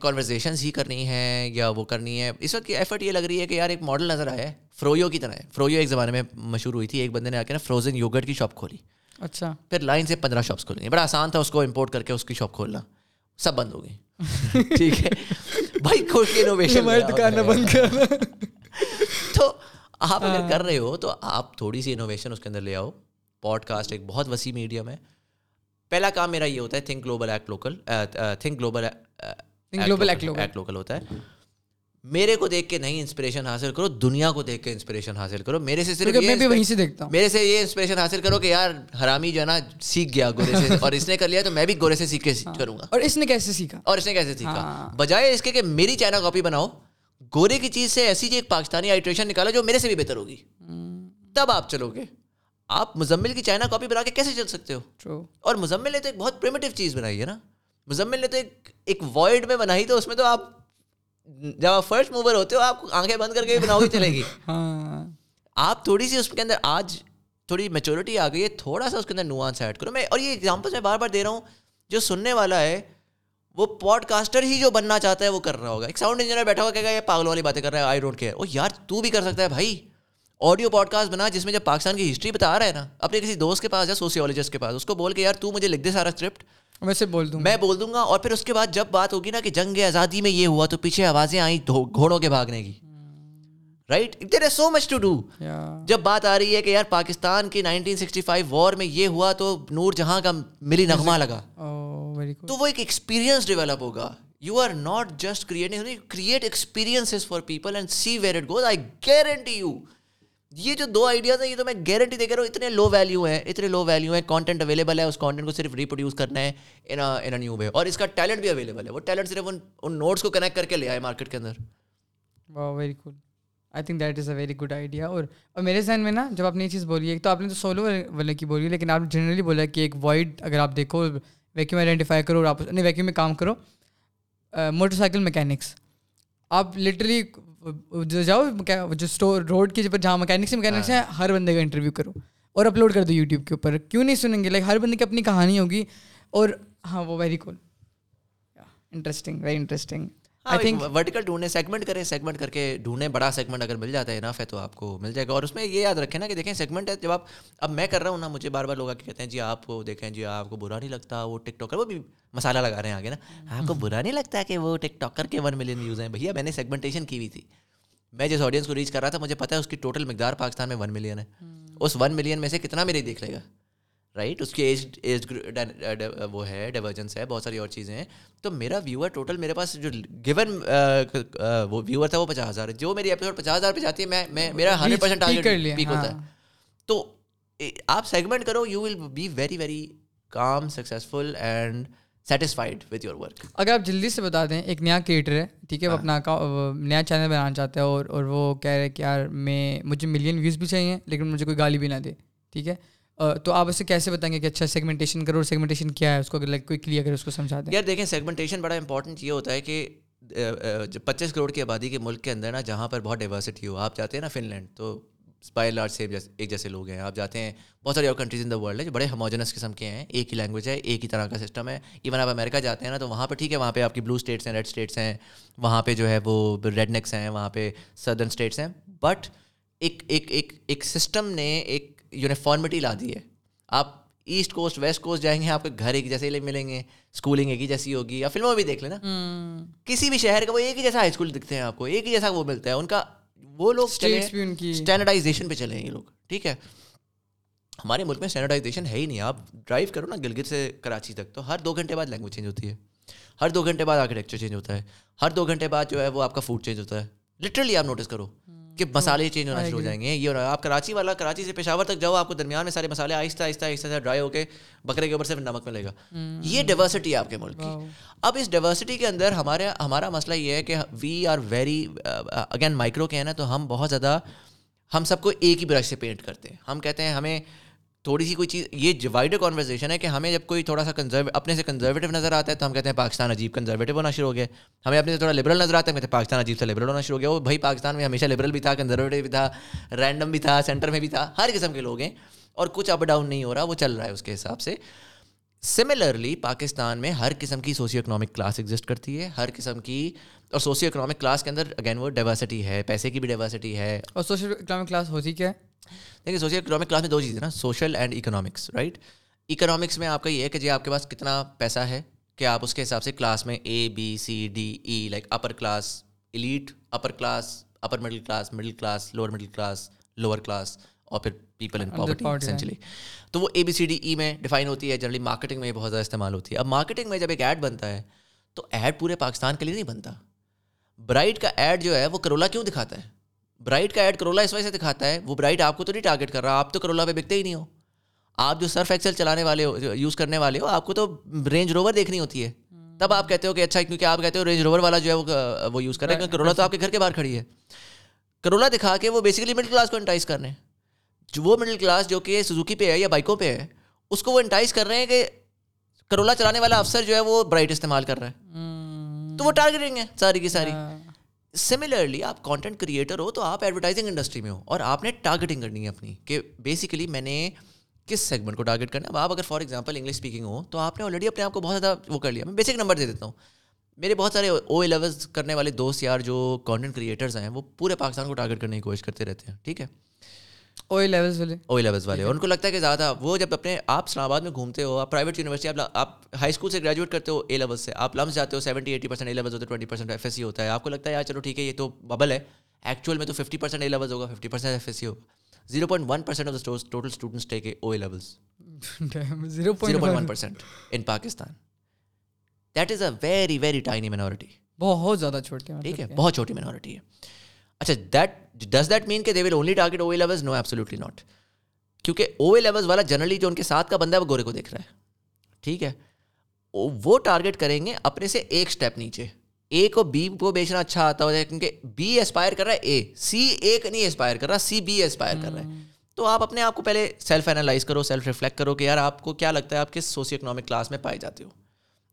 کانورزیشنس ہی کرنی ہے یا وہ کرنی ہے اس وقت ایفرٹ یہ لگ رہی ہے کہ یار ایک ماڈل نظر آیا ہے۔ فرویو کی طرح ہے۔ فرویو ایک زمانے میں مشہور ہوئی تھی۔ ایک بندے نے آ کے نا فروزن یوگرٹ کی شاپ کھولی۔ اچھا۔ پھر لائن سے پندرہ شاپس کھولیں بڑا آسان تھا اس کو امپورٹ کر کے اس کی شاپ کھولنا۔ سب بند ہو گئی ٹھیک ہے۔ بھائی کھول کے انوویشن تو آپ اگر کر رہے ہو تو آپ تھوڑی سی انوویشن اس کے اندر لے آؤ۔ پوڈ کاسٹ ایک بہت وسیع میڈیم ہے۔ پہلا کام میرا یہ ہوتا ہے think global act local think global global act local ہوتا ہے۔ میرے کو دیکھ کے نہیں انسپریشن حاصل کرو دنیا کو دیکھ کے انسپریشن حاصل کرو۔ میرے سے صرف وہیں سے دیکھتا ہوں۔ میرے سے یہ انسپریشن حاصل کرو کہ یار حرامی جو ہے نا سیکھ گیا گورے سے اور اس نے کر لیا تو میں بھی گورے سے سیکھ کے کروں گا۔ اور اس نے کیسے سیکھا؟ اور اس نے کیسے سیکھا؟ بجائے اس کے کہ میری چائنا کاپی بناؤ۔ گورے کی چیز سے ایسی ایک پاکستانی آئیٹریشن نکالا جو میرے سے بھی بہتر ہوگی۔ تب آپ چلو گے آپ مزمل کی چائنا کاپی بنا کے کیسے چل سکتے ہو؟ اور مزمل نے تو ایک بہت پریمیٹو چیز بنائی ہے نا۔ مزمل نے تو ایک ایک وائڈ میں بنائی تو اس میں تو آپ جب آپ فرسٹ موور ہوتے ہو آپ آنکھیں بند کر کے بھی بناؤ گی چلے گی۔ آپ تھوڑی سی اس کے اندر آج تھوڑی میچورٹی آ گئی ہے تھوڑا سا اس کے اندر نوانس ایڈ کرو۔ میں اور یہ ایگزامپل میں بار بار دے رہا ہوں جو سننے والا ہے وہ پوڈ کاسٹر ہی جو بننا چاہتا ہے وہ کر رہا ہوگا۔ ایک ساؤنڈ انجینئر بیٹھا ہوا کہ یہ پاگل والی باتیں کر رہا ہے آئی ڈونٹ کیئر وہ یار تو بھی کر سکتا ہے بھائی۔ آڈیو پوڈ کاسٹ بنا جس میں جب پاکستان کی ہسٹری بتا رہا ہے نا اپنے کسی دوست کے پاس یا سوسیولوجسٹ کے پاس اس کو بول کے یار تو مجھے لکھ دے سارا اسکرپٹ میں سے بول دوں میں بول دوں گا اور پھر اس کے بعد جب بات ہوگی نا کہ جنگ آزادی میں یہ ہوا تو پیچھے آوازیں آئیں گھوڑوں کے بھاگنے کی۔ Right there is so much to do جب بات آ رہی ہے کہ یار پاکستان کی نائنٹین سکسٹی فائیو وار میں یہ ہوا تو نور جہاں کا ملی نغمہ لگا۔ تو وہ ایک ایکسپیرینس ڈیولپ ہوگا. You are not just creating create experience for people and see where it goes I guarantee you یہ جو دو آئیڈیاز ہیں یہ تو میں گارنٹی دے کر رہا ہوں اتنے لو ویلیو ہیں اتنے لو ویلیو ہیں کانٹینٹ اویلیبل ہے اس کانٹینٹ کو صرف ریپروڈیوس کرنا ہے ان ان نیو وے اور اس کا ٹیلنٹ بھی اویلیبل ہے وہ ٹیلنٹ صرف ان ان نوٹس کو کنیکٹ کر کے لے آئے مارکیٹ کے اندر. واہ very cool I think that is a very good idea اور اور میرے ذہن میں نا جب آپ نے یہ چیز بولی ہے تو آپ نے تو سولو والے کی بولی ہے لیکن آپ نے جنرلی بولا کہ ایک وائڈ اگر آپ دیکھو ویکیوم آئیڈینٹیفائی کرو اور آپ اپنے ویکیوم میں کام کرو۔ موٹر سائیکل میکینکس آپ لٹرلی جو جاؤ جو اسٹور روڈ کے جہاں مکینکس مکینکس ہیں ہر بندے کا انٹرویو کرو اور اپلوڈ کر دو یوٹیوب کے اوپر۔ کیوں نہیں سنیں گے؟ لائک ہر بندے کی اپنی کہانی ہوگی اور ہاں وہ very cool interesting very interesting I think vertical ڈھونڈنے سیگمنٹ کریں سیگمنٹ کر کے ڈھونڈیں بڑا سیگمنٹ اگر مل جاتا ہے انف ہے تو آپ کو مل جائے گا اور اس میں یہ یاد رکھیں نا کہ دیکھیں سیگمنٹ ہے جب آپ اب میں کر رہا ہوں نا مجھے بار بار لوگ آ کے کہتے ہیں جی آپ کو دیکھیں جی آپ کو برا نہیں لگتا وہ ٹک ٹاکر وہ بھی مسالہ لگا رہے ہیں آگے نا آپ کو برا نہیں لگتا کہ وہ ٹک ٹاکر کے ون ملین ویوز ہیں بھیا میں نے سیگمنٹیشن کی ہوئی تھی میں جس آڈینس کو ریچ کر رہا تھا مجھے پتا ہے اس کی ٹوٹل مقدار پاکستان میں ون ملین ہے اس ون ملین میں سے کتنا میرے دیکھ لے گا رائٹ اس کی ایج ایج وہ ہے ڈیورجنس ہے بہت ساری اور چیزیں ہیں. تو میرا ویور ٹوٹل میرے پاس جو گیون وہ ویور تھا وہ پچاس ہزار جو میری ایپیسوڈ پچاس ہزار پہ جاتی ہے میں میرا ہنڈریڈ پرسینٹ ٹارگیٹ پیک ہوتا ہے. تو آپ سیگمنٹ کرو you will be very very com successful and satisfied with your work اگر آپ جلدی سے بتا دیں ایک نیا کریٹر ہے ٹھیک ہے وہ اپنا نیا چینل بنانا چاہتا ہے اور اور وہ کہہ رہے کہ یار میں مجھے ملین ویوز بھی چاہیے لیکن مجھے کوئی گالی بھی نہ دے ٹھیک ہے؟ تو آپ اسے کیسے بتائیں گے کہ اچھا سیگمنٹیشن کرو سیگمنٹیشن کیا ہے؟ اس کو لائک کوئی کلیئر کرے اس کو سمجھا دیں۔ یار دیکھیں سیگمنٹیشن بڑا امپورٹنٹ یہ ہوتا ہے کہ پچیس کروڑ کی آبادی کے ملک کے اندر نا، جہاں پر بہت ڈائیورسٹی ہو، آپ جاتے ہیں نا فن لینڈ تو بائی لارج سے ایک جیسے لوگ ہیں۔ آپ جاتے ہیں، بہت ساری اور کنٹریز ان دا ورلڈ ہے جو بڑے ہموجنس قسم کے ہیں، ایک ہی لینگویج ہے، ایک ہی طرح کا سسٹم ہے۔ ایون آپ امیرکا جاتے ہیں نا، تو وہاں پہ ٹھیک ہے، وہاں پہ آپ کی بلو اسٹیٹس ہیں ریڈ اسٹیٹس ہیں۔ وہاں پہ جو ہے وہ ریڈ نیکس ہیں، وہاں پہ سدرن اسٹیٹس ہیں۔ بٹ ایک ایک ایک ایک سسٹم نے ایک یونیفارمٹی لا دی ہے۔ آپ ایسٹ کوسٹ ویسٹ کوسٹ جائیں گے آپ کے گھر ایک جیسے ملیں گے اسکولنگ ایک ہی جیسی ہوگی یا فلموں میں بھی دیکھ لینا۔ کسی بھی شہر کا وہ ایک ہی جیسا ہائی اسکول دکھتے ہیں آپ کو ایک ہی جیسا وہ ملتا ہے۔ ان کا وہ لوگ اسٹینڈرڈائزیشن پہ چلیں یہ لوگ ٹھیک ہے۔ ہمارے ملک میں اسٹینڈرڈائزیشن ہے ہی نہیں۔ آپ ڈرائیو کرو نا گلگت سے کراچی تک تو ہر دو گھنٹے بعد لینگویج چینج ہوتی ہے۔ ہر دو گھنٹے بعد آرکیٹیکچر چینج ہوتا ہے۔ ہر دو گھنٹے بعد جو ہے وہ آپ کا فوڈ چینج ہوتا ہے۔ لٹرلی آپ نوٹس کرو۔ کہ مسالے چینج ہونا شروع ہو جائیں گے یہ آپ کراچی والا کراچی سے پشاور تک جاؤ آپ کو درمیان میں سارے مسالے آہستہ آہستہ آہستہ ڈرائی ہو کے بکرے کے اوپر سے نمک ملے گا۔ یہ ڈائورسٹی ہے آپ کے ملک کی۔ اب اس ڈائورسٹی کے اندر ہمارے ہمارا مسئلہ یہ ہے کہ we are very again micro کے ہیں نا تو ہم بہت زیادہ ہم سب کو ایک ہی برش سے پینٹ کرتے ہیں۔ ہم کہتے ہیں ہمیں تھوڑی سی کوئی چیز، یہ وائڈر کانورزیشن ہے کہ ہمیں جب کوئی تھوڑا سا کنزرو اپنے سے کنزرویٹو نظر آتا ہے تو ہم کہتے ہیں پاکستان عجیب کنزرویٹو ہونا شروع ہو گیا۔ ہمیں اپنے سے تھوڑا لبرل نظر آتا ہے کہتے ہیں پاکستان عجیب سے لبرل ہونا شروع ہو گیا۔ وہ بھائی پاکستان میں ہمیشہ لبرل بھی تھا کنزرویٹو بھی تھا رینڈم بھی تھا سینٹر میں بھی تھا، ہر قسم کے لوگ ہیں۔ اور کچھ اپ ڈاؤن نہیں ہو رہا، وہ چل رہا ہے اس کے حساب سے۔ سملرلی پاکستان میں ہر قسم کی سوشیو اکنامک کلاس ایگزسٹ کرتی ہے۔ ہر قسم کی، اور سوشیو اکنامک کلاس کے اندر اگین وہ ڈائیورسٹی ہے، پیسے کی بھی ڈائیورسٹی ہے۔ اور سوشل اکنامک کلاس ہوتی کیا ہے؟ دیکھیے سوشل اکنامک کلاس میں دو چیزیں نا social and economics right economics میں آپ کا یہ ہے کہ جی آپ کے پاس کتنا پیسہ ہے کہ آپ اس کے حساب سے کلاس میں A B C D E like upper class elite upper class upper middle class middle class lower middle class lower class اور پھر پیپل ان پاورٹی اسینچلی تو وہ اے بی سی ڈی ای میں ڈیفائن ہوتی ہے جنرلی مارکیٹنگ میں بہت زیادہ استعمال ہوتی ہے۔ اب مارکیٹنگ میں جب ایک ایڈ بنتا ہے تو ایڈ پورے پاکستان کے لیے نہیں بنتا۔ برائٹ کا ایڈ جو ہے وہ کرولا کیوں دکھاتا ہے؟ برائٹ کا ایڈ کرولا اس وجہ سے دکھاتا ہے، وہ برائٹ آپ کو تو نہیں ٹارگیٹ کر رہا، آپ تو کرولا پہ بکتے ہی نہیں ہو۔ آپ جو سرف ایکسل چلانے والے ہو یوز کرنے والے ہو، آپ کو تو رینج روور دیکھنی ہوتی ہے۔ تب آپ کہتے ہو کہ اچھا کیونکہ آپ کہتے ہو رینج روور والا جو ہے وہ یوز کر رہے ہیں کرولا تو آپ کے گھر کے باہر کھڑی ہے۔ کرولا دکھا کے وہ بیسکلی مڈل کلاس کو انٹائز کر رہے ہیں۔ جو وہ مڈل کلاس جو کہ سزوکی پہ ہے یا بائکوں پہ ہے، اس کو وہ انٹائز کر رہے ہیں کہ کرولا چلانے والا افسر جو ہے وہ برائٹ استعمال کر رہا ہے۔ تو وہ ٹارگیٹنگ ہے ساری کی ساری۔ ہاں۔ سملرلی آپ کانٹینٹ کریٹر ہو تو آپ ایڈورٹائزنگ انڈسٹری میں ہو اور آپ نے ٹارگیٹنگ کرنی ہے اپنی کہ بیسیکلی میں نے کس سیگمنٹ کو ٹارگیٹ کرنا ہے؟ اب آپ اگر فار ایگزامپل انگلش اسپیکنگ ہو تو آپ نے آلریڈی اپنے آپ کو بہت زیادہ وہ کر لیا۔ میں بیسک نمبر دے دیتا ہوں۔ میرے بہت سارے او الیونس کرنے والے دوست یار جو کانٹینٹ کریٹرز ہیں وہ پورے پاکستان کو ٹارگیٹ کرنے کی کوشش کرتے رہتے ہیں، ٹھیک ہے؟ والے والے ان کو لگتا ہے کہ زیادہ وہ جب اپنے آپ اسلام آباد میں گھومتے ہو آپ پرائیویٹ یونیورسٹی آپ آپ ہائی اسکول سے گریجویٹ کرتے ہو اے لیول سے آپ لمس جاتے ہو seventy eighty percent A level ہوتے twenty percent F S C ہوتا ہے آپ کو لگتا ہے یار چلو ٹھیک ہے یہ تو ببل ہے ایکچوئل میں تو ففٹی پرسینٹ اے لیول ہوگا fifty percent F S C ہوگا zero point one percent of the total students take A O levels zero point one percent in Pakistan that is a very very tiny minority بہت زیادہ چھوٹے ہیں ٹھیک ہے بہت چھوٹی مینورٹی ہے اچھا دیٹ ڈز دیٹ مین کہ they will only target O A levels no absolutely not کیونکہ او اے لیولز والا جنرلی جو ان کے ساتھ کا بندہ ہے، وہ گورے کو دیکھ رہا ہے۔ ٹھیک ہے؟ وہ ٹارگیٹ کریں گے اپنے سے ایک اسٹیپ نیچے۔ اے کو بی کو بیچنا اچھا آتا ہو کیونکہ بی اسپائر کر رہا ہے اے سی اے نہیں اسپائر کر رہا سی بی اسپائر کر رہا ہے۔ تو آپ اپنے آپ کو پہلے سیلف انالائز کرو سیلف ریفلیکٹ کرو کہ یار، آپ کو کیا لگتا ہے، آپ کس سوشیو اکنامک کلاس میں پائے جاتے ہو؟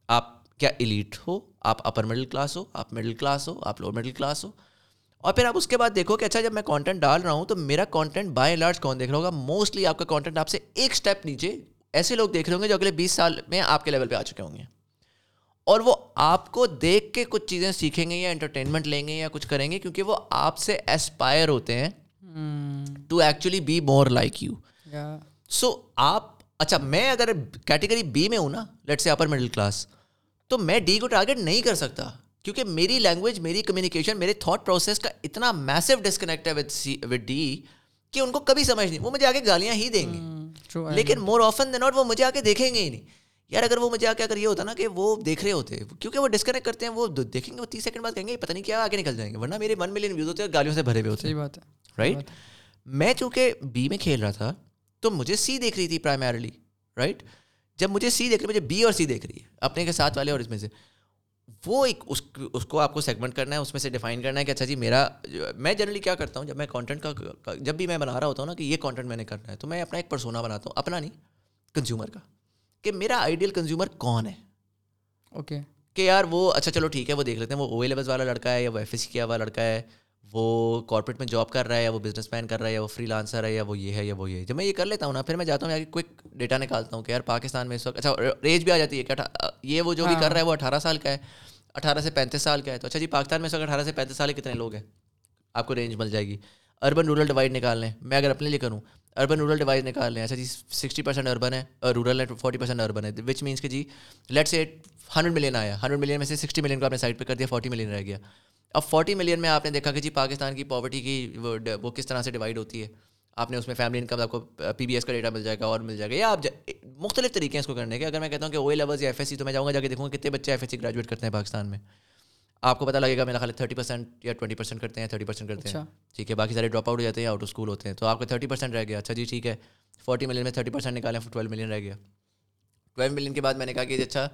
آپ کیا ایلیٹ ہو؟ آپ اپر مڈل کلاس ہو؟ آپ مڈل کلاس ہو؟ آپ لوور مڈل کلاس ہو؟ اور پھر آپ اس کے بعد دیکھو کہ اچھا جب میں کانٹینٹ ڈال رہا ہوں تو میرا کانٹینٹ بائی لارج کون دیکھ رہا ہوگا؟ موسٹلی آپ کا کانٹینٹ آپ سے ایک اسٹیپ نیچے ایسے لوگ دیکھ رہے ہوں گے جو اگلے بیس سال میں آپ کے لیول پہ آ چکے ہوں گے۔ اور وہ آپ کو دیکھ کے کچھ چیزیں سیکھیں گے یا انٹرٹینمنٹ لیں گے یا کچھ کریں گے کیونکہ وہ آپ سے اسپائر ہوتے ہیں to actually be more like you so آپ اچھا میں اگر کیٹیگری بی میں ہوں نا لیٹ سے اپر مڈل کلاس تو میں ڈی کو ٹارگیٹ نہیں کر سکتا۔ کیونکہ میری لینگویج میری کمیونیکیشن میرے تھاٹ پروسیس کا اتنا میسو ڈسکنیکٹ ہے ود ڈی کہ ان کو کبھی سمجھ نہیں وہ مجھے آگے گالیاں ہی دیں گے۔ لیکن مور آفن دین ناٹ وہ مجھے آ کے دیکھیں گے ہی نہیں۔ یار اگر وہ مجھے آ کے اگر یہ ہوتا نا کہ وہ دیکھ رہے ہوتے کیونکہ وہ ڈسکنیکٹ کرتے ہیں وہ دیکھیں گے وہ تیس سیکنڈ بعد کہیں گے پتہ نہیں کیا آگے نکل جائیں گے ورنہ میرے ون ملین ویوز ہوتے ہیں گالیوں سے بھرے ہوئے ہوتے ہیں۔ بات ہے رائٹ میں چونکہ بی میں کھیل رہا تھا تو مجھے سی دیکھ رہی تھی پرائمرلی رائٹ جب مجھے سی دیکھ رہی مجھے بی اور سی دیکھ رہی ہے اپنے کے ساتھ والے اور اس میں سے۔ وہ ایک اس اس کو آپ کو سیگمنٹ کرنا ہے اس میں سے ڈیفائن کرنا ہے کہ اچھا جی میرا میں جنرلی کیا کرتا ہوں؟ جب میں کانٹینٹ کا جب بھی میں بنا رہا ہوتا ہوں نا کہ یہ کانٹینٹ میں نے کرنا ہے تو میں اپنا ایک پرسونا بناتا ہوں اپنا نہیں کنزیومر کا کہ میرا آئیڈیل کنزیومر کون ہے؟ اوکے کہ یار وہ اچھا چلو ٹھیک ہے وہ دیکھ لیتے ہیں وہ او اے والا لڑکا ہے یا وہ ایف ایس کیا ہوا لڑکا ہے وہ کارپوریٹ میں جاب کر رہا ہے یا وہ بزنس مین کر رہا ہے یا وہ فری لانسر ہے یا وہ یہ ہے یا وہ یہ ہے۔ جب میں یہ کر لیتا ہوں نا پھر میں جاتا ہوں یار کوئک ڈیٹا نکالتا ہوں کہ یار پاکستان میں اس وقت اچھا ایج بھی آ جاتی ہے کہ یہ وہ جو بھی کر رہا ہے وہ اٹھارہ سال کا ہے۔ اٹھارہ سے پینتیس سال کا ہے تو اچھا جی پاکستان میں اس وقت اٹھارہ سے پینتیس سال کے کتنے لوگ ہیں؟ آپ کو رینج مل جائے گی۔ اربن رورل ڈیوائڈ نکال لیں۔ میں اگر اپنے لیے کروں اربن رورل ڈیوائڈ نکال لیں۔ اچھا جی سکسٹی پرسینٹ اربن ہے اور رورل ہے فورٹی پرسینٹ اربن ہے۔ وچ مینس کہ جی لیٹ سے ہنڈریڈ ملین آیا۔ ہنڈریڈ ملین میں سے سکسٹی ملین کو آپ نے سائڈ پہ کر دیا فورٹی ملین رہ گیا۔ اب فورٹی ملین میں آپ نے دیکھا کہ جی پاکستان کی پاورٹی کی وہ کس طرح سے ڈیوائڈ ہوتی ہے۔ آپ نے اس میں فیملی انکم آپ کو پی بی ایس کا ڈیٹا مل جائے گا اور مل جائے گا. یا آپ مختلف طریقے ہیں اس کو کرنے کے. اگر میں کہتا ہوں کہ او لیولز یا ایف ایس سی تو میں جاؤں گا جا کے دیکھوں گا کتنے بچے ایف ایس سی گریجویٹ کرتے ہیں پاکستان میں. آپ کو پتا لگے گا میرا خیال تھرٹی پرسینٹ یا ٹوئنٹی پرسینٹ کرتے ہیں تھرٹی پرسینٹ کرتے ہیں. ٹھیک ہے باقی سارے ڈراپ آؤٹ ہو جاتے ہیں آؤٹ آف اسکول ہوتے ہیں. تو آپ کا تھرٹی پرسینٹ رہ گیا. اچھا جی ٹھیک ہے. فورٹی ملین میں تھرٹی پرسینٹ نکالیں ٹویلو ملین رہ گیا. ٹویلو ملین کے بعد میں نے کہا کہ اچھا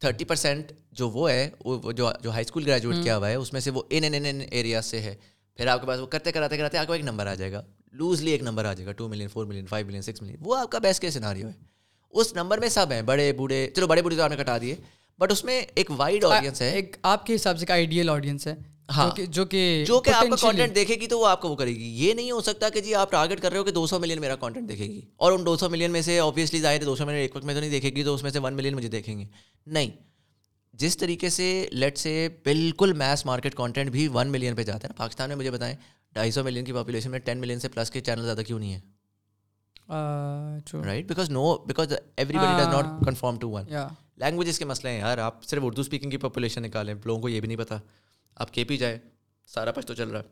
تھرٹی پرسینٹ جو وہ ہے وہ جو جو ہائی اسکول گریجویٹ کیا ہوا ہے اس میں سے وہ ان این این ایریاز سے ہے. پھر آپ کے پاس وہ کرتے کراتے کراتے آپ کو ایک نمبر آ جائے گا. لوزلی ایک نمبر آ جائے گا two million four million five million six million وہ آپ کا بیسٹ کے سناریو ہے۔ اس نمبر میں سب ہیں بڑے بوڑھے۔ چلو بڑے بوڑھے تو آپ نے کٹا دیے۔ بٹ اس میں ایک وائڈ آڈینس ہے۔ ایک آپ کے حساب سے ایک آئیڈیل آڈینس ہے۔ ہاں۔ جو کہ جو کہ آپ کا کانٹینٹ دیکھے گی تو وہ آپ کو وہ کرے گی۔ یہ نہیں ہو سکتا کہ جی آپ ٹارگیٹ کر رہے ہو کہ دو سو ملین میرا کانٹینٹ دیکھے گی۔ اور ان دو سو ملین میں سے آبویسلی ظاہر ہے دو سو ملین ایک وقت میں تو نہیں دیکھے گی تو اس میں سے ون ملین مجھے دیکھیں گے۔ نہیں۔ جس طریقے سے لیٹ سے بالکل میس مارکیٹ کانٹینٹ بھی ون ملین پہ جاتا ہے نا پاکستان میں مجھے بتائیں ڈھائی سو ملین کی پاپولیشن میں ٹین ملین سے پلس کے چینل زیادہ کیوں نہیں ہے right because no because everybody does not conform to one languages کے مسئلے ہیں یار آپ صرف اردو اسپیکنگ کی پاپولیشن نکالیں لوگوں کو یہ بھی نہیں پتا۔ آپ کے پی جائے سارا پشتو چل رہا ہے۔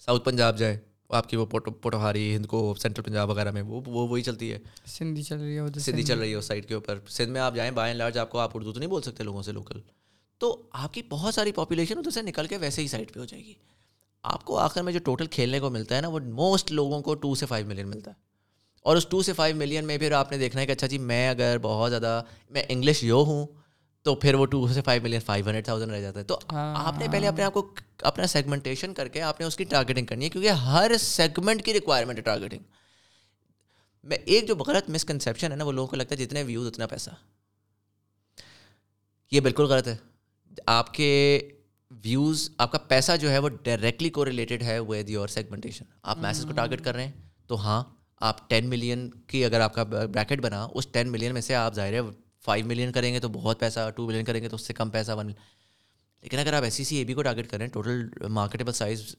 ساؤتھ پنجاب جائے آپ کی وہ پوٹوہاری ہند کو سینٹرل پنجاب وغیرہ میں وہ وہ وہی چلتی ہے۔ سندھی چل رہی ہے سندھی چل رہی ہے اس سائڈ کے اوپر۔ سندھ میں آپ جائیں بائی اینڈ لارج آپ کو آپ اردو تو نہیں بول سکتے لوگوں سے لوکل تو آپ کی بہت ساری پاپولیشن ادھر سے نکل کے ویسے ہی سائڈ پہ ہو جائے گی۔ آپ کو آخر میں جو ٹوٹل کھیلنے کو ملتا ہے نا وہ موسٹ لوگوں کو ٹو سے فائیو ملین ملتا ہے۔ اور اس ٹو سے فائیو ملین میں پھر آپ نے دیکھنا ہے کہ اچھا جی میں اگر بہت زیادہ میں انگلش یو ہوں تو پھر وہ ٹو سے five million five hundred thousand رہ جاتا ہے۔ تو آپ نے پہلے اپنے آپ کو اپنا سیگمنٹیشن کر کے آپ نے اس کی ٹارگیٹنگ کرنی ہے کیونکہ ہر سیگمنٹ کی ریکوائرمنٹ ہے ٹارگیٹنگ میں ایک جو غلط مسکنسیپشن ہے نا وہ لوگوں کو لگتا ہے جتنے ویوز اتنا پیسہ۔ یہ بالکل غلط ہے۔ آپ کے ویوز آپ کا پیسہ جو ہے وہ ڈائریکٹلی کو ریلیٹڈ ہے ود یور سیگمنٹیشن آپ میسج کو ٹارگیٹ کر رہے ہیں تو ہاں آپ ٹین ملین کی اگر آپ کا بریکٹ بنا اس ٹین ملین میں سے آپ ظاہر ہے فائیو ملین کریں گے تو بہت پیسہ ٹو ملین کریں گے تو اس سے کم پیسہ ون لیکن اگر آپ S C C A B کو ٹارگیٹ کریں total marketable size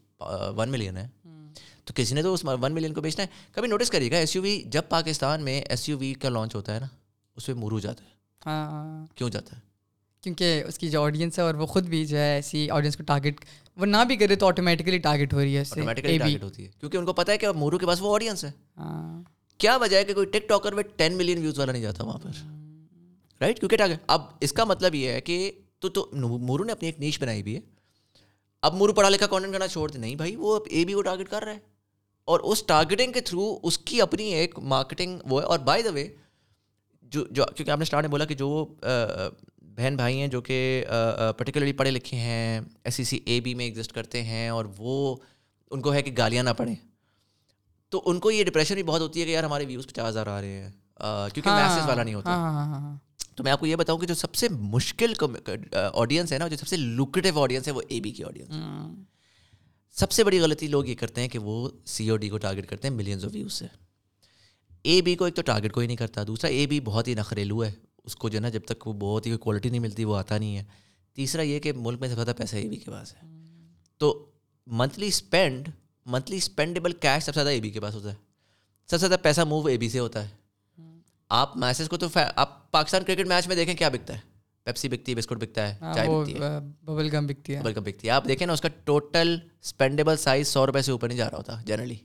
one million ہے تو کسی نے تو اس ون ملین کو بیچنا ہے۔ کبھی نوٹس کریے گا ایس یو وی جب پاکستان میں ایس یو وی کا لانچ ہوتا ہے نا اس پہ مرو جاتا ہے۔ ہاں۔ کیوں جاتا ہے؟ کیونکہ اس کی جو آڈینس ہے اور وہ خود بھی جو ہے ایسی آڈینس کو ٹارگیٹ وہ نہ بھی کرے تو آٹومیٹکلی ٹارگیٹ ہو رہی ہے ہوتی کیونکہ ان کو پتا ہے کہ مورو کے پاس وہ آڈینس ہے. ہاں. کیا وجہ ہے کہ کوئی ٹک ٹاکر میں ٹین ملین ویوز والا نہیں جاتا وہاں پر. رائٹ کیونکہ ٹارگیٹ اب اس کا مطلب یہ ہے کہ تو تو مورو نے اپنی ایک نیچ بنائی بھی ہے. اب مورو پڑھا لکھا کانٹینٹ کرنا چھوڑ دے. نہیں بھائی وہ اب اے بی کو ٹارگیٹ کر رہا ہے. اور اس ٹارگیٹنگ کے تھرو اس کی اپنی ایک مارکیٹنگ وہ ہے. اور بائی دا وے جو جو کیونکہ آپ نے اسٹارٹ میں بولا کہ جو بہن بھائی ہیں جو کہ پرٹیکولرلی پڑھے لکھے ہیں S C C A B میں ایگزسٹ کرتے ہیں اور وہ ان کو ہے کہ گالیاں نہ پڑھیں۔ تو ان کو یہ ڈپریشن بھی بہت ہوتی ہے کہ یار ہمارے ویوز پچاس ہزار آ رہے ہیں کیونکہ میسیز والا نہیں ہوتا۔ تو میں آپ کو یہ بتاؤں کہ جو سب سے مشکل آڈینس ہے نا جو سب سے لوکریٹو آڈینس ہے وہ اے بی کی آڈینس سب سے بڑی غلطی لوگ یہ کرتے ہیں کہ وہ سی او ڈی کو ٹارگیٹ کرتے ہیں ملینز آف ویوز سے۔ اے بی کو ایک تو ٹارگیٹ کوئی نہیں کرتا دوسرا اے بی بہت ہی نخریلو ہے۔ اس کو جو ہے نا جب تک وہ بہت ہی کوالٹی نہیں ملتی وہ آتا نہیں ہے۔ تیسرا یہ کہ ملک میں سب سے زیادہ پیسہ اے بی کے پاس ہے۔ تو monthly spend monthly spendable cash سب سے زیادہ اے بی کے پاس ہوتا ہے۔ سب سے زیادہ پیسہ موو اے بی سے ہوتا ہے۔ آپ میسز کو تو آپ پاکستان کرکٹ میچ میں دیکھیں کیا بکتا ہے؟ پیپسی بکتی ہے بسکٹ بکتا ہے چائے بکتی ہے۔ ببل گم بکتی ہے۔ ببل گم بکتی ہے۔ آپ دیکھیں نا اس کا ٹوٹل اسپینڈیبل سائز سو روپئے سے اوپر نہیں جا رہا ہوتا جنرلی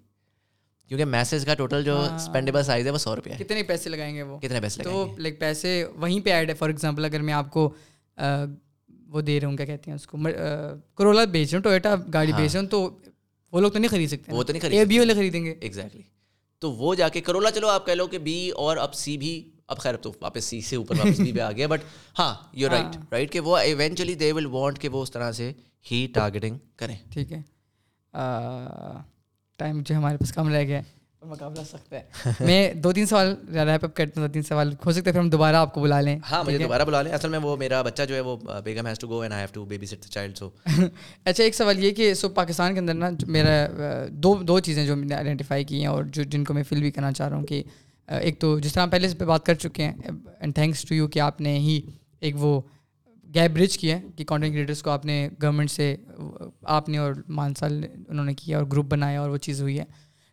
کیونکہ میسز کا ٹوٹل جو اسپینڈیبل سائز ہے وہ سو روپیہ کتنے پیسے لگائیں گے وہ؟ کتنے پیسے تو لائک پیسے وہیں پہ ایڈ ہے۔ فار ایگزامپل اگر میں آپ کو وہ دے رہا ہوں کیا کہتے ہیں اس کو؟ کرولا بیچ رہا ہوں ٹویٹا گاڑی بیچ رہا ہوں تو وہ لوگ تو نہیں خرید سکتے وہ تو نہیں خرید بی والے خریدیں گے۔ ایگزیکٹلی تو وہ جا کے کرولا چلو آپ کہہ لو کہ بی اور اب سی بھی اب خیر تو واپس سی سے اوپر واپس بی پہ آ گیا۔ بٹ ہاں یو رائٹ رائٹ کہ وہ ایونچولی دے ول وانٹ کہ وہ اس طرح سے ہی ٹارگیٹنگ کریں۔ ٹھیک ہے۔ ٹائم جو ہمارے پاس کم رہ گیا مقابلہ سخت ہے۔ میں دو تین سوال ریپ اپ کرتا ہوں دو تین سوال ہو سکتا ہے پھر ہم دوبارہ آپ کو بلا لیں۔ ہاں مجھے دوبارہ بلا لیں۔ اصل میں وہ میرا بچہ جو ہے وہ بیگم has to go and I have to babysit child so اچھا ایک سوال یہ کہ سو پاکستان کے اندر نا میرا دو دو چیزیں جو میں نے آئیڈینٹیفائی کی ہیں اور جو جن کو میں فیل بھی کرنا چاہ رہا ہوں کہ ایک تو جس طرح پہلے اس پہ بات کر چکے ہیں اینڈ تھینکس ٹو یو کہ آپ نے ہی ایک وہ گیپ برج کیا ہے کہ کانٹینٹ کریٹرس کو آپ نے گورنمنٹ سے آپ نے اور مانسال انہوں نے کیا اور گروپ بنایا اور وہ چیز ہوئی ہے۔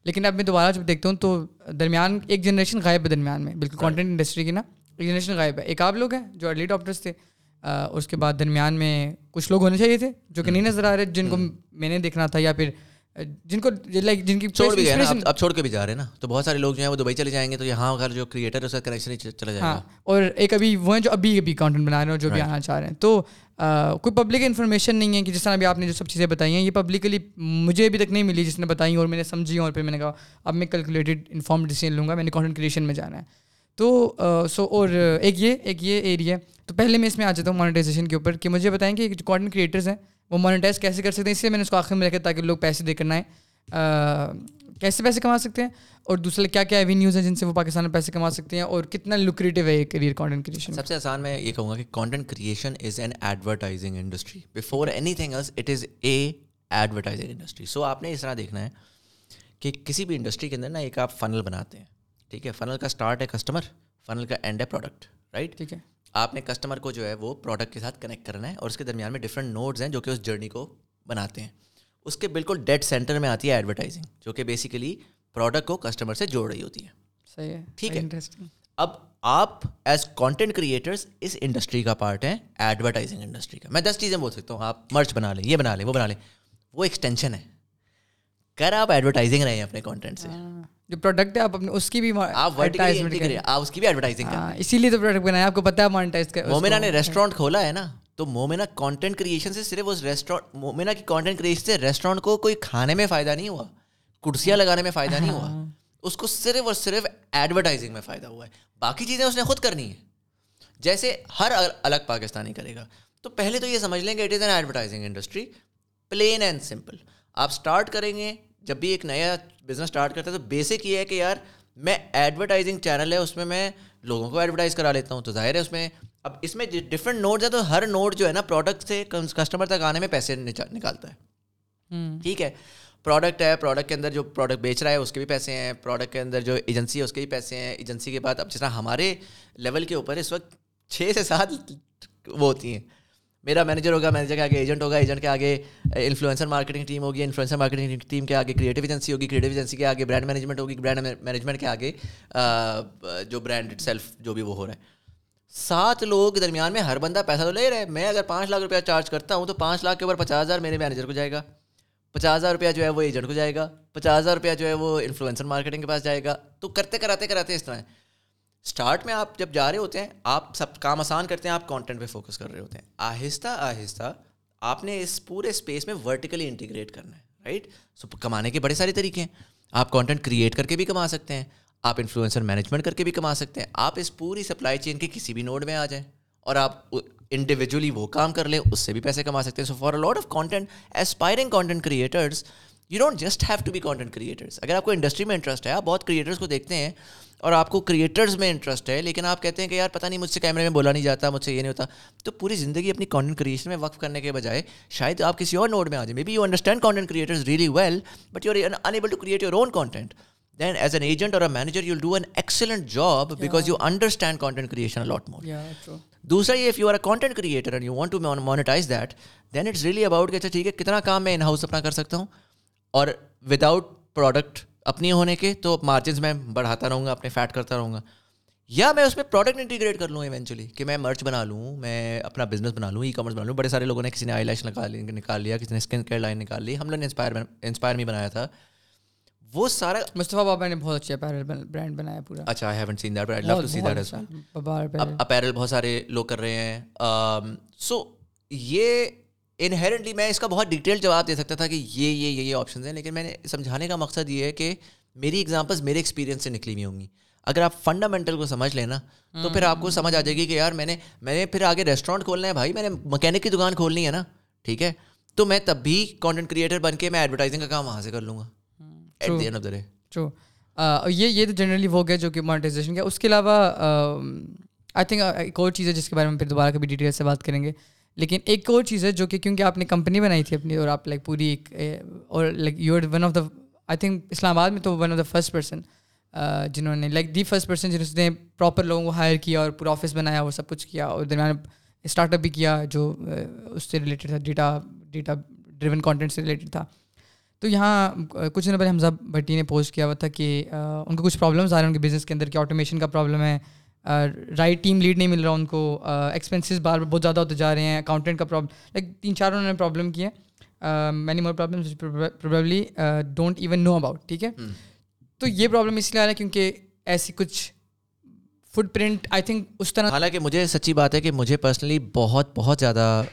لیکن اب میں دوبارہ جب دیکھتا ہوں تو درمیان ایک جنریشن غائب ہے درمیان میں بالکل کانٹینٹ انڈسٹری کی نا ایک جنریشن غائب ہے۔ ایک آپ لوگ ہیں جو ارلی ڈاکٹرس تھے اس کے بعد درمیان میں کچھ لوگ ہونے چاہیے تھے جو کہ نہیں نظر آ رہے جن کو میں نے دیکھنا تھا یا پھر جن کو لائک جن کی چھوڑ بھی گئے اب چھوڑ کے بھی جا رہے ہیں نا۔ تو بہت سارے لوگ جو ہیں وہ دبئی چلے جائیں گے تو یہاں اگر جو کریٹر ہے اس کا کنیکشن چلا جائے گا۔ اور ایک ابھی وہ ہیں جو ابھی ابھی کانٹینٹ بنا رہے ہیں جو بھی آنا چاہ رہے ہیں۔ تو کوئی پبلک انفارمیشن نہیں ہے کہ جس طرح ابھی آپ نے جو سب چیزیں بتائی ہیں یہ پبلکلی مجھے ابھی تک نہیں ملی جس نے بتائی اور میں نے سمجھی اور پھر میں نے کہا اب میں کیلکولیٹڈ انفارم ڈیسیزن لوں گا میں نے کانٹینٹ کریشن میں جانا ہے۔ تو سو اور ایک یہ ایک یہ ایریا ہے۔ تو پہلے میں اس میں آ جاتا ہوں مانیٹائزیشن کے اوپر کہ مجھے بتائیں کہ کانٹینٹ کریٹرز ہیں وہ مانیٹائز کیسے کر سکتے ہیں؟ اس لیے میں نے اس کو آخر میں رکھا تاکہ لوگ پیسے دے کرنا ہے کیسے پیسے کما سکتے ہیں؟ اور دوسرے کیا کیا ایونیوز ہیں جن سے وہ پاکستان میں پیسے کما سکتے ہیں؟ اور کتنا لوکریٹو ہے یہ کریئر کانٹینٹ کریشن سب سے آسان میں یہ کہوں گا کہ content creation is an advertising industry before anything else it is a advertising industry so آپ نے اس طرح دیکھنا ہے کہ کسی بھی انڈسٹری کے اندر نا ایک آپ فنل بناتے ہیں ٹھیک ہے فنل کا اسٹارٹ ہے کسٹمر فنل کا اینڈ ہے پروڈکٹ رائٹ ٹھیک ہے آپ نے کسٹمر کو جو ہے وہ پروڈکٹ کے ساتھ کنیکٹ کرنا ہے اور اس کے درمیان میں ڈفرنٹ نوڈز ہیں جو کہ اس جرنی کو بناتے ہیں۔ اس کے بالکل ڈیڈ سینٹر میں آتی ہے ایڈورٹائزنگ جو کہ بیسیکلی پروڈکٹ کو کسٹمر سے جوڑ رہی ہوتی ہے۔ صحیح ہے۔ ٹھیک ہے۔ اب آپ ایز کانٹینٹ کریٹرس اس انڈسٹری کا پارٹ ہیں ایڈورٹائزنگ انڈسٹری کا۔ میں دس چیزیں بول سکتا ہوں آپ مرچ بنا لیں یہ بنا لیں وہ بنا لیں۔ وہ ایکسٹینشن ہے۔ کر آپ ایڈورٹائزنگ رہے ہیں اپنے کانٹینٹ سے۔ جو پروڈکٹ ہے آپ اپنے اس کی بھی آپ آپ اس کی بھی ایڈورٹائزنگ کریں اسی لیے تو پروڈکٹ بنایا۔ آپ کو پتہ ہے مانیٹائز کر مومنا نے ریسٹورینٹ کھولا ہے نا تو مومنا کانٹینٹ کریشن سے صرف اس ریسٹورینٹ مومنا کی کانٹینٹ کریشن سے ریسٹورینٹ کو کوئی کھانے میں فائدہ نہیں ہوا کرسیاں لگانے میں فائدہ نہیں ہوا اس کو صرف اور صرف ایڈورٹائزنگ میں فائدہ ہوا ہے۔ باقی چیزیں اس نے خود کرنی ہے جیسے ہر الگ پاکستانی کرے گا۔ تو پہلے تو یہ سمجھ لیں گے it is an advertising industry plain and simple آپ اسٹارٹ کریں گے جب بھی ایک نیا بزنس اسٹارٹ کرتا ہے تو بیسک یہ ہے کہ یار میں ایڈورٹائزنگ چینل ہے اس میں میں لوگوں کو ایڈورٹائز کرا لیتا ہوں۔ تو ظاہر ہے اس میں اب اس میں ڈفرنٹ نوٹس ہیں تو ہر نوٹ جو ہے نا پروڈکٹ سے کسٹمر تک آنے میں پیسے نکالتا ہے۔ ٹھیک ہے۔ پروڈکٹ ہے پروڈکٹ کے اندر جو پروڈکٹ بیچ رہا ہے اس کے بھی پیسے ہیں۔ پروڈکٹ کے اندر جو ایجنسی ہے اس کے بھی پیسے ہیں۔ ایجنسی کے بعد اب جس طرح ہمارے لیول کے اوپر اس وقت چھ سے سات وہ ہوتی ہیں۔ میرا مینیجر ہوگا مینیجر کے آگے ایجنٹ ہوگا ایجنٹ کے آگے انفلوئنسر مارکیٹنگ ٹیم ہوگی انفلوئنسر مارکیٹنگ ٹیم کے آگے کریٹو ایجنسی ہوگی کریٹو ایجنسی کے آگے برانڈ مینجمنٹ ہوگی برانڈ مینجمنٹ کے آگے eh, جو برانڈ سیلف جو بھی وہ ہو رہا ہے۔ سات لوگوں کے درمیان میں ہر بندہ پیسہ تو لے رہا ہے میں اگر پانچ لاکھ روپیہ چارج کرتا ہوں تو پانچ لاکھ کے اوپر پچاس ہزار میرے مینیجر کو جائے گا۔ پچاس ہزار روپیہ جو ہے وہ ایجنٹ کو جائے گا۔ پچاس ہزار روپیہ جو ہے وہ انفلوئنسر مارکیٹنگ کے پاس جائے گا۔ تو کرتے کراتے کراتے اس طرح اسٹارٹ میں آپ جب جا رہے ہوتے ہیں، آپ سب کام آسان کرتے ہیں، آپ کانٹینٹ پہ فوکس کر رہے ہوتے ہیں. آہستہ آہستہ آپ نے اس پورے اسپیس میں ورٹیکلی انٹیگریٹ کرنا ہے رائٹ سو کمانے کے بڑے سارے طریقے ہیں. آپ کانٹینٹ کریٹ کر کے بھی کما سکتے ہیں. آپ انفلوئنسر مینجمنٹ کر کے بھی کما سکتے ہیں. آپ اس پوری سپلائی چین کے کسی بھی نوڈ میں آ جائیں اور آپ انڈیویجولی وہ کام کر لیں، اس سے بھی پیسے کما سکتے ہیں. So for lot of content aspiring content creators you don't just have to be content creators اگر آپ کو انڈسٹری میں انٹرسٹ ہے، آپ بہت کریٹرس کو دیکھتے ہیں اور آپ کو کریٹرز میں انٹرسٹ ہے لیکن آپ کہتے ہیں کہ یار پتہ نہیں مجھ سے کیمرے میں بولا نہیں جاتا مجھ سے یہ نہیں ہوتا۔ تو پوری زندگی اپنی کانٹینٹ کریشن میں وقف کرنے کے بجائے شاید آپ کسی اور نوڈ میں آ جائیں۔ Maybe you understand content creators really well but you are enable to create your own content then as an agent اور manager you do an excellent job because you understand content creation a lot more دوسرا یہ if you are a content creator and you want to monetise that then it's really about کہ اچھا ٹھیک ہے کتنا کام میں in house اپنا کر سکتا ہوں؟ اور وداؤٹ پروڈکٹ اپنی ہونے کے تو مارجنس میں بڑھاتا رہوں گا اپنے فیٹ کرتا رہوں گا۔ یا میں اس میں پروڈکٹ انٹیگریٹ کر لوں ایونچولی کہ میں مرچ بنا لوں میں اپنا بزنس بنا لوں ای کامرس بنا لوں۔ بڑے سارے لوگوں نے کسی نے آئی لائش نکال نکال لیا کسی نے اسکن کیئر لائن نکال لی ہم لوگوں نے انسپائر انسپائر میں بنایا تھا۔ وہ سارا مصطفیٰ بابا نے بہت اچھا اپیرل برانڈ بنایا پورا۔ اچھا I haven't seen that but I love to see that as apparel بہت سارے لوگ کر رہے ہیں۔ سو یہ انہیرنٹلی میں اس کا بہت ڈیٹیل جواب دے سکتا تھا کہ یہ یہ یہ آپشنز ہیں لیکن میں نے سمجھانے کا مقصد یہ ہے کہ میری ایگزامپلس میرے ایکسپیرینس سے نکلی ہوئی ہوں گی۔ اگر آپ فنڈامنٹل کو سمجھ لینا تو پھر آپ کو سمجھ آ جائے گی کہ یار میں نے میں نے پھر آگے ریسٹورینٹ کھولنا ہے بھائی میں نے مکینک کی دکان کھولنی ہے نا ٹھیک ہے؟ تو میں تب بھی کانٹینٹ کریٹر بن کے میں ایڈورٹائزنگ کا کام وہاں سے کر لوں گا۔ At the end of the day true یہ یہ تو جنرلی وہ گیا جو کہ مانیٹائزیشن کیا اس کے علاوہ آئی تھنک ایک اور چیز ہے جس کے بارے میں پھر دوبارہ کبھی ڈیٹیل سے بات کریں گے۔ لیکن ایک اور چیز ہے جو کہ کیونکہ آپ نے کمپنی بنائی تھی اپنی اور آپ لائک پوری ایک eh, اور like you one of the I think Islamabad میں تو one of the first person جنہوں نے لائک دی فسٹ پرسن جنہوں نے پراپر لوگوں کو ہائر کیا اور پورا آفس بنایا وہ سب کچھ کیا اور درمیان اسٹارٹ اپ بھی کیا جو eh, اس سے ریلیٹڈ تھا ڈیٹا ڈیٹا ڈریون کانٹینٹ سے ریلیٹڈ تھا. تو یہاں eh, کچھ دنوں پہلے حمزہ بھٹی نے پوسٹ کیا ہوا تھا کہ ان کو کچھ پرابلمس آ رہے ہیں ان کے بزنس کے اندر کہ آٹومیشن کا پرابلم ہے رائٹ ٹیم لیڈ نہیں مل رہا ان کو ایکسپینسز بار بہت زیادہ ہوتے جا رہے ہیں اکاؤنٹنٹ کا پرابلم لائک تین چار انہوں نے پرابلم کیا many more problem probably don't even know about ٹھیک ہے؟ تو یہ پرابلم اس لیے آ رہا ہے کیونکہ ایسی کچھ فٹ پرنٹ آئی تھنک اس طرح حالانکہ مجھے سچی بات ہے کہ مجھے پرسنلی بہت بہت زیادہ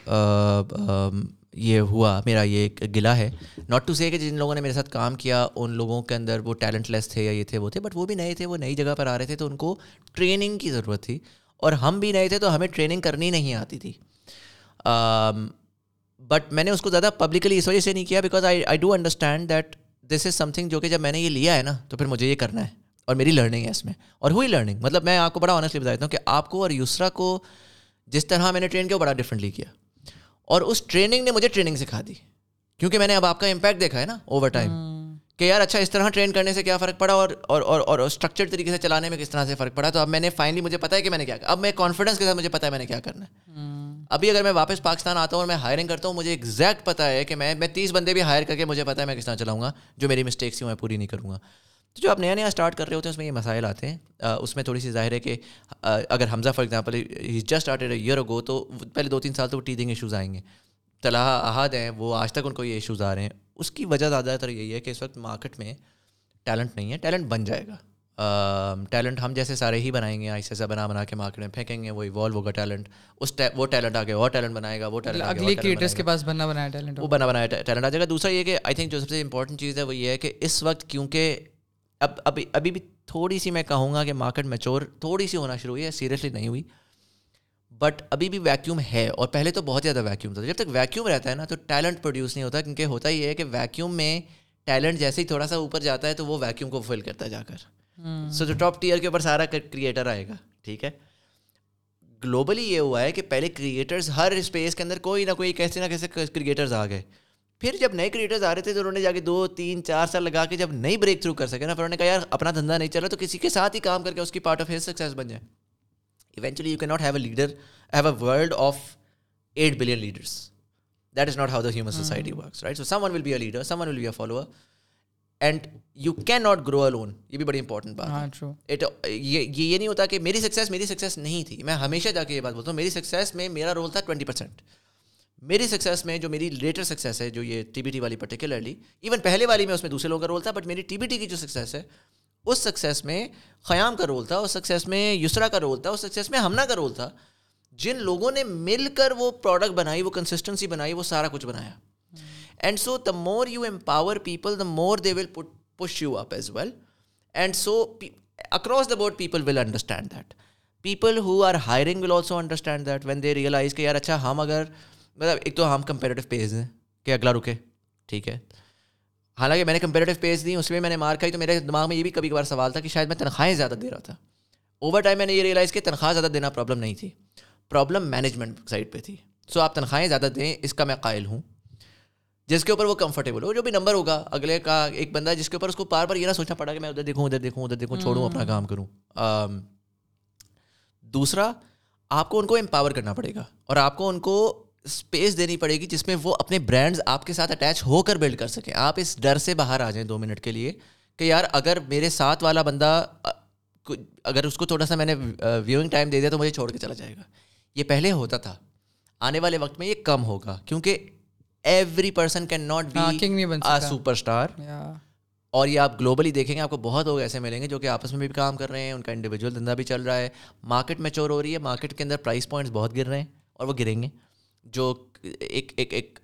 یہ ہوا، میرا یہ ایک گلا ہے۔ ناٹ ٹو سے کہ جن لوگوں نے میرے ساتھ کام کیا، ان لوگوں کے اندر وہ ٹیلنٹ لیس تھے یا یہ تھے، وہ تھے بٹ وہ بھی نئے تھے، وہ نئی جگہ پر آ رہے تھے، تو ان کو ٹریننگ کی ضرورت تھی۔ اور ہم بھی نئے تھے تو ہمیں ٹریننگ کرنی نہیں آتی تھی۔ بٹ میں نے اس کو زیادہ پبلکلی اس وجہ سے نہیں کیا because I I do understand that this is something جو کہ جب میں نے یہ لیا ہے نا، تو پھر مجھے یہ کرنا ہے۔ اور میری لرننگ ہے اس میں۔ اور ہوئی لرننگ مطلب میں آپ کو بڑا آنیسٹلی بتا دیتا ہوں کہ آپ کو اور یوسرا کو جس طرح میں نے ٹرین کیا، وہ بڑا ڈفرینٹلی کیا۔ اور اس ٹریننگ نے مجھے ٹریننگ سکھا دی. کیونکہ میں نے اب آپ کا امپیکٹ دیکھا ہے نا اوور ٹائم کہ یار اچھا اس طرح ٹرین کرنے سے کیا فرق پڑا اور اور اور اور اسٹرکچر طریقے سے چلانے میں کس طرح سے فرق پڑا؟ تو اب میں نے فائنلی مجھے پتا ہے کہ میں نے کیا اب میں کانفیڈنس کے ساتھ مجھے پتا ہے میں نے کیا کرنا ہے. ابھی اگر میں واپس پاکستان آتا ہوں اور میں ہائرنگ کرتا ہوں مجھے ایگزیکٹ پتا ہے کہ میں میں تیس بندے بھی ہائر کر کے مجھے پتا ہے میں کس طرح چلاؤں گا جو میری مسٹیکس میں پوری نہیں کروں گا. تو جو آپ نیا نیا اسٹارٹ کر رہے ہوتے ہیں اس میں یہ مسائل آتے ہیں۔ اس میں تھوڑی سی ظاہر ہے کہ اگر Hamza for example he just started a year ago تو پہلے دو تین سال تو وہ ٹیدنگ ایشوز آئیں گے۔ طلحہ احد ہیں وہ آج تک ان کو یہ ایشوز آ رہے ہیں۔ اس کی وجہ زیادہ تر یہی ہے کہ اس وقت مارکیٹ میں ٹیلنٹ نہیں ہے ٹیلنٹ بن جائے گا۔ ٹیلنٹ ہم جیسے سارے ہی بنائیں گے ایسے ایسا بنا بنا کے مارکیٹ میں پھینکیں گے وہ ایوالو ہوگا ٹیلنٹ اس وہ ٹیلنٹ آگے اور ٹیلنٹ بنائے گا وہ ٹیلنٹ اگلی کریٹرس کے پاس بنا بنایا ٹیلنٹ وہ بنا بنایا ٹیلنٹ آ جائے گا۔ دوسرا یہ کہ آئی تھنک جو سب سے امپورٹنٹ چیز ہے وہ یہ ہے کہ اس وقت کیونکہ اب ابھی ابھی بھی تھوڑی سی میں کہوں گا کہ مارکیٹ میچور تھوڑی سی ہونا شروع ہوئی ہے سیریسلی نہیں ہوئی۔ بٹ ابھی بھی ویکیوم ہے اور پہلے تو بہت زیادہ ویکیوم تھا۔ جب تک ویکیوم رہتا ہے نا تو ٹیلنٹ پروڈیوس نہیں ہوتا کیونکہ ہوتا ہی ہے کہ ویکیوم میں ٹیلنٹ جیسے ہی تھوڑا سا اوپر جاتا ہے تو وہ ویکیوم کو فل کرتا ہے جا کر۔ سو جو ٹاپ ٹیئر کے اوپر سارا کریٹر آئے گا ٹھیک ہے۔ گلوبلی یہ ہوا ہے کہ پہلے کریٹرز ہر اسپیس کے اندر کوئی نہ کوئی کیسے نہ کیسے کریٹرز آ گئے۔ پھر جب نئے کریٹرز آ رہے تھے تو انہوں نے جا کے دو تین چار سال لگا کے جب نئی بریک تھرو کر سکے نا پھر انہوں نے کہا یار اپنا دھندا نہیں چل رہا تو کسی کے ساتھ ہی کام کر کے اس کی پارٹ آف ہز سکسیز بن جائے. Eventually you can not have a leader have a world of eight billion leaders that is not how the human society works right so someone will be a leader someone will be a follower and you can not grow alone یہ بھی بڑی important بات ہے۔ یہ یہ نہیں ہوتا کہ میری سکسیز میری سکسیز نہیں تھی۔ میں ہمیشہ جا کے یہ بات بولتا ہوں میری سکسیز میں میرا رول تھا ٹوئنٹی پرسینٹ میری سکسیز میں جو میری لیٹر سکسیز ہے، جو یہ ٹی بی ٹی والی پرٹیکولرلی ایون پہلے والی میں اس میں دوسرے لوگوں کا رول تھا بٹ میری ٹی بی ٹی کی جو سکسیز ہے، اس سکسیز میں خیام کا رول تھا، اس سکسیز میں یسرا کا رول تھا، اس سکسیز میں ہمنا کا رول تھا، جن لوگوں نے مل کر وہ پروڈکٹ بنائی، وہ کنسسٹنسی بنائی، وہ سارا کچھ بنایا. And so the more you empower people the more they will push you up as well and so across the board people will understand that people who are hiring will also understand that when they realise کہ یار اچھا ہم اگر مطلب ایک تو ہم comparative page دیں کہ اگلا رکے ٹھیک ہے۔ حالانکہ میں نے کمپیریٹیو پیج دی اس میں میں نے مار کھائی تو میرے دماغ میں یہ بھی کبھی کبھار سوال تھا کہ شاید میں تنخواہیں زیادہ دے رہا تھا۔ اوور ٹائم میں نے یہ ریئلائز کہ تنخواہ زیادہ دینا پرابلم نہیں تھی۔ پرابلم مینجمنٹ سائڈ پہ تھی۔ سو آپ تنخواہیں زیادہ دیں اس کا میں قائل ہوں۔ جس کے اوپر وہ کمفرٹیبل ہو جو بھی نمبر ہوگا اگلے کا ایک بندہ جس کے اوپر اس کو بار بار یہ نہ سوچنا پڑا کہ میں ادھر دیکھوں ادھر دیکھوں ادھر دیکھوں چھوڑوں اپنا کام کروں۔ دوسرا آپ کو ان کو امپاور کرنا پڑے گا اور آپ کو ان کو اسپیس دینی پڑے گی جس میں وہ اپنے برانڈز آپ کے ساتھ اٹیچ ہو کر بلڈ کر سکیں۔ آپ اس ڈر سے باہر آ جائیں دو منٹ کے لیے کہ یار اگر میرے ساتھ والا بندہ اگر اس کو تھوڑا سا میں نے ویونگ ٹائم دے دیا تو مجھے چھوڑ کے چلا جائے گا۔ یہ پہلے ہوتا تھا۔ آنے والے وقت میں یہ کم ہوگا کیونکہ every person can not be superstar اور یہ آپ گلوبلی دیکھیں گے آپ کو بہت لوگ ایسے ملیں گے جو کہ آپس میں بھی کام کر رہے ہیں ان کا انڈیویجول دھندا بھی چل رہا ہے۔ مارکیٹ میچور ہو رہی ہے مارکیٹ کے اندر پرائز پوائنٹس بہت گر رہے ہیں اور وہ گریں گے۔ جو ایک ایک ایک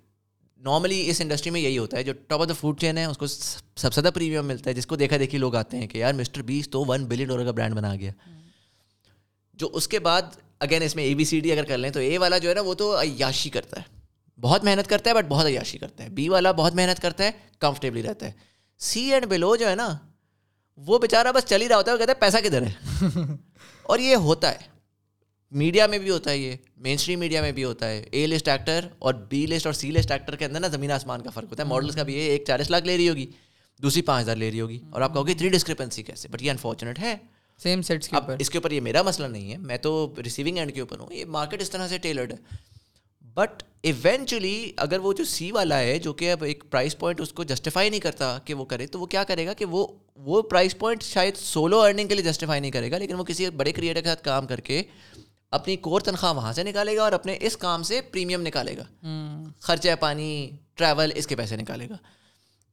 نارملی اس انڈسٹری میں یہی ہوتا ہے جو top of the food chain ہے اس کو سب سے زیادہ پریمیم ملتا ہے جس کو دیکھا دیکھی لوگ آتے ہیں کہ یار مسٹر بیس تو ون بلین ڈالر کا برانڈ بنا گیا۔ جو اس کے بعد اگین اس میں اے بی سی ڈی اگر کر لیں تو اے والا جو ہے نا وہ تو عیاشی کرتا ہے۔ بہت محنت کرتا ہے بٹ بہت عیاشی کرتا ہے۔ بی والا بہت محنت کرتا ہے کمفرٹیبلی رہتا ہے۔ سی اینڈ بلو جو ہے نا وہ بیچارہ بس چل ہی رہا ہوتا ہے وہ کہتا ہے پیسہ کدھر ہے؟ اور یہ ہوتا ہے۔ میڈیا میں بھی ہوتا ہے یہ مین اسٹریم میڈیا میں بھی ہوتا ہے. اے لسٹ ایکٹر اور بی لسٹ اور سی لسٹ ایکٹر کے اندر نا زمین آسمان کا فرق ہوتا ہے. ماڈلس کا بھی ہے ایک چالیس لاکھ لے رہی ہوگی دوسری پانچ ہزار لے رہی ہوگی. اور آپ کہو گے تھری ڈسکرپنسی کیسے بٹ یہ انفارچونیٹ ہے. سیم سیٹس اب اس کے اوپر یہ میرا مسئلہ نہیں ہے. میں تو ریسیونگ اینڈ کے اوپر ہوں. یہ مارکیٹ اس طرح سے ٹیلرڈ ہے. بٹ ایونچولی اگر وہ جو سی والا ہے جو کہ اب ایک پرائز پوائنٹ اس کو جسٹیفائی نہیں کرتا کہ وہ کرے تو وہ کیا کرے گا کہ وہ وہ پرائز پوائنٹ شاید سولو ارننگ کے لیے جسٹیفائی نہیں کرے گا لیکن وہ کسی بڑے کریٹر کے ساتھ کام کر کے اپنی کور تنخواہ وہاں سے نکالے گا اور اپنے اس کام سے پریمیم نکالے گا۔ خرچہ پانی ٹریول اس کے پیسے نکالے گا۔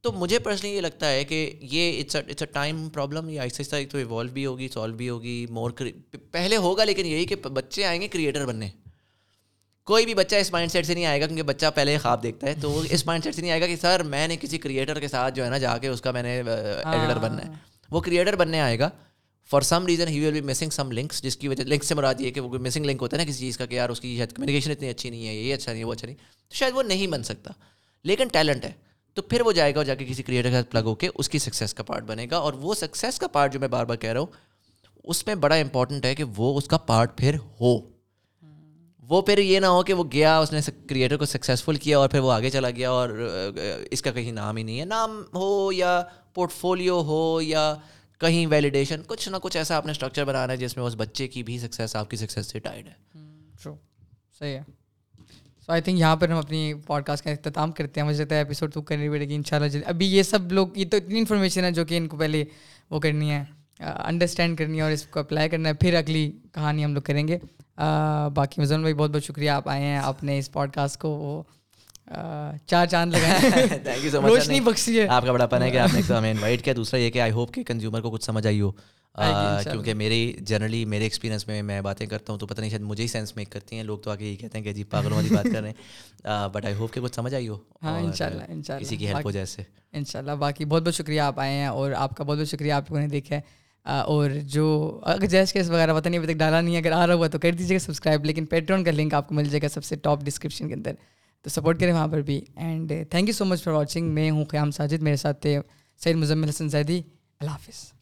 تو مجھے پرسنلی یہ لگتا ہے کہ یہ it's it's a time problem یہ آہستہ آہستہ تو ایوالو بھی ہوگی سالو بھی ہوگی مور پہلے ہوگا لیکن یہی کہ بچے آئیں گے کریٹر بننے۔ کوئی بھی بچہ اس مائنڈ سیٹ سے نہیں آئے گا کیونکہ بچہ پہلے خواب دیکھتا ہے۔ تو وہ اس مائنڈ سیٹ سے نہیں آئے گا کہ سر میں نے کسی کریٹر کے ساتھ جو ہے نا جا کے اس کا میں نے ایڈیٹر بننا ہے۔ وہ کریٹر بننے آئے گا۔ For some reason he will be missing some links جس کی وجہ لنک سے مراد یہ کہ وہ مسنگ لنک ہوتا ہے نا کسی چیز کا کہ یار اس کی شاید کمیونیکیشن اتنی اچھی نہیں ہے یہ اچھا نہیں ہے وہ اچھا نہیں تو شاید وہ نہیں بن سکتا لیکن ٹیلنٹ ہے تو پھر وہ جائے گا اور جا کے کسی کریٹر کے ساتھ پلگ ہو کے اس کی سکسیز کا پارٹ بنے گا اور وہ سکسیز کا پارٹ جو میں بار بار کہہ رہا ہوں اس میں بڑا امپورٹنٹ ہے کہ وہ اس کا پارٹ پھر ہو وہ پھر یہ نہ ہو کہ وہ گیا اس نے کریٹر کو سکسیزفل کیا اور پھر وہ آگے چلا گیا اور اس کا کہیں نام ہی نہیں ہے نام ہو یا پورٹ فولیو ہو یا کہیں ویلیڈیشن کچھ نہ کچھ ایسا آپ نے اسٹرکچر بنانا ہے جس میں اس بچے کی بھی سکسیز آپ کی سکسیز سے ٹائڈ ہے۔ hmm, صحیح ہے۔ سو آئی تھنک یہاں پر ہم اپنی پوڈ کاسٹ کا اختتام کرتے ہیں۔ مجھے لگتا ہے ایپیسوڈ تو کرنی پڑے گی ان شاء اللہ ابھی یہ سب لوگ، یہ تو اتنی انفارمیشن ہے جو کہ ان کو پہلے وہ کرنی ہے انڈرسٹینڈ کرنی ہے اور اس کو اپلائی کرنا ہے۔ پھر اگلی کہانی ہم لوگ کریں گے۔ باقی مزن بھائی، بہت بہت شکریہ۔ آپ آئے ہیں، آپ نے اس پوڈ کاسٹ کو وہ چار چاند لگائے روشنی بخشی ہے۔ آپ کا بڑا پن ہے کہ آپ نے ہمیں انوائٹ کیا دوسرا یہ کہ آئی ہوپ کہ کنزیومر کو کچھ سمجھ آئی ہو۔ کیونکہ میری جنرلی میرے ایکسپیرینس میں میں باتیں کرتا ہوں تو پتہ نہیں شاید مجھے ہی سینس میک کرتی ہیں۔ لوگ تو آگے یہی کہتے ہیں کہ جی پاگلوں والی بات کر رہے ہیں۔ بٹ آئی ہوپ کہ کچھ سمجھ آئی ہو۔ ہاں ان شاء اللہ ان شاء اللہ کسی کی ہیلپ ہو جیسے ان شاء اللہ باقی بہت بہت شکریہ آپ آئے ہیں اور آپ کا بہت بہت شکریہ آپ لوگوں نے دیکھا ہے۔ اور جو اگر جیس کیس وغیرہ پتہ نہیں ابھی تک ڈالا نہیں ہے۔ اگر آ رہا ہوا تو کر دیجیے گا سبسکرائب لیکن پیٹرون کا لنک آپ کو مل جائے گا سب سے ٹاپ ڈسکرپشن کے اندر۔ تو سپورٹ کریں وہاں پر بھی. And thank you so much for watching میں ہوں قیام ساجد. میرے ساتھ تھے سید مزمل حسن زیدی. اللہ حافظ.